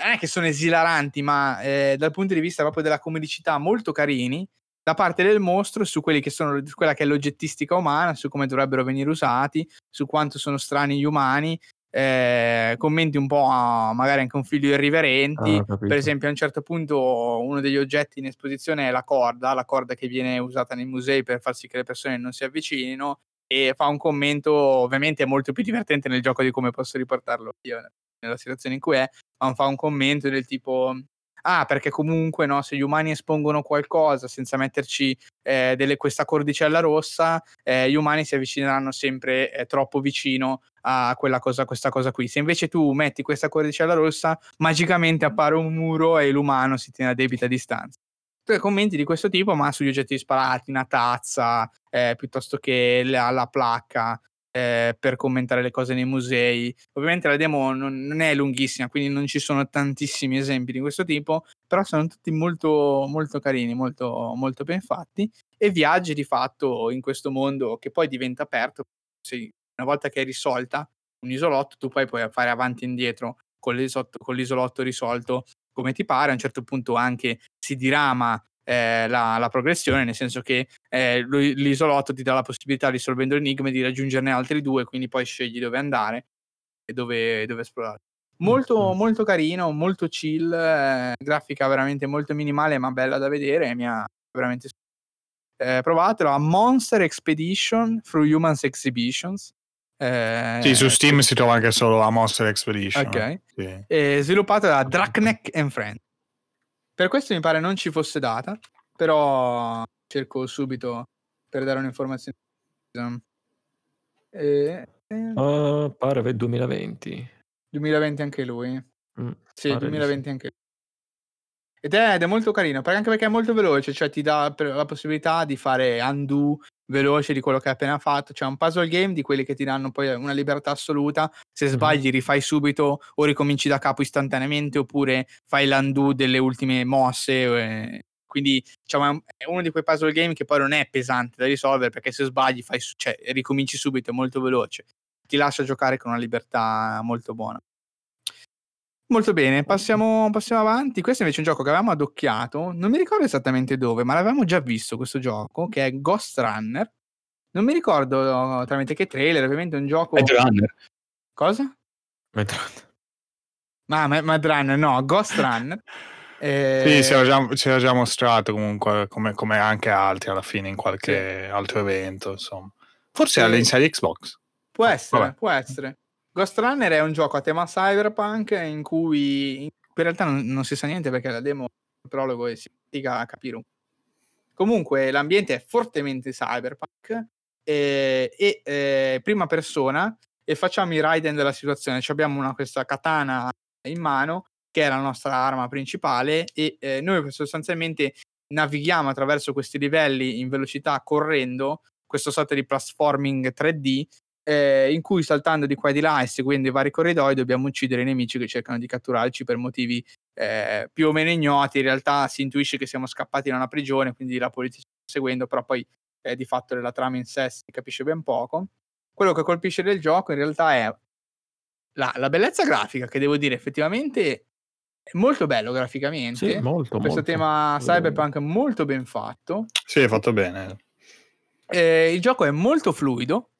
non è che sono esilaranti, ma eh, dal punto di vista proprio della comedicità molto carini da parte del mostro su quelli che sono quella che è l'oggettistica umana, su come dovrebbero venire usati, su quanto sono strani gli umani, eh, commenti un po' a, magari anche un figlio irriverenti. Ah, per esempio, a un certo punto uno degli oggetti in esposizione è la corda, la corda che viene usata nei musei per far sì che le persone non si avvicinino e fa un commento, ovviamente è molto più divertente nel gioco di come posso riportarlo io nella situazione in cui è, ma fa un commento del tipo ah, perché comunque no, se gli umani espongono qualcosa senza metterci eh, delle, questa cordicella rossa, eh, gli umani si avvicineranno sempre eh, troppo vicino a quella cosa, questa cosa qui. Se invece tu metti questa cordicella rossa, magicamente appare un muro e l'umano si tiene a debita distanza. Tre commenti di questo tipo, ma sugli oggetti disparati, una tazza, eh, piuttosto che la, la placca, eh, per commentare le cose nei musei. Ovviamente la demo non, non, è lunghissima, quindi non ci sono tantissimi esempi di questo tipo, però sono tutti molto, molto carini, molto, molto ben fatti e viaggi di fatto in questo mondo che poi diventa aperto. Una volta che è risolta un isolotto, tu poi puoi fare avanti e indietro con con l'isolotto risolto come ti pare. A un certo punto anche si dirama eh, la, la, progressione, nel senso che eh, l'isolotto ti dà la possibilità, risolvendo l'enigma, di raggiungerne altri due, quindi poi scegli dove andare e dove, dove esplorare. Molto, mm-hmm. molto carino, molto chill, eh, grafica veramente molto minimale ma bella da vedere, mi ha veramente eh, provatelo a Monster Expedition Through Humans Exhibitions. Eh, sì, su Steam si trova anche solo a Monster Expedition. Ok. Sì. sviluppato da Draknek and Friends. Per questo mi pare non ci fosse data, però cerco subito per dare un'informazione. E, Uh, pare per 2020. 2020 anche lui. Mm, sì, 2020 sì. anche lui. Ed è, ed è, molto carino, anche perché è molto veloce, cioè ti dà la possibilità di fare undo veloce di quello che hai appena fatto. Cioè un puzzle game di quelli che ti danno poi una libertà assoluta. Se mhm. sbagli, rifai subito o ricominci da capo istantaneamente, oppure fai l'undo delle ultime mosse. Eh. Quindi diciamo, è uno di quei puzzle game che poi non è pesante da risolvere perché se sbagli fai, cioè, ricominci subito, è molto veloce. Ti lascia giocare con una libertà molto buona. Molto bene, passiamo, passiamo, avanti. Questo invece è un gioco che avevamo adocchiato, non mi ricordo esattamente dove, ma l'avevamo già visto questo gioco, che è Ghost Runner. Non mi ricordo tramite che trailer, ovviamente è un gioco... Mad Runner. Cosa? Mad Runner. Ma Mad Runner, no, Ghost Runner. eh... Sì, ci era, già, già, mostrato comunque, come, come, anche altri alla fine in qualche sì. altro evento, insomma. Forse sì. all'inside Xbox. Può essere, Vabbè. può essere. Ghost Runner è un gioco a tema cyberpunk in cui in realtà non, non si sa niente perché la demo il prologo e si fatica a capire un Comunque l'ambiente è fortemente cyberpunk eh, e eh, prima persona e facciamo i Raiden della situazione. Ci abbiamo una, questa katana in mano che è la nostra arma principale e eh, noi sostanzialmente navighiamo attraverso questi livelli in velocità correndo questo sorta di platforming 3D eh, in cui saltando di qua e di là e seguendo i vari corridoi dobbiamo uccidere i nemici che cercano di catturarci per motivi eh, più o meno ignoti. In realtà si intuisce che siamo scappati da una prigione, quindi la polizia ci sta seguendo, però poi eh, di fatto della trama in sé si capisce ben poco. Quello che colpisce del gioco in realtà è la, la bellezza grafica, che devo dire effettivamente è molto bello graficamente. Sì, molto, Questo molto. tema cyberpunk è molto ben fatto. Sì, è fatto bene. Eh, il gioco è molto fluido,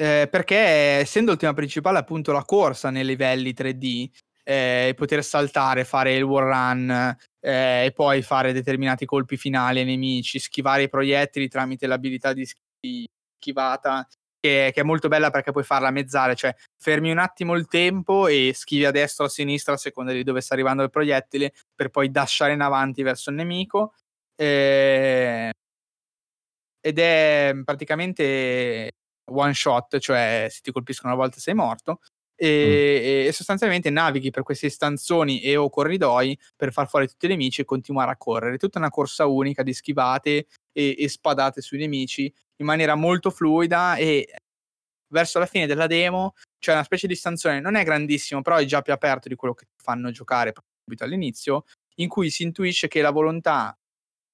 eh, perché essendo il tema principale appunto la corsa nei livelli 3D, eh, poter saltare, fare il wall run eh, e poi fare determinati colpi finali ai nemici, schivare i proiettili tramite l'abilità di schivata, che, che, è molto bella perché puoi farla a mezzale, cioè fermi un attimo il tempo e schivi a destra o a sinistra a seconda di dove sta arrivando il proiettile per poi dashare in avanti verso il nemico. Eh, ed è praticamente one shot, cioè se ti colpiscono una volta sei morto, e, mm. e, sostanzialmente navighi per questi stanzoni e o corridoi per far fuori tutti i nemici e continuare a correre. Tutta una corsa unica di schivate e, e spadate sui nemici in maniera molto fluida e verso la fine della demo c'è una specie di stanzone, non è grandissimo, però è già più aperto di quello che fanno giocare subito all'inizio, in cui si intuisce che la volontà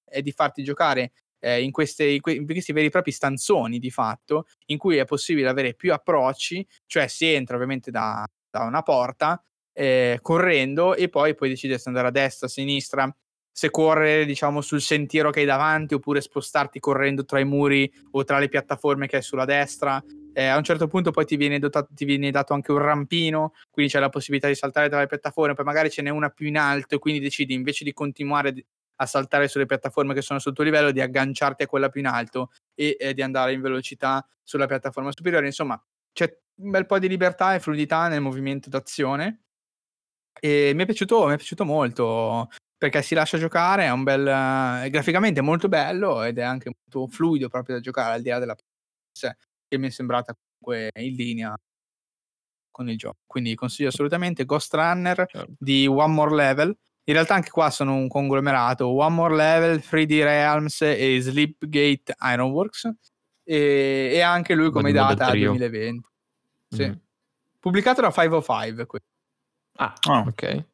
è di farti giocare eh, in, queste, in, questi veri e propri stanzoni di fatto, in cui è possibile avere più approcci, cioè si entra ovviamente da, da una porta eh, correndo e poi puoi decidere se andare a destra, a sinistra, se correre diciamo sul sentiero che hai davanti oppure spostarti correndo tra i muri o tra le piattaforme che hai sulla destra. Eh, a un certo punto poi ti viene, dotato, ti viene, dato anche un rampino, quindi c'è la possibilità di saltare tra le piattaforme, poi magari ce n'è una più in alto e quindi decidi invece di continuare a saltare sulle piattaforme che sono sul tuo livello, di agganciarti a quella più in alto e eh, di andare in velocità sulla piattaforma superiore. Insomma, c'è un bel po' di libertà e fluidità nel movimento d'azione. E mi è piaciuto, mi è piaciuto molto perché si lascia giocare, è un bel è graficamente molto bello ed è anche molto fluido proprio da giocare al di là della che mi è sembrata comunque in linea con il gioco. Quindi consiglio assolutamente Ghost Runner certo. di One More Level in realtà anche qua sono un conglomerato, One More Level, 3D Realms e Sleepgate Ironworks e, e anche lui come data 2020. Sì. Mm. Pubblicato da 505. Ah, oh. ok.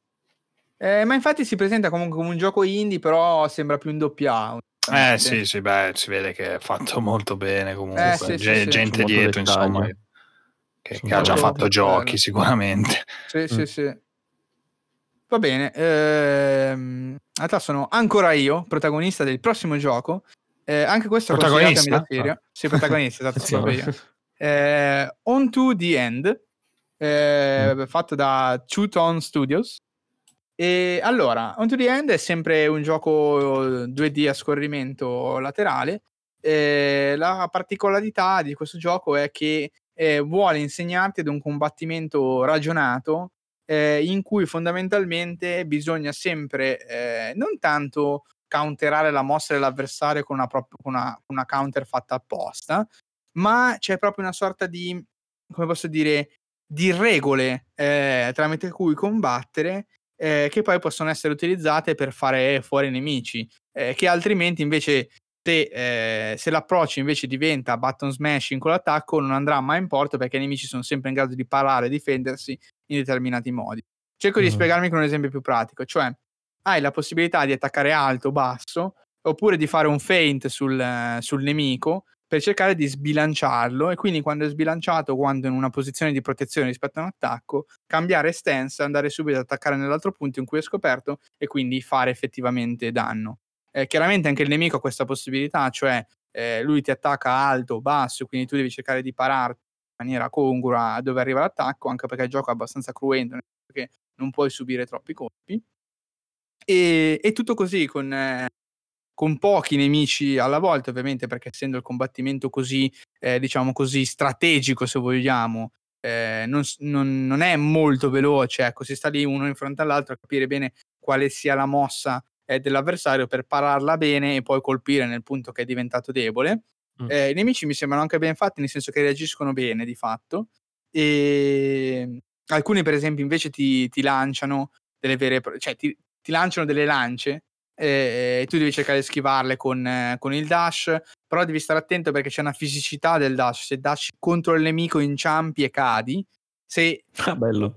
Eh, ma infatti si presenta comunque come un gioco indie, però sembra più in doppia. Eh sì, sì, beh, si vede che è fatto molto bene comunque. Eh, sì, G- sì, gente dietro, insomma, che, che ha già fatto giochi sicuramente. Sì, mm. sì, sì. Va bene, ehm, in realtà sono ancora io, protagonista del prossimo gioco. Eh, anche questo protagonista? da Feria. Ah. Sì, protagonista, esatto, proprio io. Eh, On to the End, eh, mm. fatto da Two Tone Studios. E allora, On to the End è sempre un gioco 2D a scorrimento laterale. Eh, la particolarità di questo gioco è che eh, vuole insegnarti ad un combattimento ragionato eh, in cui fondamentalmente bisogna sempre eh, non tanto counterare la mossa dell'avversario con una, prop- una, una counter fatta apposta, ma c'è proprio una sorta di, come posso dire, di regole eh, tramite cui combattere eh, che poi possono essere utilizzate per fare fuori nemici, eh, che altrimenti invece se, eh, se, l'approccio invece diventa button smashing con l'attacco non andrà mai in porto perché i nemici sono sempre in grado di parare e difendersi in determinati modi. Cerco mm. di spiegarmi con un esempio più pratico, cioè hai la possibilità di attaccare alto o basso oppure di fare un feint sul, sul nemico per cercare di sbilanciarlo e quindi quando è sbilanciato, quando è in una posizione di protezione rispetto a un attacco, cambiare stance, andare subito ad attaccare nell'altro punto in cui è scoperto e quindi fare effettivamente danno. Eh, chiaramente anche il nemico ha questa possibilità, cioè eh, lui ti attacca alto o basso, quindi tu devi cercare di pararti maniera congrua dove arriva l'attacco, anche perché il gioco è abbastanza cruento, perché non puoi subire troppi colpi. E, e tutto così con, eh, con, pochi nemici alla volta, ovviamente, perché essendo il combattimento così, eh, diciamo così, strategico, se vogliamo, eh, non, non, non, è molto veloce, ecco, si sta lì uno in fronte all'altro a capire bene quale sia la mossa eh, dell'avversario per pararla bene e poi colpire nel punto che è diventato debole. Mm. Eh, I nemici mi sembrano anche ben fatti, nel senso che reagiscono bene di fatto. E ehm, alcuni, per esempio, invece ti, ti lanciano delle vere, cioè ti, ti lanciano delle lance eh, e tu devi cercare di schivarle con, eh, con, il dash, però devi stare attento perché c'è una fisicità del dash, se dash contro il nemico inciampi e cadi, se, ah,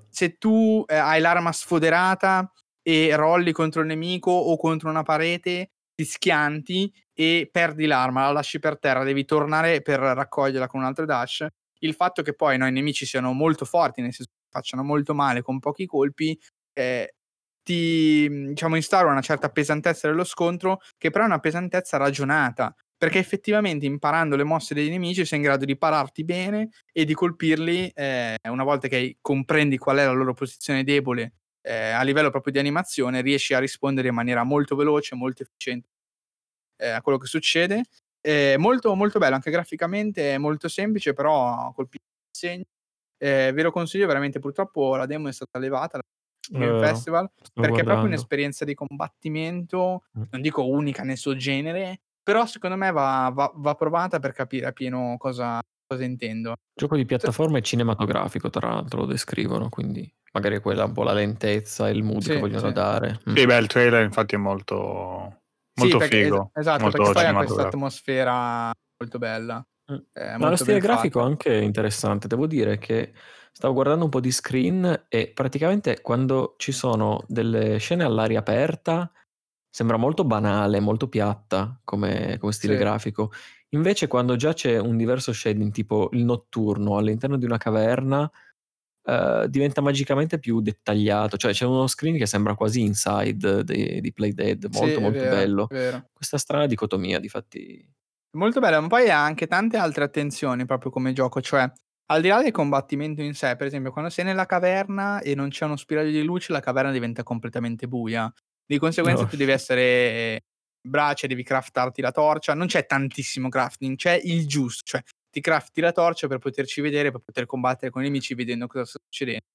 se tu eh, hai l'arma sfoderata e rolli contro il nemico o contro una parete, ti schianti e perdi l'arma, la lasci per terra, devi tornare per raccoglierla con un altro dash. Il fatto che poi no, i nemici siano molto forti, nel senso che facciano molto male con pochi colpi, eh, ti diciamo, instaura una certa pesantezza dello scontro, che però è una pesantezza ragionata, perché effettivamente imparando le mosse dei nemici sei in grado di pararti bene e di colpirli eh, una volta che comprendi qual è la loro posizione debole eh, a livello proprio di animazione riesci a rispondere in maniera molto veloce, molto efficiente eh, a quello che succede. È molto, molto bello, anche graficamente è molto semplice, però colpisce il segno. Eh, ve lo consiglio veramente, purtroppo la demo è stata levata nel festival perché guardando. è proprio un'esperienza di combattimento, mm. non dico unica nel suo genere, però secondo me va, va, va provata per capire a pieno cosa, cosa intendo. Gioco di piattaforma e cinematografico, tra l'altro lo descrivono, quindi magari quella un po' la lentezza e il mood sì, che vogliono sì. dare. Mm. Sì, beh, il trailer infatti è molto, molto sì, figo. Es- esatto, molto perché poi ha questa atmosfera molto bella. Mm. Ma lo stile grafico fatta. anche interessante. Devo dire che stavo guardando un po' di screen e praticamente quando ci sono delle scene all'aria aperta sembra molto banale, molto piatta come, come stile sì. grafico. Invece quando già c'è un diverso shading, tipo il notturno all'interno di una caverna, uh, diventa magicamente più dettagliato. Cioè c'è uno screen che sembra quasi inside di, di Play Dead, molto sì, molto vero, bello. Questa strana dicotomia, difatti Molto bella, ma poi ha anche tante altre attenzioni proprio come gioco, cioè al di là del combattimento in sé, per esempio, quando sei nella caverna e non c'è uno spiraglio di luce, la caverna diventa completamente buia. Di conseguenza no. tu devi essere braccia, devi craftarti la torcia. Non c'è tantissimo crafting, c'è il giusto, cioè ti crafti la torcia per poterci vedere, per poter combattere con i nemici vedendo cosa sta succedendo.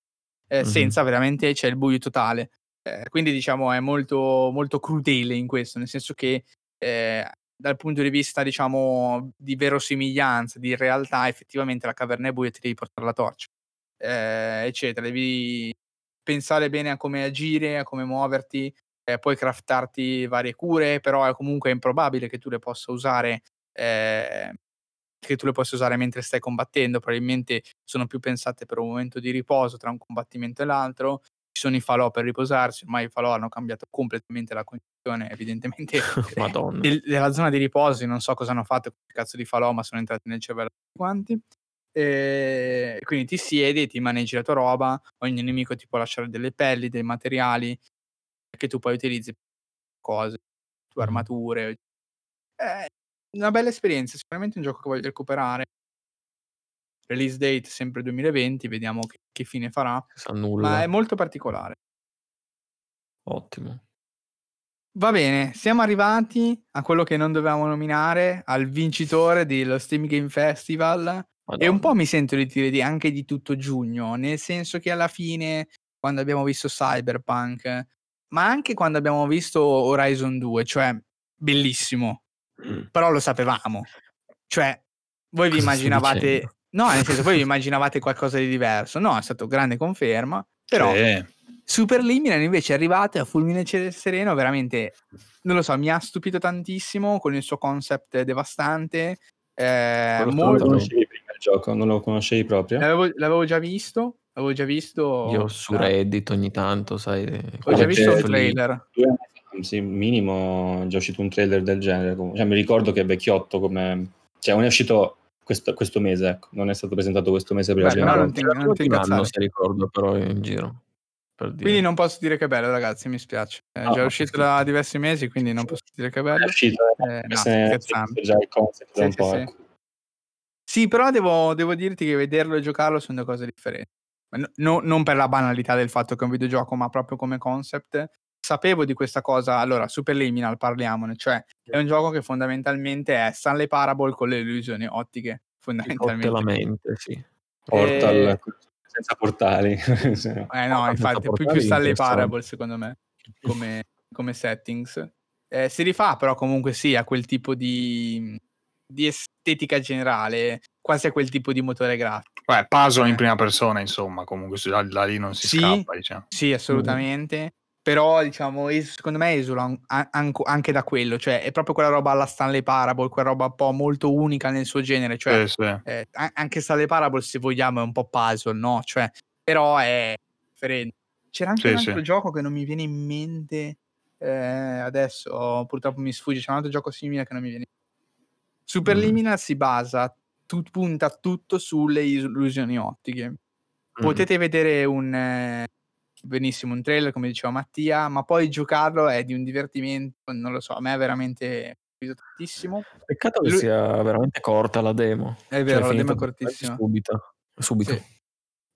Eh, mm-hmm. Senza veramente c'è il buio totale. Eh, quindi diciamo è molto, molto crudele in questo, nel senso che eh, dal punto di vista, diciamo, di verosimiglianza, di realtà, effettivamente la caverna è buia e ti devi portare la torcia, eh, eccetera. Devi pensare bene a come agire, a come muoverti, eh, puoi craftarti varie cure, però è comunque improbabile che tu le possa usare. Eh, che tu le possa usare mentre stai combattendo, probabilmente sono più pensate per un momento di riposo tra un combattimento e l'altro. Ci sono i falò per riposarsi, ormai i falò hanno cambiato completamente la condizione, evidentemente del, della zona di riposo, non so cosa hanno fatto con il cazzo di falò, ma sono entrati nel cervello tutti quanti. E quindi ti siedi, ti maneggi la tua roba, ogni nemico ti può lasciare delle pelli, dei materiali che tu poi utilizzi cose, tue armature. È una bella esperienza, sicuramente un gioco che voglio recuperare. Release date sempre 2020, vediamo che, che fine farà. Ma è molto particolare. Ottimo. Va bene, siamo arrivati a quello che non dovevamo nominare, al vincitore dello Steam Game Festival. E un po' mi sento di dire di, anche di tutto giugno, nel senso che alla fine, quando abbiamo visto Cyberpunk, ma anche quando abbiamo visto Horizon 2, cioè bellissimo, mm. però lo sapevamo. Cioè, voi vi immaginavate... No, nel senso, voi vi immaginavate qualcosa di diverso. No, è stato grande conferma, però... Sì. Super Liminal invece è arrivato a fulmine sereno, veramente, non lo so, mi ha stupito tantissimo con il suo concept devastante. Eh, molto... Non prima il gioco, non lo conoscevi proprio? L'avevo, l'avevo già visto, Avevo già visto. Io su Reddit ogni tanto, sai. Ho già visto un trailer. Sì, minimo già uscito un trailer del genere. Cioè, mi ricordo che è vecchiotto come. Cioè, non è uscito questo, questo mese, ecco. Non è stato presentato questo mese prima. Beh, no, non ti, non ti anno, se ricordo, però in giro. Quindi non posso dire che è bello, ragazzi, mi spiace. È no, già uscito da diversi mesi, quindi non posso dire che è bello. È uscito, eh, no, scherzando. già il concept sì, un po'. Sì, ecco. Sì. però devo, devo dirti che vederlo e giocarlo sono due cose differenti. No, non per la banalità del fatto che è un videogioco, ma proprio come concept. Sapevo di questa cosa, allora, Superliminal parliamone, cioè è un gioco che fondamentalmente è Stanley Parable con le illusioni ottiche, fondamentalmente. La mente, sì. Portal e... senza portali. eh no, infatti, è più, più Stanley Parable secondo me, come, come settings. Eh, si rifà però comunque sì a quel tipo di, di estetica generale, quasi a quel tipo di motore grafico. Beh, puzzle in eh. prima persona, insomma, comunque da, da lì non si sì, scappa, diciamo. Sì, assolutamente. Mm. Però, diciamo, secondo me esula an- an- anche da quello, cioè è proprio quella roba alla Stanley Parable, quella roba un po' molto unica nel suo genere, cioè sì, sì. Eh, anche Stanley Parable, se vogliamo, è un po' puzzle, no? Cioè, però è differente. C'era anche sì, un altro gioco che non mi viene in mente eh, adesso, purtroppo mi sfugge, c'è un altro gioco simile che non mi viene in mente. Superliminal mm. si basa tu, punta tutto sulle illusioni ottiche. Mm-hmm. Potete vedere un eh, benissimo un trailer, come diceva Mattia, ma poi giocarlo è di un divertimento, non lo so, a me è veramente tantissimo. Peccato che Lui... sia veramente corta la demo. È vero, cioè, la demo è cortissima. Subito. subito. Sì.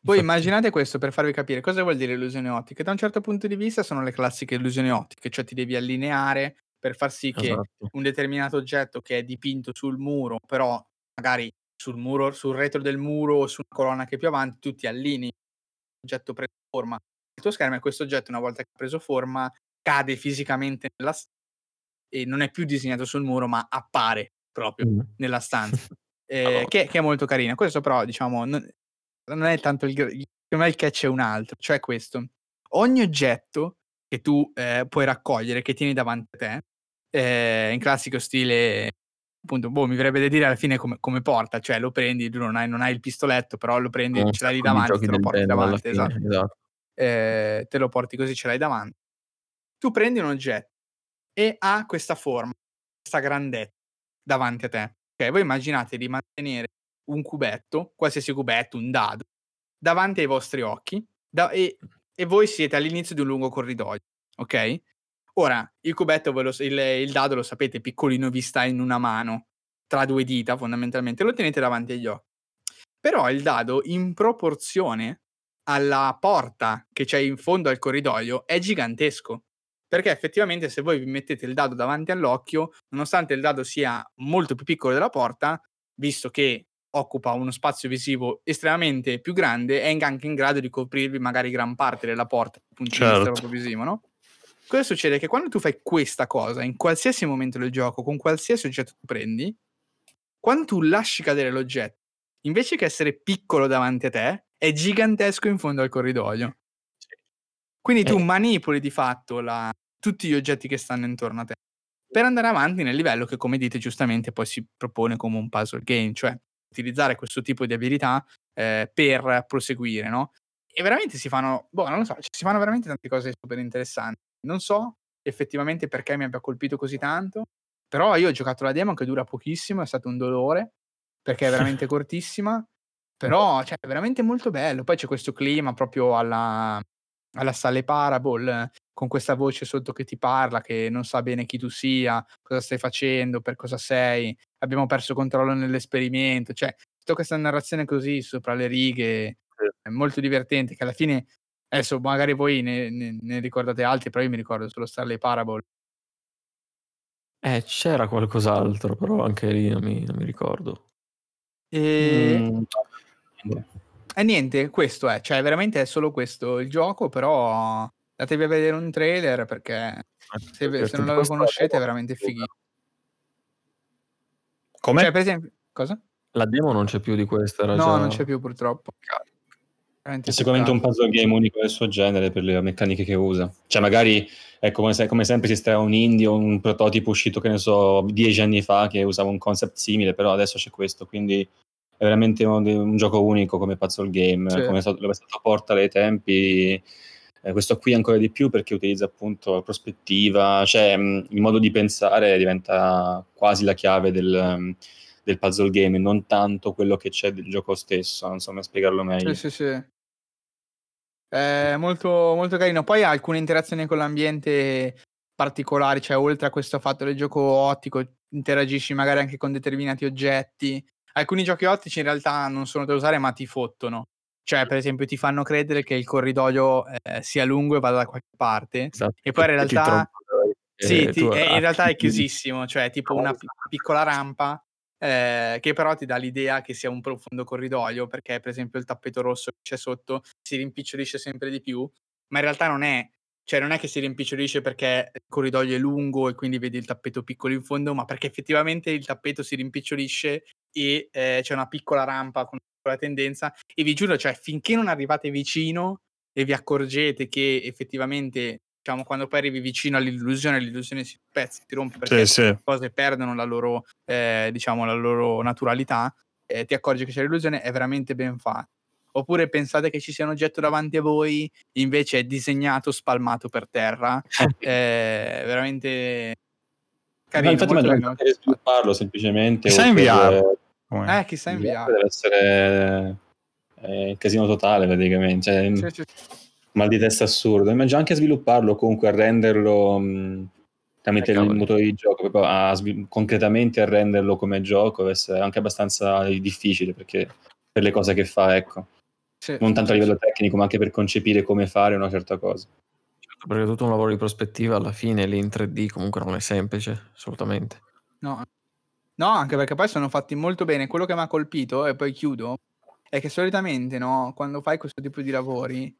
Poi immaginate questo per farvi capire cosa vuol dire illusione ottica. Da un certo punto di vista sono le classiche illusioni ottiche, cioè ti devi allineare per far sì che esatto. un determinato oggetto che è dipinto sul muro, però magari sul muro, sul retro del muro o su una colonna che è più avanti, tu ti allinei l'oggetto preso forma. Il tuo schermo è questo oggetto, una volta che ha preso forma, cade fisicamente nella stanza e non è più disegnato sul muro, ma appare proprio mm. nella stanza. eh, che, che, è molto carina. Questo, però, diciamo, non, non è tanto il, il, il catch è un altro, cioè questo. Ogni oggetto che tu eh, puoi raccogliere, che tieni davanti a te, eh, in classico stile appunto, boh, mi verrebbe da dire alla fine come, come porta, cioè lo prendi, tu non hai, non hai, il pistoletto, però lo prendi, non ce l'hai lì davanti, te lo porti davanti, esatto. esatto. Eh, te lo porti così, ce l'hai davanti. Tu prendi un oggetto e ha questa forma, questa grandezza davanti a te. Ok, voi immaginate di mantenere un cubetto, qualsiasi cubetto, un dado, davanti ai vostri occhi da, e, e, voi siete all'inizio di un lungo corridoio, ok? Ora, il cubetto, lo, il, il, dado lo sapete, piccolino, vi sta in una mano, tra due dita fondamentalmente, lo tenete davanti agli occhi. Però il dado, in proporzione alla porta che c'è in fondo al corridoio, è gigantesco. Perché effettivamente se voi vi mettete il dado davanti all'occhio, nonostante il dado sia molto più piccolo della porta, visto che occupa uno spazio visivo estremamente più grande, è anche in grado di coprirvi magari gran parte della porta dal punto certo. di vista visivo, no? Cosa succede? Che quando tu fai questa cosa, in qualsiasi momento del gioco, con qualsiasi oggetto tu prendi, quando tu lasci cadere l'oggetto, invece che essere piccolo davanti a te, è gigantesco in fondo al corridoio. Quindi tu eh. manipoli di fatto la, tutti gli oggetti che stanno intorno a te per andare avanti nel livello che, come dite giustamente, poi si propone come un puzzle game, cioè utilizzare questo tipo di abilità eh, per proseguire, no? E veramente si fanno, boh, non lo so, si fanno veramente tante cose super interessanti. Non so effettivamente perché mi abbia colpito così tanto, però io ho giocato la demo che dura pochissimo, è stato un dolore, perché è veramente cortissima, però cioè, è veramente molto bello. Poi c'è questo clima proprio alla, alla Sale Parable, con questa voce sotto che ti parla, che non sa bene chi tu sia, cosa stai facendo, per cosa sei, abbiamo perso controllo nell'esperimento, cioè tutta questa narrazione così sopra le righe, è molto divertente, che alla fine, adesso magari voi ne, ne, ne ricordate altri, però io mi ricordo solo Starley Parable. Eh, c'era qualcos'altro, però anche lì non mi, non mi ricordo. E... Mm. E niente, questo è, cioè veramente è solo questo il gioco, però Andatevi a vedere un trailer perché ah, se, se non lo conoscete è veramente fighissimo. Come? Cioè, per esempio, cosa? La demo non c'è più di questa, No, già... non c'è più purtroppo. È sicuramente un puzzle game unico del suo genere per le meccaniche che usa. Cioè, magari, ecco, come, se, come sempre esisteva un indie o un prototipo uscito, che ne so, dieci anni fa che usava un concept simile, però adesso c'è questo, quindi è veramente un, un gioco unico come puzzle game, sì. come è stato, è stato Portal ai tempi eh, questo qui ancora di più perché utilizza appunto la prospettiva, cioè mh, il modo di pensare diventa quasi la chiave del, um, del, puzzle game, non tanto quello che c'è del gioco stesso, non so come spiegarlo meglio. Sì, sì, sì. È molto, molto carino. Poi ha alcune interazioni con l'ambiente particolari, cioè oltre a questo fatto del gioco ottico, interagisci magari anche con determinati oggetti. Alcuni giochi ottici in realtà non sono da usare, ma ti fottono. Cioè, per esempio, ti fanno credere che il corridoio eh, sia lungo e vada da qualche parte, esatto. e poi in realtà, sì, ti, è, in realtà è chiusissimo, cioè tipo una p- piccola rampa eh, che però ti dà l'idea che sia un profondo corridoio, perché per esempio il tappeto rosso che c'è sotto si rimpicciolisce sempre di più, ma in realtà non è, cioè non è che si rimpicciolisce perché il corridoio è lungo e quindi vedi il tappeto piccolo in fondo, ma perché effettivamente il tappeto si rimpicciolisce e eh, c'è una piccola rampa con la tendenza. E vi giuro, cioè finché non arrivate vicino e vi accorgete che effettivamente diciamo quando poi arrivi vicino all'illusione l'illusione si spezza, si rompe perché sì, le cose perdono la loro eh, diciamo la loro naturalità eh, ti accorgi che c'è l'illusione è veramente ben fatto oppure pensate che ci sia un oggetto davanti a voi invece è disegnato spalmato per terra è veramente carino no, infatti immagino che svilupparlo semplicemente sai inviare come? Eh, chissà inviato. Deve essere eh, il casino totale praticamente. Cioè, sì, sì. Mal di testa assurdo. Immagino anche a svilupparlo, comunque a renderlo mh, tramite eh, il motore di gioco, proprio a, concretamente a renderlo come gioco, deve essere anche abbastanza difficile perché per le cose che fa, ecco. Sì, non tanto a livello tecnico, ma anche per concepire come fare una certa cosa. Certo, perché tutto un lavoro di prospettiva alla fine lì in 3D comunque non è semplice, assolutamente. No, No, anche perché poi sono fatti molto bene. Quello che m'ha colpito, e poi chiudo, è che solitamente, no, quando fai questo tipo di lavori,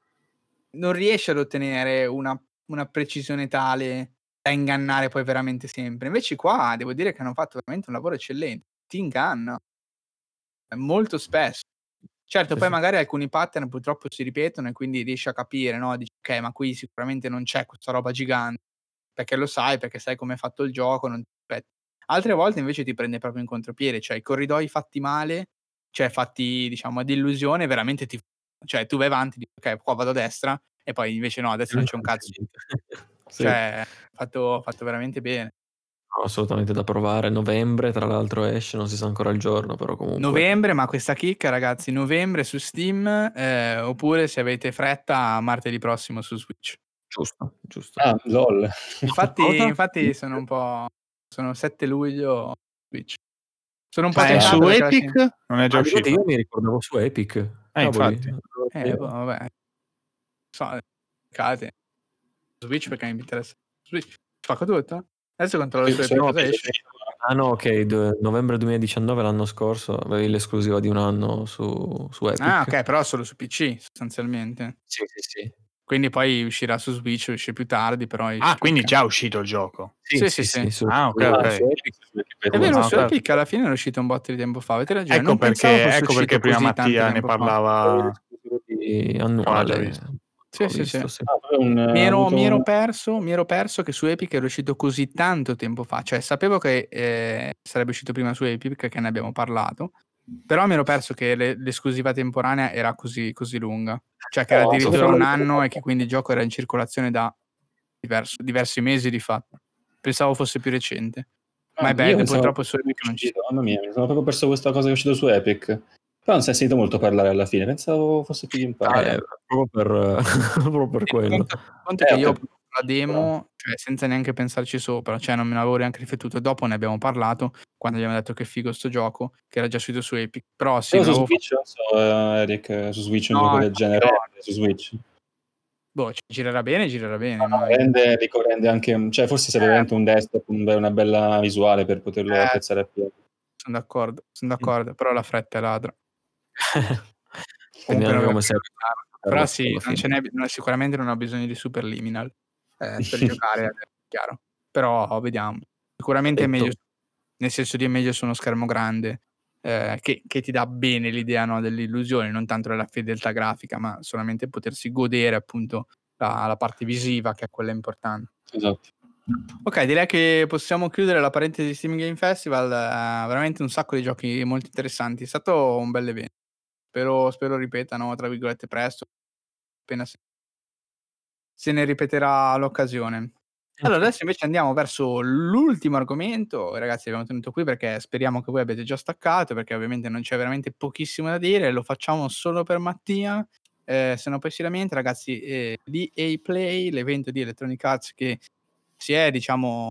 non riesci ad ottenere una una precisione tale da ingannare poi veramente sempre. Invece qua devo dire che hanno fatto veramente un lavoro eccellente. Ti inganna. Molto spesso. Certo, Sì, poi sì. magari alcuni pattern purtroppo si ripetono e quindi riesci a capire, no, dici: "Okay, ma qui sicuramente non c'è questa roba gigante", perché lo sai, perché sai come è fatto il gioco, non Altre volte invece ti prende proprio in contropiede, cioè i corridoi fatti male, cioè fatti diciamo ad illusione, veramente ti... Cioè tu vai avanti, dici, ok, qua vado a destra e poi invece no, adesso non c'è un cazzo. sì. Cioè, fatto, fatto veramente bene. No, assolutamente da provare. Novembre, tra l'altro, esce, non si sa ancora il giorno, però comunque. Novembre, ma questa chicca, ragazzi, novembre su Steam, eh, oppure se avete fretta, martedì prossimo su Switch. Giusto, giusto. Ah, lol. Infatti, infatti sono un po'... Sono 7 luglio Switch. Sono un po' cioè, su Epic? Non è già ah, uscito. Io mi ricordo su Epic. Eh, infatti. Eh, boh, vabbè. So, cade. Switch perché mi interessa. Switch. Spacco tutto? Adesso controllo su Epic cosa esce. Ah no, ok, d- novembre 2019 l'anno scorso avevi l'esclusiva di un anno su, su Epic. Ah ok, però solo su PC sostanzialmente. Sì, sì, sì. Quindi poi uscirà su Switch, uscirà più tardi, però... Ah, quindi già è uscito il gioco? Sì, sì, sì. sì, sì. Ah, ok, ok. È vero, su Epic alla fine è uscito un botto di tempo fa, avete ragione. Ecco perché, ecco perché prima Mattia ne parlava... Annuale. Sì, sì, sì. Ah, un, mi, ero, mi, ero perso, mi, ero, perso, che su Epic era uscito così tanto tempo fa, cioè sapevo che eh, sarebbe uscito prima su Epic, che ne abbiamo parlato, però mi ero perso che le, l'esclusiva temporanea era così, così lunga, cioè che era addirittura un anno e che quindi il gioco era in circolazione da diverso, diversi mesi di fatto. Pensavo fosse più recente. Ma è bello, purtroppo su Epic non ci Mamma mia, mi sono proprio perso questa cosa che è uscita su Epic. Però non si è sentito molto parlare alla fine, pensavo fosse più in ah, eh, proprio per, proprio per quello. Conto, conto eh, che io la demo cioè, senza neanche pensarci sopra, cioè non me ne avevo neanche riflettuto. Dopo ne abbiamo parlato quando abbiamo detto che figo sto gioco, che era già uscito su Epic. Però sì, su Switch, fatto... so, uh, Eric, su Switch un no, gioco del genere, no. su Switch. Boh, girerà bene, girerà bene. No, rende, rende anche, cioè forse se eh. un desktop, una bella visuale per poterlo eh. apprezzare appieno. Sono d'accordo, sono d'accordo, mm. però la fretta è ladra. Quindi come Però sì, non ce n'è, sicuramente non ho bisogno di Superliminal eh, per giocare, chiaro. Però vediamo. Sicuramente è meglio, nel senso di è meglio su uno schermo grande, eh, che, che, ti dà bene l'idea no, dell'illusione, non tanto della fedeltà grafica, ma solamente potersi godere appunto la, la parte visiva, che è quella importante. Esatto. Ok, direi che possiamo chiudere la parentesi di Steam Game Festival. Eh, veramente un sacco di giochi molto interessanti. È stato un bel evento. Spero, spero ripetano, tra virgolette, presto. Appena se, ne ripeterà l'occasione. Allora, adesso invece andiamo verso l'ultimo argomento. Ragazzi, abbiamo tenuto qui perché speriamo che voi abbiate già staccato, perché ovviamente non c'è veramente pochissimo da dire. Lo facciamo solo per Mattia. Eh, se no poi si lamenta, ragazzi, eh, l'EA Play, l'evento di Electronic Arts che si è, diciamo,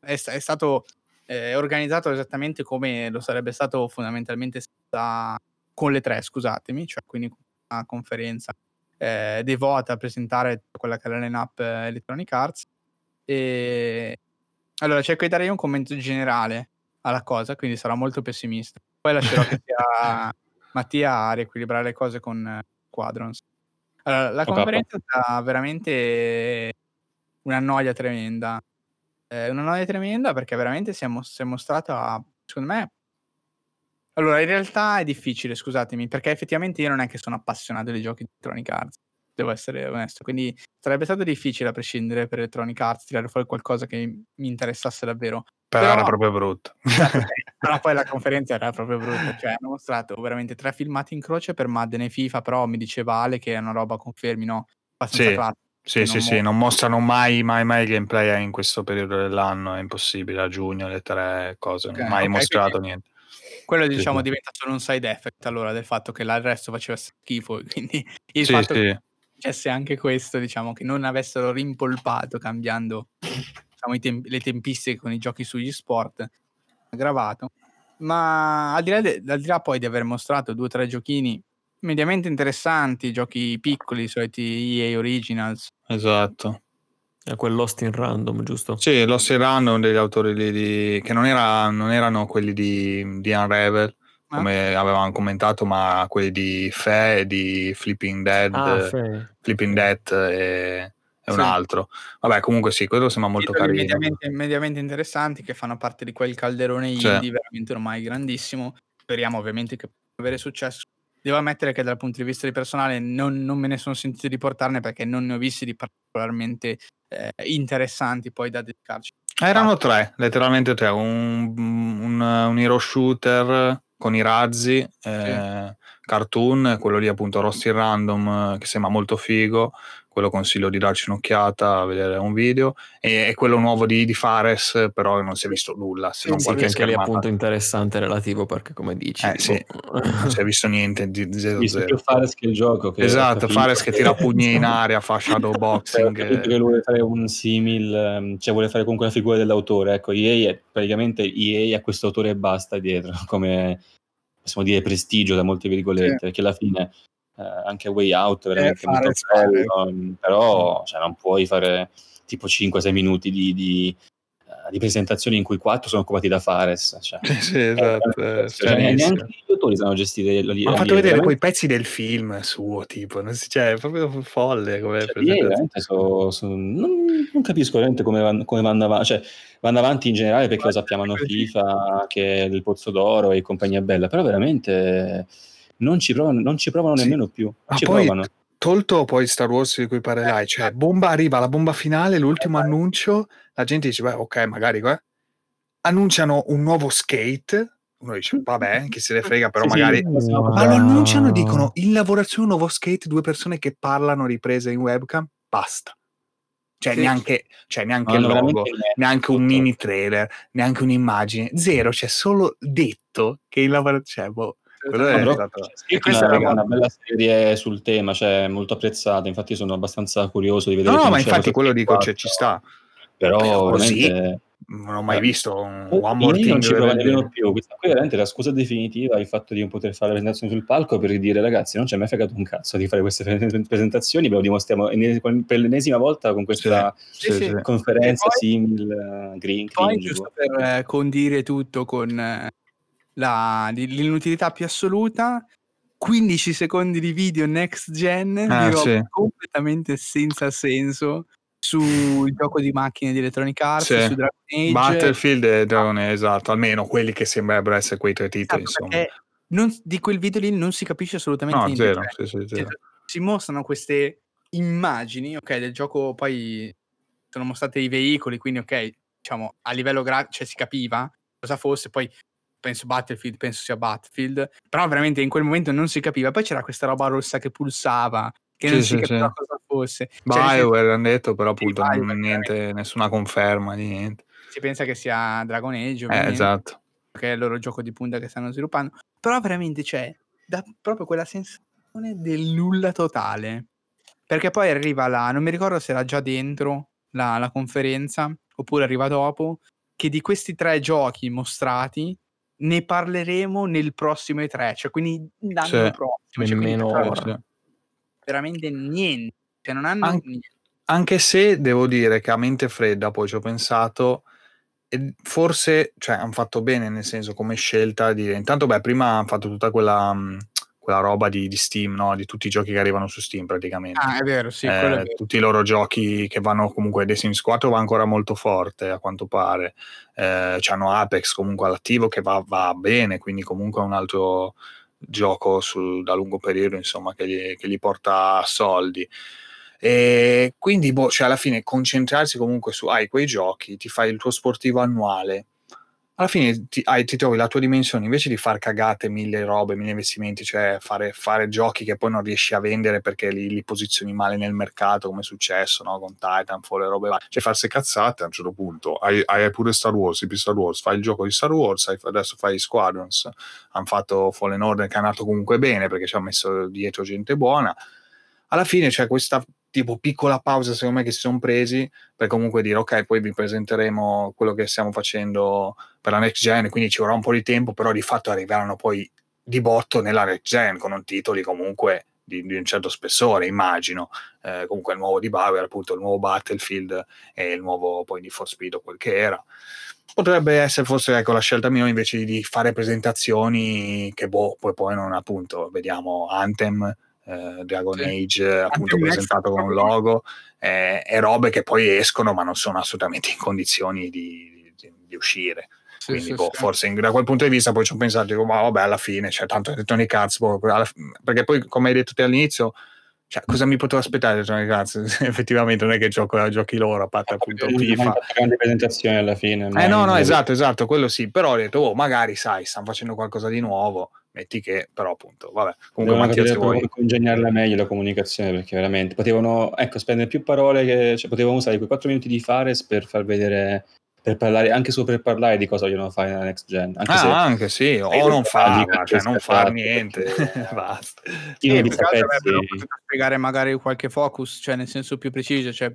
è, è stato eh, organizzato esattamente come lo sarebbe stato fondamentalmente sta, con le tre, scusatemi, cioè quindi una conferenza eh, devota a presentare quella che è la line-up eh, Electronic Arts. E allora cerco di dare io un commento generale alla cosa, quindi sarò molto pessimista. Poi lascerò che sia Mattia a riequilibrare le cose con eh, Quadrons. Allora, la conferenza è stata veramente una noia tremenda. Eh, una noia tremenda perché veramente si è, mos- si è mostrata, secondo me... Allora, in realtà è difficile, scusatemi, perché effettivamente io non è che sono appassionato dei giochi di Electronic Arts, devo essere onesto, quindi sarebbe stato difficile a prescindere per Electronic Arts tirare fuori qualcosa che mi interessasse davvero. Però, Però era proprio brutto. però poi la conferenza era proprio brutta, cioè hanno mostrato veramente tre filmati in croce per Madden e FIFA, però mi diceva Ale che è una roba, confermi, no? Abbastanza sì. classica sì, sì, sì, non mostrano mai, mai, mai gameplay in questo periodo dell'anno, è impossibile, a giugno le tre cose, okay, non mai okay, mostrato niente. Quello diciamo sì. diventa solo un side effect allora del fatto che il resto faceva schifo, quindi il sì, fatto sì. che facesse anche questo, diciamo, che non avessero rimpolpato cambiando diciamo, temp- le tempistiche con i giochi sugli sport, aggravato. Ma al di, là de- al di là poi di aver mostrato due o tre giochini mediamente interessanti, giochi piccoli, i soliti EA Originals. Esatto. È quel Lost in Random, giusto? Sì, Lost in Random degli autori lì di... che non, era, non, erano quelli di, di Unravel, ah. come avevamo commentato, ma quelli di Fe, di Flipping Dead, ah, Flipping Dead e, e un altro. Vabbè, comunque sì, quello sembra molto carino. Mediamente, mediamente, interessanti che fanno parte di quel calderone indie sì. veramente ormai grandissimo. Speriamo ovviamente che possa avere successo Devo ammettere che dal punto di vista di personale non, non me ne sono sentito di portarne perché non ne ho visti di particolarmente eh, interessanti poi da dedicarci. Erano tre, letteralmente tre, un, un, un hero shooter con i razzi, eh, cartoon, quello lì appunto Rossi Random che sembra molto figo, quello consiglio di darci un'occhiata a vedere un video. E, e quello nuovo di, di, Fares però non si è visto nulla se non sì, qualche anche lì appunto interessante relativo perché come dici eh, sì. non si è visto niente di 0 0 più Fares che il gioco che esatto Fares che tira pugni in aria fa shadow boxing. cioè, che vuole fare un simil ehm, cioè vuole fare comunque la figura dell'autore ecco EA è praticamente EA ha questo autore e basta dietro come possiamo dire prestigio da molte virgolette sì. perché alla fine anche Way Out veramente molto bello, però cioè, non puoi fare tipo 5-6 minuti di, di, uh, di, presentazioni in cui 4 sono occupati da Fares. Cioè. sì, esatto. Eh, cioè, neanche gli autori sanno gestire la Hanno fatto vedere quei pezzi del film suo, tipo, non si, cioè, è proprio folle come cioè, so, so, non, non, capisco veramente come, van, come vanno avanti, cioè, vanno avanti in generale perché lo sappiamo, hanno FIFA, che è del Pozzo d'Oro e compagnia bella, però veramente non ci provano, non ci provano sì. nemmeno più. Ma ci poi, provano. Tolto poi Star Wars di cui parlerai, cioè bomba arriva la bomba finale, l'ultimo eh, annuncio, la gente dice, beh, ok, magari qua. Annunciano un nuovo skate, uno dice, vabbè, chi se ne frega, però sì, magari... Sì, ma lo annunciano, dicono, in lavorazione un nuovo skate, due persone che parlano riprese in webcam, basta. Cioè, sì. neanche, cioè, neanche il logo, neanche un mini trailer, neanche un'immagine, zero, c'è solo detto che in lavorazione, cioè, boh, quello è no, stato... questa è una, bella serie sul tema, cioè molto apprezzata, infatti sono abbastanza curioso di vedere. No, no ma infatti quello dico, cioè, ci sta. Però, Però così non ho mai eh, visto un One More Thing. Non ci prova nemmeno più. Questa qui è veramente la scusa definitiva il fatto di non poter fare la presentazione sul palco per dire ragazzi non ci è mai fregato un cazzo di fare queste presentazioni, ve lo dimostriamo per l'ennesima volta con questa sì, sì, conferenza poi, simile green. Poi giusto per eh, condire tutto con eh, la, l'inutilità più assoluta 15 secondi di video next gen ah, sì. completamente senza senso sul gioco di macchine di Electronic Arts sì. su Dragon Age Battlefield e Dragon Age esatto almeno quelli che sembrerebbero essere quei tre titoli esatto, insomma non, di quel video lì non si capisce assolutamente no, niente zero, cioè, sì, sì, zero. si mostrano queste immagini ok del gioco poi sono mostrati i veicoli quindi ok diciamo a livello grafico cioè si capiva cosa fosse poi penso Battlefield, penso sia Battlefield, però veramente in quel momento non si capiva. Poi c'era questa roba rossa che pulsava, che sì, non si capiva sì. cosa fosse. Cioè, BioWare hanno detto, però appunto sì, non, niente, nessuna conferma di niente. Si pensa che sia Dragon Age, eh, esatto. Che è il loro gioco di punta che stanno sviluppando. Però veramente c'è da proprio quella sensazione del nulla totale. Perché poi arriva la, non mi ricordo se era già dentro la, la conferenza oppure arriva dopo, che di questi tre giochi mostrati ne parleremo nel prossimo E3, cioè quindi l'anno sì, prossimo. Cioè, nemmeno ora. Veramente niente. Cioè, non hanno An- niente. Anche se devo dire che a mente fredda poi ci ho pensato, e forse cioè, hanno fatto bene nel senso come scelta di... Intanto, beh, prima hanno fatto tutta quella... Mh, quella roba di, di, Steam, no? di tutti i giochi che arrivano su Steam praticamente. Ah, è vero, sì. Eh, è vero. Tutti i loro giochi che vanno comunque, The Sims 4 va ancora molto forte a quanto pare, eh, hanno Apex comunque all'attivo che va, va, bene, quindi comunque è un altro gioco sul, da lungo periodo insomma che gli, che gli porta soldi. E quindi boh, cioè alla fine concentrarsi comunque su hai quei giochi, ti fai il tuo sportivo annuale, alla fine ti, hai, ti, trovi la tua dimensione invece di far cagate mille robe, mille investimenti, cioè fare, fare giochi che poi non riesci a vendere perché li, li posizioni male nel mercato, come è successo no? con Titanfall e robe varie. Cioè farsi cazzate a un certo punto. Hai, hai pure Star Wars, IP Star Wars, fai il gioco di Star Wars, hai, adesso fai Squadrons, hanno fatto Fallen Order che è nato comunque bene perché ci ha messo dietro gente buona. Alla fine c'è questa tipo piccola pausa secondo me che si sono presi per comunque dire ok poi vi presenteremo quello che stiamo facendo per la next gen quindi ci vorrà un po' di tempo però di fatto arriveranno poi di botto nella next gen con titoli comunque di, di, un certo spessore immagino. Eh, comunque il nuovo di Bauer appunto il nuovo Battlefield e il nuovo poi di For Speed o quel che era. Potrebbe essere forse ecco, la scelta mia invece di fare presentazioni che boh poi poi non appunto vediamo Anthem eh, Dragon sì. Age appunto Anche presentato con un logo eh, e robe che poi escono ma non sono assolutamente in condizioni di, di, di uscire. Sì, quindi sì, boh, forse in, da quel punto di vista poi ci ho pensato dico, ma vabbè alla fine c'è cioè, tanto Electronic Arts boh, perché poi come hai detto te all'inizio cioè, cosa mi potevo aspettare? Cioè, cazzo, effettivamente non è che gioco giochi loro, a parte appunto FIFA. Grande presentazione alla fine. Eh no, no, esatto, esatto, quello sì. Però ho detto, oh, magari, sai, stanno facendo qualcosa di nuovo. Metti che, però appunto, vabbè. Comunque Mattia, se vuoi... congegnarla meglio la comunicazione, perché veramente potevano, ecco, spendere più parole, che, cioè, potevano usare quei 4 minuti di Fares per far vedere per parlare anche solo per parlare di cosa vogliono fare nella next gen. Anche ah, se, anche sì, o non farla, cioè non far niente, basta. Io sì, avrebbero potuto spiegare magari qualche focus, cioè nel senso più preciso, cioè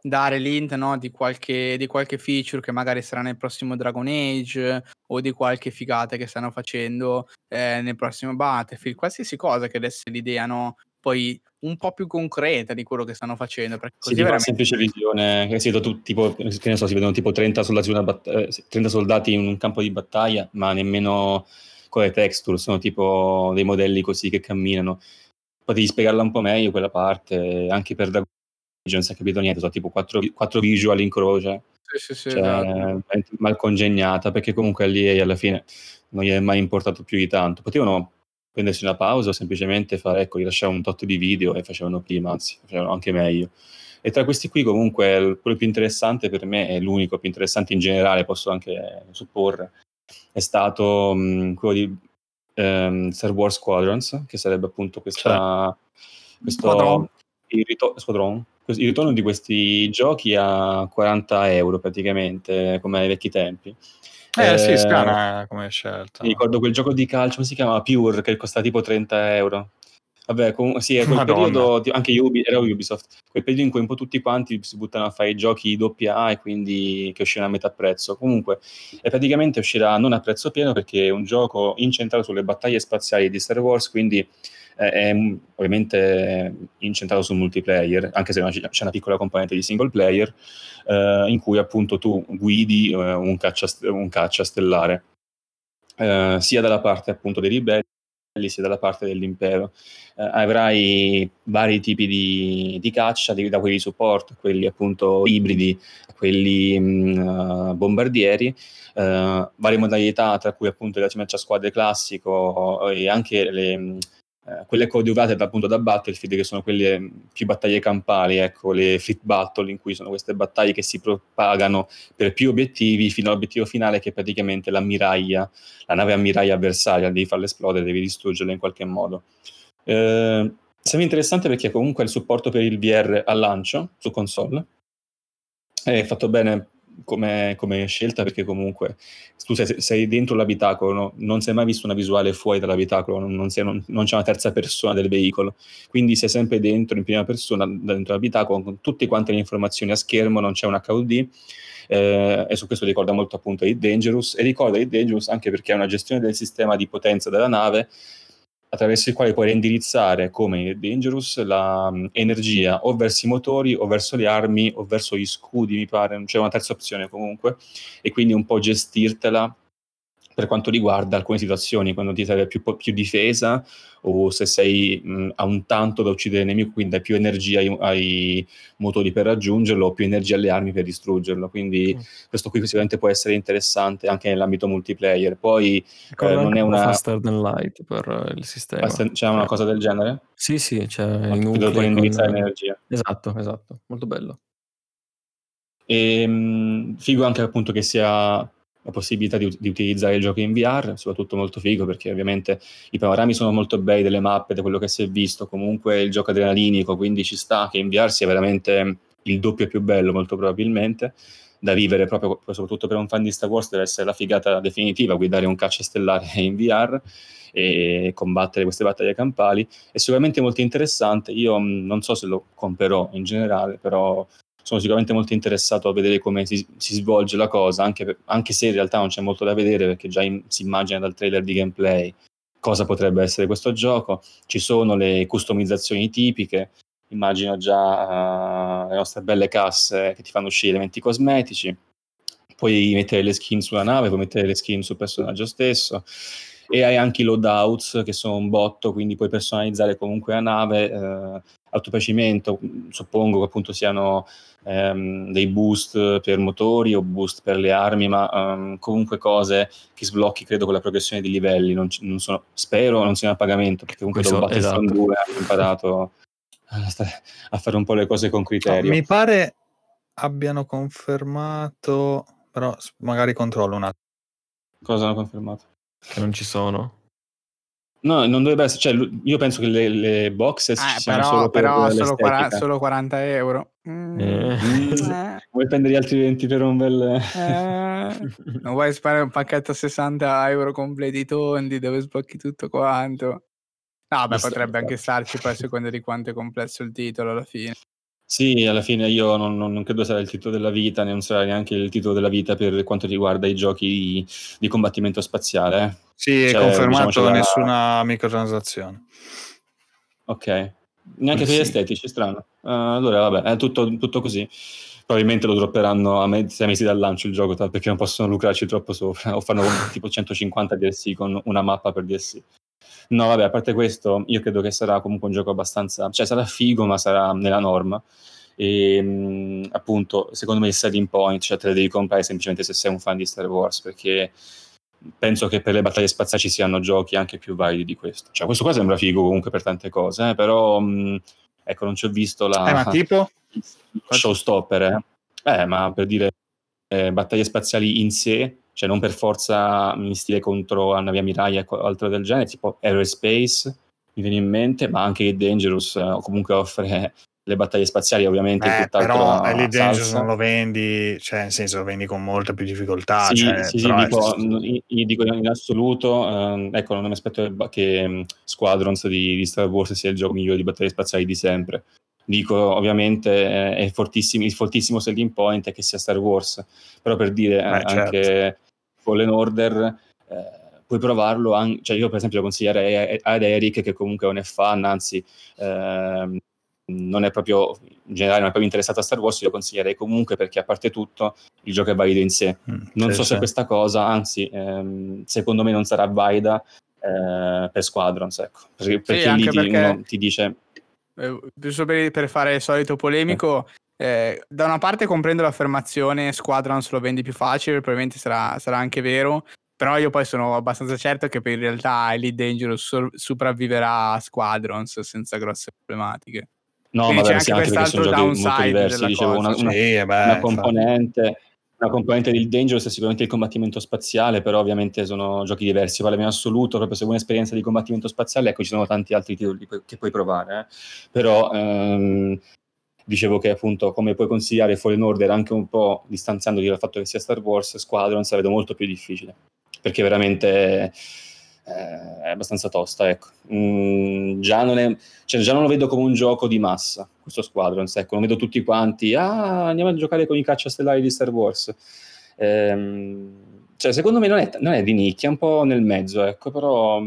dare l'int no, di, qualche, di qualche feature che magari sarà nel prossimo Dragon Age o di qualche figata che stanno facendo eh, nel prossimo Battlefield, qualsiasi cosa che desse l'idea no, poi un po' più concreta di quello che stanno facendo. Perché così sì, veramente... una semplice visione, che si, vedono tipo, che ne so, si vedono tipo 30 soldati, batt- 30 eh, soldati in un campo di battaglia, ma nemmeno con le texture, sono tipo dei modelli così che camminano. Potevi spiegarla un po' meglio quella parte, anche per da non si è capito niente, sono tipo 4, 4 visual in croce. Sì, sì, sì, cioè, esatto. mal congegnata, perché comunque lì alla fine non gli è mai importato più di tanto. Potevano prendersi una pausa o semplicemente fare, ecco, rilasciare un tot di video e facevano prima, anzi, facevano anche meglio. E tra questi qui comunque quello più interessante per me, è l'unico più interessante in generale, posso anche supporre, è stato mh, quello di um, Star Wars Squadrons, che sarebbe appunto questa, cioè, questo, il, rito- Squadron, il ritorno di questi giochi a 40 euro praticamente, come ai vecchi tempi. Eh, eh sì, strana come scelta. Mi ricordo quel gioco di calcio, come si chiama? Pure, che costa tipo 30 euro. Vabbè, com- sì, è quel Madonna. periodo, anche Ubi, era Ubisoft, quel periodo in cui un po' tutti quanti si buttano a fare i giochi AA e quindi che usciranno a metà prezzo. Comunque, e praticamente uscirà non a prezzo pieno perché è un gioco incentrato sulle battaglie spaziali di Star Wars, quindi è ovviamente incentrato sul multiplayer, anche se c'è una piccola componente di single player, eh, in cui appunto tu guidi eh, un, caccia, un, caccia, stellare, eh, sia dalla parte appunto dei ribelli sia dalla parte dell'impero. Eh, avrai vari tipi di, di caccia, di, da quelli di supporto, quelli appunto ibridi, quelli mh, mm, bombardieri, uh, varie modalità, tra cui appunto il caccia squadre classico e anche le, eh, quelle coadiuvate appunto da Battlefield, che sono quelle mm, più battaglie campali, ecco, le Fleet Battle, in cui sono queste battaglie che si propagano per più obiettivi fino all'obiettivo finale, che è praticamente l'ammiraglia, la nave ammiraglia avversaria, devi farla esplodere, devi distruggerla in qualche modo. Eh, sembra interessante perché comunque il supporto per il VR al lancio su console è fatto bene come, come, scelta perché comunque tu sei, sei dentro l'abitacolo, no? non sei mai visto una visuale fuori dall'abitacolo, non, non, sei, non, non, c'è una terza persona del veicolo, quindi sei sempre dentro in prima persona, dentro l'abitacolo, con tutte quante le informazioni a schermo, non c'è un HUD. Eh, e su questo ricorda molto appunto Hit Dangerous e ricorda Hit Dangerous anche perché è una gestione del sistema di potenza della nave attraverso il quale puoi reindirizzare come Dangerous l'energia mm, o verso i motori o verso le armi o verso gli scudi, mi pare, c'è una terza opzione comunque, e quindi un po' gestirtela per quanto riguarda alcune situazioni, quando ti serve più, più difesa o se sei mh, a un tanto da uccidere il nemico, quindi hai più energia ai, ai, motori per raggiungerlo o più energia alle armi per distruggerlo. Quindi mm. questo qui sicuramente può essere interessante anche nell'ambito multiplayer. Poi eh, non è una... Faster than light per il sistema. C'è una cosa del genere? Sì, sì, c'è il nucleo puoi indirizzare con... l'energia. Esatto, esatto, molto bello. E, mh, figo anche appunto che sia la possibilità di, di, utilizzare il gioco in VR, soprattutto molto figo perché ovviamente i panorami sono molto bei delle mappe, da quello che si è visto, comunque il gioco adrenalinico, quindi ci sta che in VR sia veramente il doppio più bello molto probabilmente da vivere proprio soprattutto per un fan di Star Wars deve essere la figata definitiva guidare un caccia stellare in VR e combattere queste battaglie campali. È sicuramente molto interessante io non so se lo comprerò in generale però sono sicuramente molto interessato a vedere come si, si svolge la cosa, anche, anche, se in realtà non c'è molto da vedere perché già in, si immagina dal trailer di gameplay cosa potrebbe essere questo gioco. Ci sono le customizzazioni tipiche, immagino già uh, le nostre belle casse che ti fanno uscire elementi cosmetici, puoi mettere le skin sulla nave, puoi mettere le skin sul personaggio stesso e hai anche i loadouts che sono un botto, quindi puoi personalizzare comunque la nave eh, a tuo piacimento. Suppongo che appunto siano ehm, dei boost per motori o boost per le armi, ma um, comunque cose che sblocchi, credo, con la progressione di livelli. Non, non sono, spero non siano a pagamento, perché comunque Questo, dopo Battlefront esatto. 2 hanno imparato a fare un po' le cose con criterio. No, mi pare abbiano confermato, però magari controllo un attimo. Cosa hanno confermato? Che non ci sono. No, non dovrebbe essere, cioè io penso che le, le boxes eh, siano però, solo però solo, 40, solo 40 euro. Mm. Eh. Mm. Vuoi prendere gli altri 20 per un bel... Eh. non vuoi fare un pacchetto a 60 euro completi tondi dove sblocchi tutto quanto? No, beh, potrebbe anche starci poi a seconda di quanto è complesso il titolo alla fine. Sì, alla fine io non, non, non, credo sarà il titolo della vita, non sarà neanche il titolo della vita per quanto riguarda i giochi di, di combattimento spaziale. Eh. Sì, è cioè, confermato diciamo, nessuna microtransazione. Ok, neanche per gli estetici, strano. Uh, allora, vabbè, è tutto, tutto, così. Probabilmente lo dropperanno a me- sei mesi dal lancio il gioco, perché non possono lucrarci troppo sopra, o fanno tipo 150 DLC con una mappa per DLC. No, vabbè, a parte questo, io credo che sarà comunque un gioco abbastanza, cioè sarà figo, ma sarà nella norma. E mh, appunto, secondo me il selling point, cioè te le devi comprare semplicemente se sei un fan di Star Wars, perché penso che per le battaglie spaziali ci siano giochi anche più validi di questo. Cioè, questo qua sembra figo comunque per tante cose, eh, però mh, ecco, non ci ho visto la... Eh, ma tipo? Showstopper, eh. eh ma per dire eh, battaglie spaziali in sé, cioè non per forza stile contro a navi ammiraglia o altro del genere, tipo Aerospace, mi viene in mente, ma anche Dangerous eh, comunque offre le battaglie spaziali ovviamente eh, però Elite Dangerous non lo vendi cioè nel senso lo vendi con molta più difficoltà sì, cioè, sì, sì dico, io dico in assoluto ehm, ecco non mi aspetto che um, Squadrons di, di, Star Wars sia il gioco migliore di battaglie spaziali di sempre. Dico ovviamente eh, è fortissimo, il fortissimo selling point è che sia Star Wars però per dire eh, anche certo. Fallen Order eh, puoi provarlo, anche, cioè io per esempio lo consiglierei ad Eric che comunque è un fan, anzi ehm, non è proprio in generale non è proprio interessato a Star Wars, io lo consiglierei comunque perché a parte tutto il gioco è valido in sé. Mm, non so se questa cosa, anzi, ehm, secondo me non sarà valida eh, per Squadrons, ecco. Perché, perché sì, lì ti, perché, uno ti dice... Eh, giusto per, per, fare il solito polemico, eh, da una parte comprendo l'affermazione Squadrons lo vendi più facile, probabilmente sarà, sarà anche vero, però io poi sono abbastanza certo che per in realtà Elite Dangerous so- sopravviverà a Squadrons senza grosse problematiche. No, Quindi ma sì, anche perché sono giochi molto diversi. Dicevo, una, una, sì, beh, una componente, una componente del Dangerous è sicuramente il combattimento spaziale, però ovviamente sono giochi diversi. Parliamo in assoluto, proprio se vuoi un'esperienza di combattimento spaziale, ecco, ci sono tanti altri titoli che puoi provare. Eh. Però ehm, dicevo che appunto come puoi consigliare Fallen Order anche un po' distanziandoti dal fatto che sia Star Wars, Squadrons la vedo molto più difficile. Perché veramente eh, è abbastanza tosta, ecco. Mm, già, non è, cioè, già non lo vedo come un gioco di massa, questo Squadrons, ecco, non vedo tutti quanti, ah, andiamo a giocare con i caccia stellari di Star Wars. Ehm, cioè, secondo me non è, non è, di nicchia, è un po' nel mezzo, ecco, però...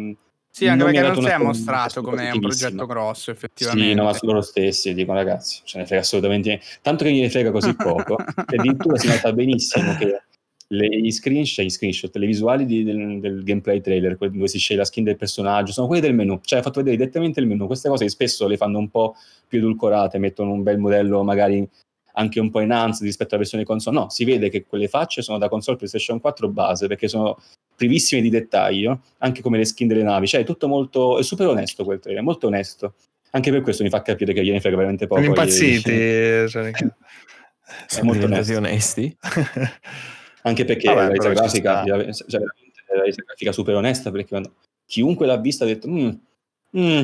Sì, anche non perché non si è mostrato come un progetto grosso, effettivamente. Sì, no, ma loro stessi dicono, ragazzi, ce ne frega assolutamente niente. Tanto che gliene frega così poco, addirittura si nota benissimo che le, gli screenshot, gli screenshot, le visuali di, del, del, gameplay trailer, dove si sceglie la skin del personaggio, sono quelle del menu, cioè ha fatto vedere direttamente il menu. Queste cose spesso le fanno un po' più edulcorate, mettono un bel modello magari anche un po' enhanced rispetto alla versione console. No, si vede che quelle facce sono da console PlayStation 4 base perché sono privissime di dettaglio, anche come le skin delle navi. Cioè, è tutto molto. è super onesto quel trailer, molto onesto. Anche per questo mi fa capire che gliene frega veramente poco. Sono impazziti. Cioè, Sono molto onesti. onesti. anche perché Vabbè, la resa grafica, cioè, la resa grafica super onesta perché quando chiunque l'ha vista ha detto mm, mm.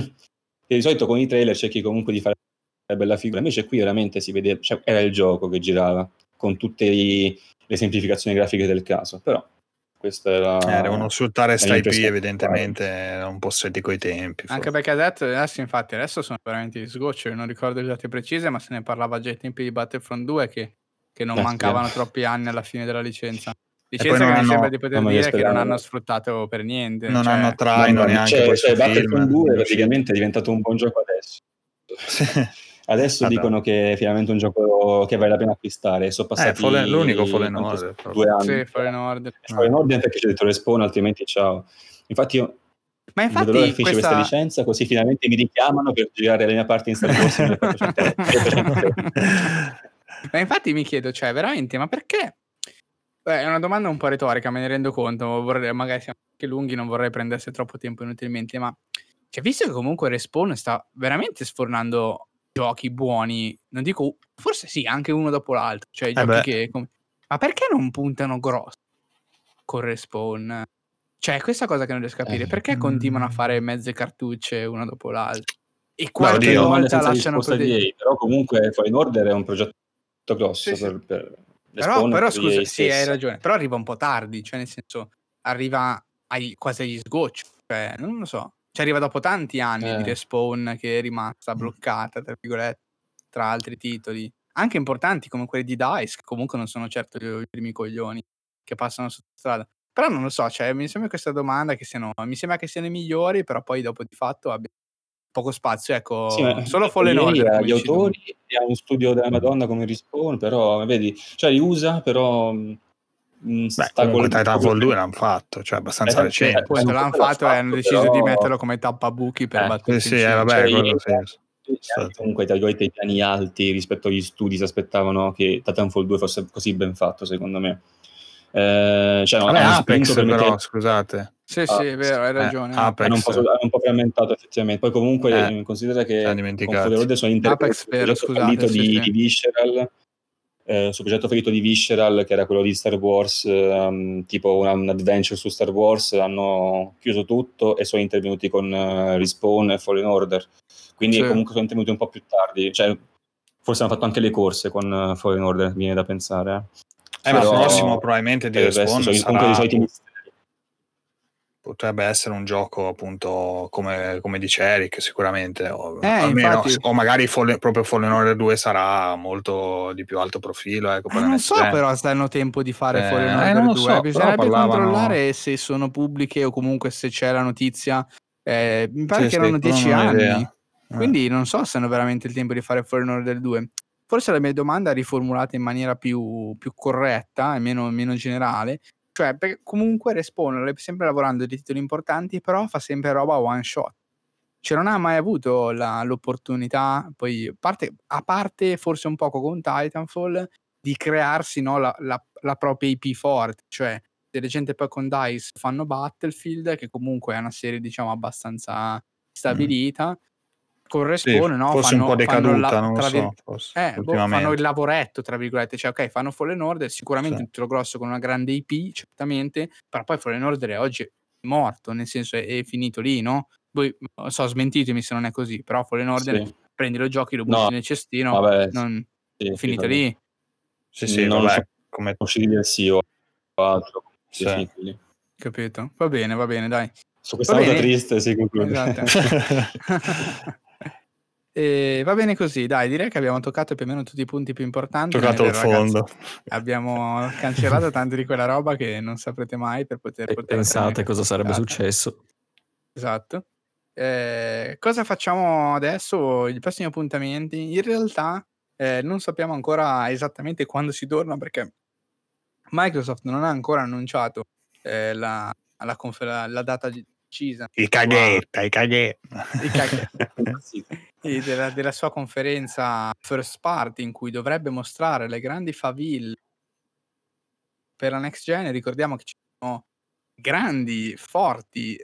di solito con i trailer cerchi comunque di fare una bella figura invece qui veramente si vede cioè, era il gioco che girava con tutte i, le semplificazioni grafiche del caso però questa era eh, devono sfruttare sta IP evidentemente era un po' stretti coi tempi forse. anche perché adesso, adesso infatti adesso sono veramente di sgoccio non ricordo le date precise ma se ne parlava già ai tempi di Battlefront 2 che che non eh, mancavano troppi anni alla fine della licenza. Licenza che mi hanno, sembra di poter dire che non hanno sfruttato per niente. Non cioè, hanno traino neanche cioè, cioè Battlefront 2 praticamente è diventato un buon gioco adesso. Adesso ah, dicono che è finalmente un gioco che vale la pena acquistare. Sono passati eh, Fallen, l'unico Fallen Order. Due anni. Sì, Fallen Order. Eh, Fallen Order perché c'è detto respawn, altrimenti ciao. Infatti io ma infatti vedo questa... questa licenza così finalmente mi richiamano per girare la mia parte in Star Wars. Ma infatti mi chiedo, cioè, veramente, ma perché? Beh, è una domanda un po' retorica, me ne rendo conto, vorrei, magari siamo anche lunghi, non vorrei prendersi troppo tempo inutilmente, ma cioè, visto che comunque Respawn sta veramente sfornando giochi buoni, non dico, forse sì, anche uno dopo l'altro, cioè eh che... Ma perché non puntano grosso? Con Respawn? Cioè, questa cosa che non riesco a capire, eh, perché continuano a fare mezze cartucce una dopo l'altra? E quante no, volte lasciano perdere? Però comunque Fallen Order è un progetto grosso sì, per, per però, però scusa, sì, hai ragione, però arriva un po' tardi, cioè nel senso, arriva ai, quasi agli sgocci, cioè, non lo so, ci arriva dopo tanti anni eh. di respawn che è rimasta bloccata, tra virgolette, tra altri titoli, anche importanti come quelli di DICE, che comunque non sono certo i primi coglioni che passano sotto strada. Però non lo so, cioè, mi sembra questa domanda che siano, mi sembra che siano i migliori, però poi dopo di fatto abbia poco spazio. Ecco, sì, solo Fallen Order. Gli autori e ha un studio della Madonna come Respawn, però vedi, cioè li usa, però mm, Beh, con Titanfall 2 l'hanno fatto, cioè abbastanza eh, recente. Poi se l'hanno fatto e hanno deciso però... di metterlo come tappabuchi per eh, battere sì, sì, eh, vabbè, cioè, quello sì. Comunque tra virgolette i piani alti rispetto agli studi si aspettavano che Titanfall 2 fosse così ben fatto secondo me eh, cioè, Vabbè, Apex però, mettere... scusate. Sì, ah, sì, è vero, hai eh, ragione. Eh, Apex. È un, po', è un po' frammentato effettivamente. Poi comunque eh, considera che con sono interpreti sul progetto sì, di, sì. di Visceral, eh, sul progetto fallito di Visceral, che era quello di Star Wars, um, tipo un, un, adventure su Star Wars, hanno chiuso tutto e sono intervenuti con uh, Respawn e Fallen Order. Quindi sì. comunque sono intervenuti un po' più tardi. Cioè, forse hanno fatto anche le corse con uh, Fallen Order, viene da pensare. Eh. Eh, ma il prossimo probabilmente di Respawn sarà... soliti potrebbe essere un gioco appunto come, come dice Eric sicuramente o, eh, almeno, infatti... o magari Fallen, proprio Fallen Order 2 sarà molto di più alto profilo ecco, eh, non so gen. però se hanno tempo di fare eh, Fallen Order eh, 2 so, bisognerebbe parlavano... controllare se sono pubbliche o comunque se c'è la notizia eh, mi pare che erano 10 anni idea. quindi eh. non so se hanno veramente il tempo di fare Fallen Order 2 Forse la mia domanda è riformulata in maniera più, più corretta e meno, meno generale. Cioè, perché comunque Respawn sempre lavorando di titoli importanti, però fa sempre roba one shot. Cioè, non ha mai avuto la, l'opportunità, poi, parte, a parte forse un poco con Titanfall, di crearsi no, la, la, la, propria IP forte. Cioè, delle gente poi con DICE fanno Battlefield, che comunque è una serie, diciamo, abbastanza mm. stabilita. Mm Respawn, sì, no? Forse fanno, un po' decaduta, la, non lo so, forse, eh, boh, fanno il lavoretto, tra virgolette, cioè ok, fanno Fallen Order, sicuramente sì. un titolo grosso con una grande IP, certamente, però poi Fallen Order è oggi morto, nel senso è, è finito lì, no? Voi, so, smentitemi se non è così, però Fallen Order, sì. prendi lo giochi, lo butti no. nel cestino, vabbè, non, sì, finito lì. Sì, sì, non vabbè, so, come usciti del CEO sì. Capito? Va bene, va bene, dai. Su questa nota triste si conclude. Esatto. E va bene così, dai, direi che abbiamo toccato più o meno tutti i punti più importanti. Toccato il fondo. Ragazzi, abbiamo cancellato tanto di quella roba che non saprete mai per poter... E pensate cosa sarebbe successo. Esatto. Eh, cosa facciamo adesso? I prossimi appuntamenti? In realtà eh, non sappiamo ancora esattamente quando si torna perché Microsoft non ha ancora annunciato eh, la, la, confer- la data precisa. I caghetta, i caghetta. I caghetta. della, della, sua conferenza first party in cui dovrebbe mostrare le grandi faville per la next gen. Ricordiamo che ci sono grandi, forti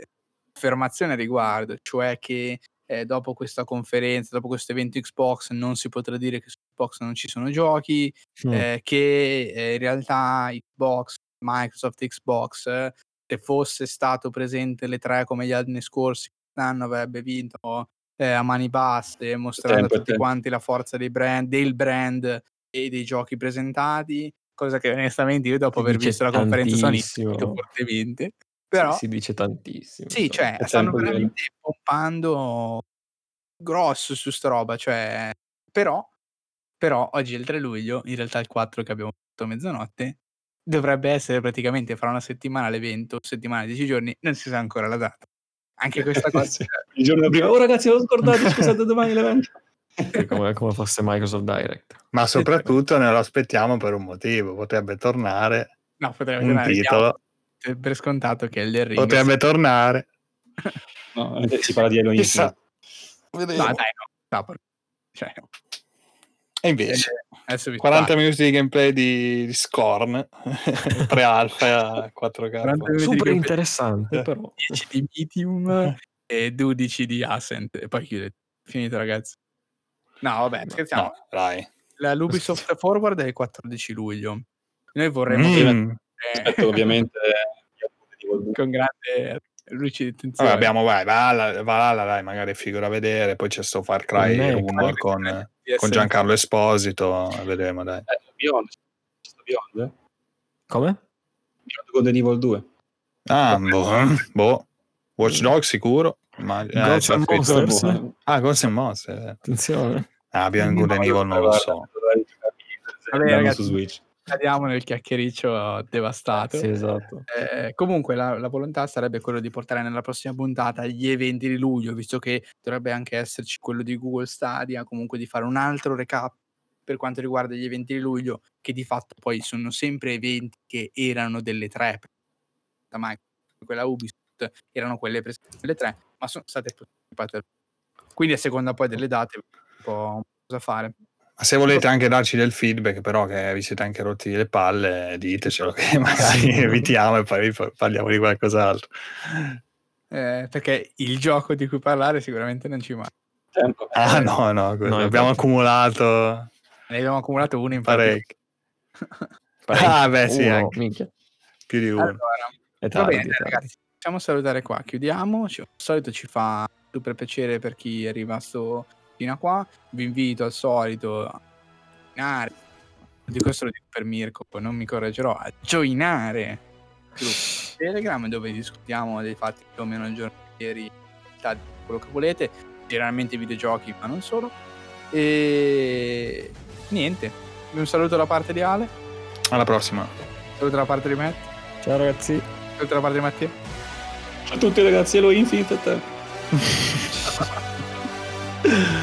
affermazioni a riguardo, cioè che eh, dopo questa conferenza, dopo questo evento Xbox, non si potrà dire che su Xbox non ci sono giochi, mm. eh, che eh, in realtà Xbox, Microsoft Xbox se fosse stato presente le tre come gli anni scorsi, quest'anno avrebbe vinto eh, a mani basse, mostrando a tutti tempo. quanti la forza dei brand, del brand e dei giochi presentati, cosa che onestamente io dopo si aver visto la conferenza Sony fortemente. Però, si, si dice tantissimo. Sì, cioè, stanno veramente bene. pompando grosso su sta roba, cioè, però, però oggi è il 3 luglio, in realtà il 4 che abbiamo fatto a mezzanotte, Dovrebbe essere praticamente fra una settimana l'evento, settimana, 10 giorni, non si sa ancora la data. Anche questa cosa. sì, il giorno prima, oh ragazzi, ho scordato, scusate, domani l'evento. come, come fosse Microsoft Direct. Ma soprattutto ne lo aspettiamo per un motivo, potrebbe tornare no, potrebbe un tornare, titolo. Per scontato che è il Ring. Potrebbe tornare. no, si parla di Halo Infinite. No, dai, no. no cioè, e invece, eh, 40 minuti di gameplay di, di Scorn, pre-alfa 4K. Super interessante, però. 10 di Medium e 12 di Ascent. E poi chiude. Finito, ragazzi. No, vabbè, scherziamo. No, dai. La Ubisoft Forward è il 14 luglio. Noi vorremmo... Mm. Aspetta, ovviamente... con grande luci di attenzione. Vabbè, abbiamo, vai, Valhalla, Valhalla, dai, magari è figo da vedere, poi c'è sto Far Cry Rumor con, con Giancarlo Esposito, vedremo, dai. Eh, Beyond, Beyond, eh? Come? Beyond Golden Evil 2. Ah, boh, boh. Watch Dogs sicuro. Ma, eh, Ghost and Monsters. Ah, Ghost and Monsters. Eh. Attenzione. Ah, Beyond Good and Evil non lo so. Vabbè, ragazzi, su Switch. Cadiamo nel chiacchiericcio devastato. Sì, esatto. Eh, comunque la, la, volontà sarebbe quello di portare nella prossima puntata gli eventi di luglio, visto che dovrebbe anche esserci quello di Google Stadia, comunque di fare un altro recap per quanto riguarda gli eventi di luglio, che di fatto poi sono sempre eventi che erano delle tre, da Microsoft, quella Ubisoft, erano quelle presenti nelle tre, ma sono state posticipate. Quindi a seconda poi delle date un po' cosa fare. Ma se volete anche darci del feedback, però che vi siete anche rotti le palle, ditecelo che magari evitiamo e poi parliamo di qualcos'altro. Eh, perché il gioco di cui parlare sicuramente non ci manca. Ah no, no, no abbiamo accumulato... Ne abbiamo accumulato uno in parecchio. ah beh sì, uno, più di uno. Allora, è tardi, va bene ragazzi, facciamo salutare qua, chiudiamo. Al solito ci fa super piacere per chi è rimasto fino a qua. Vi invito al solito a joinare, di questo lo dico per Mirko, poi non mi correggerò, a joinare il Telegram dove discutiamo dei fatti più o meno giornalieri, quello che volete, generalmente videogiochi ma non solo. E niente, un saluto da parte di Ale. Alla prossima. Un saluto da parte di Matt. Ciao ragazzi. Un saluto da parte di Mattia. Ciao a tutti ragazzi, Hello Infinite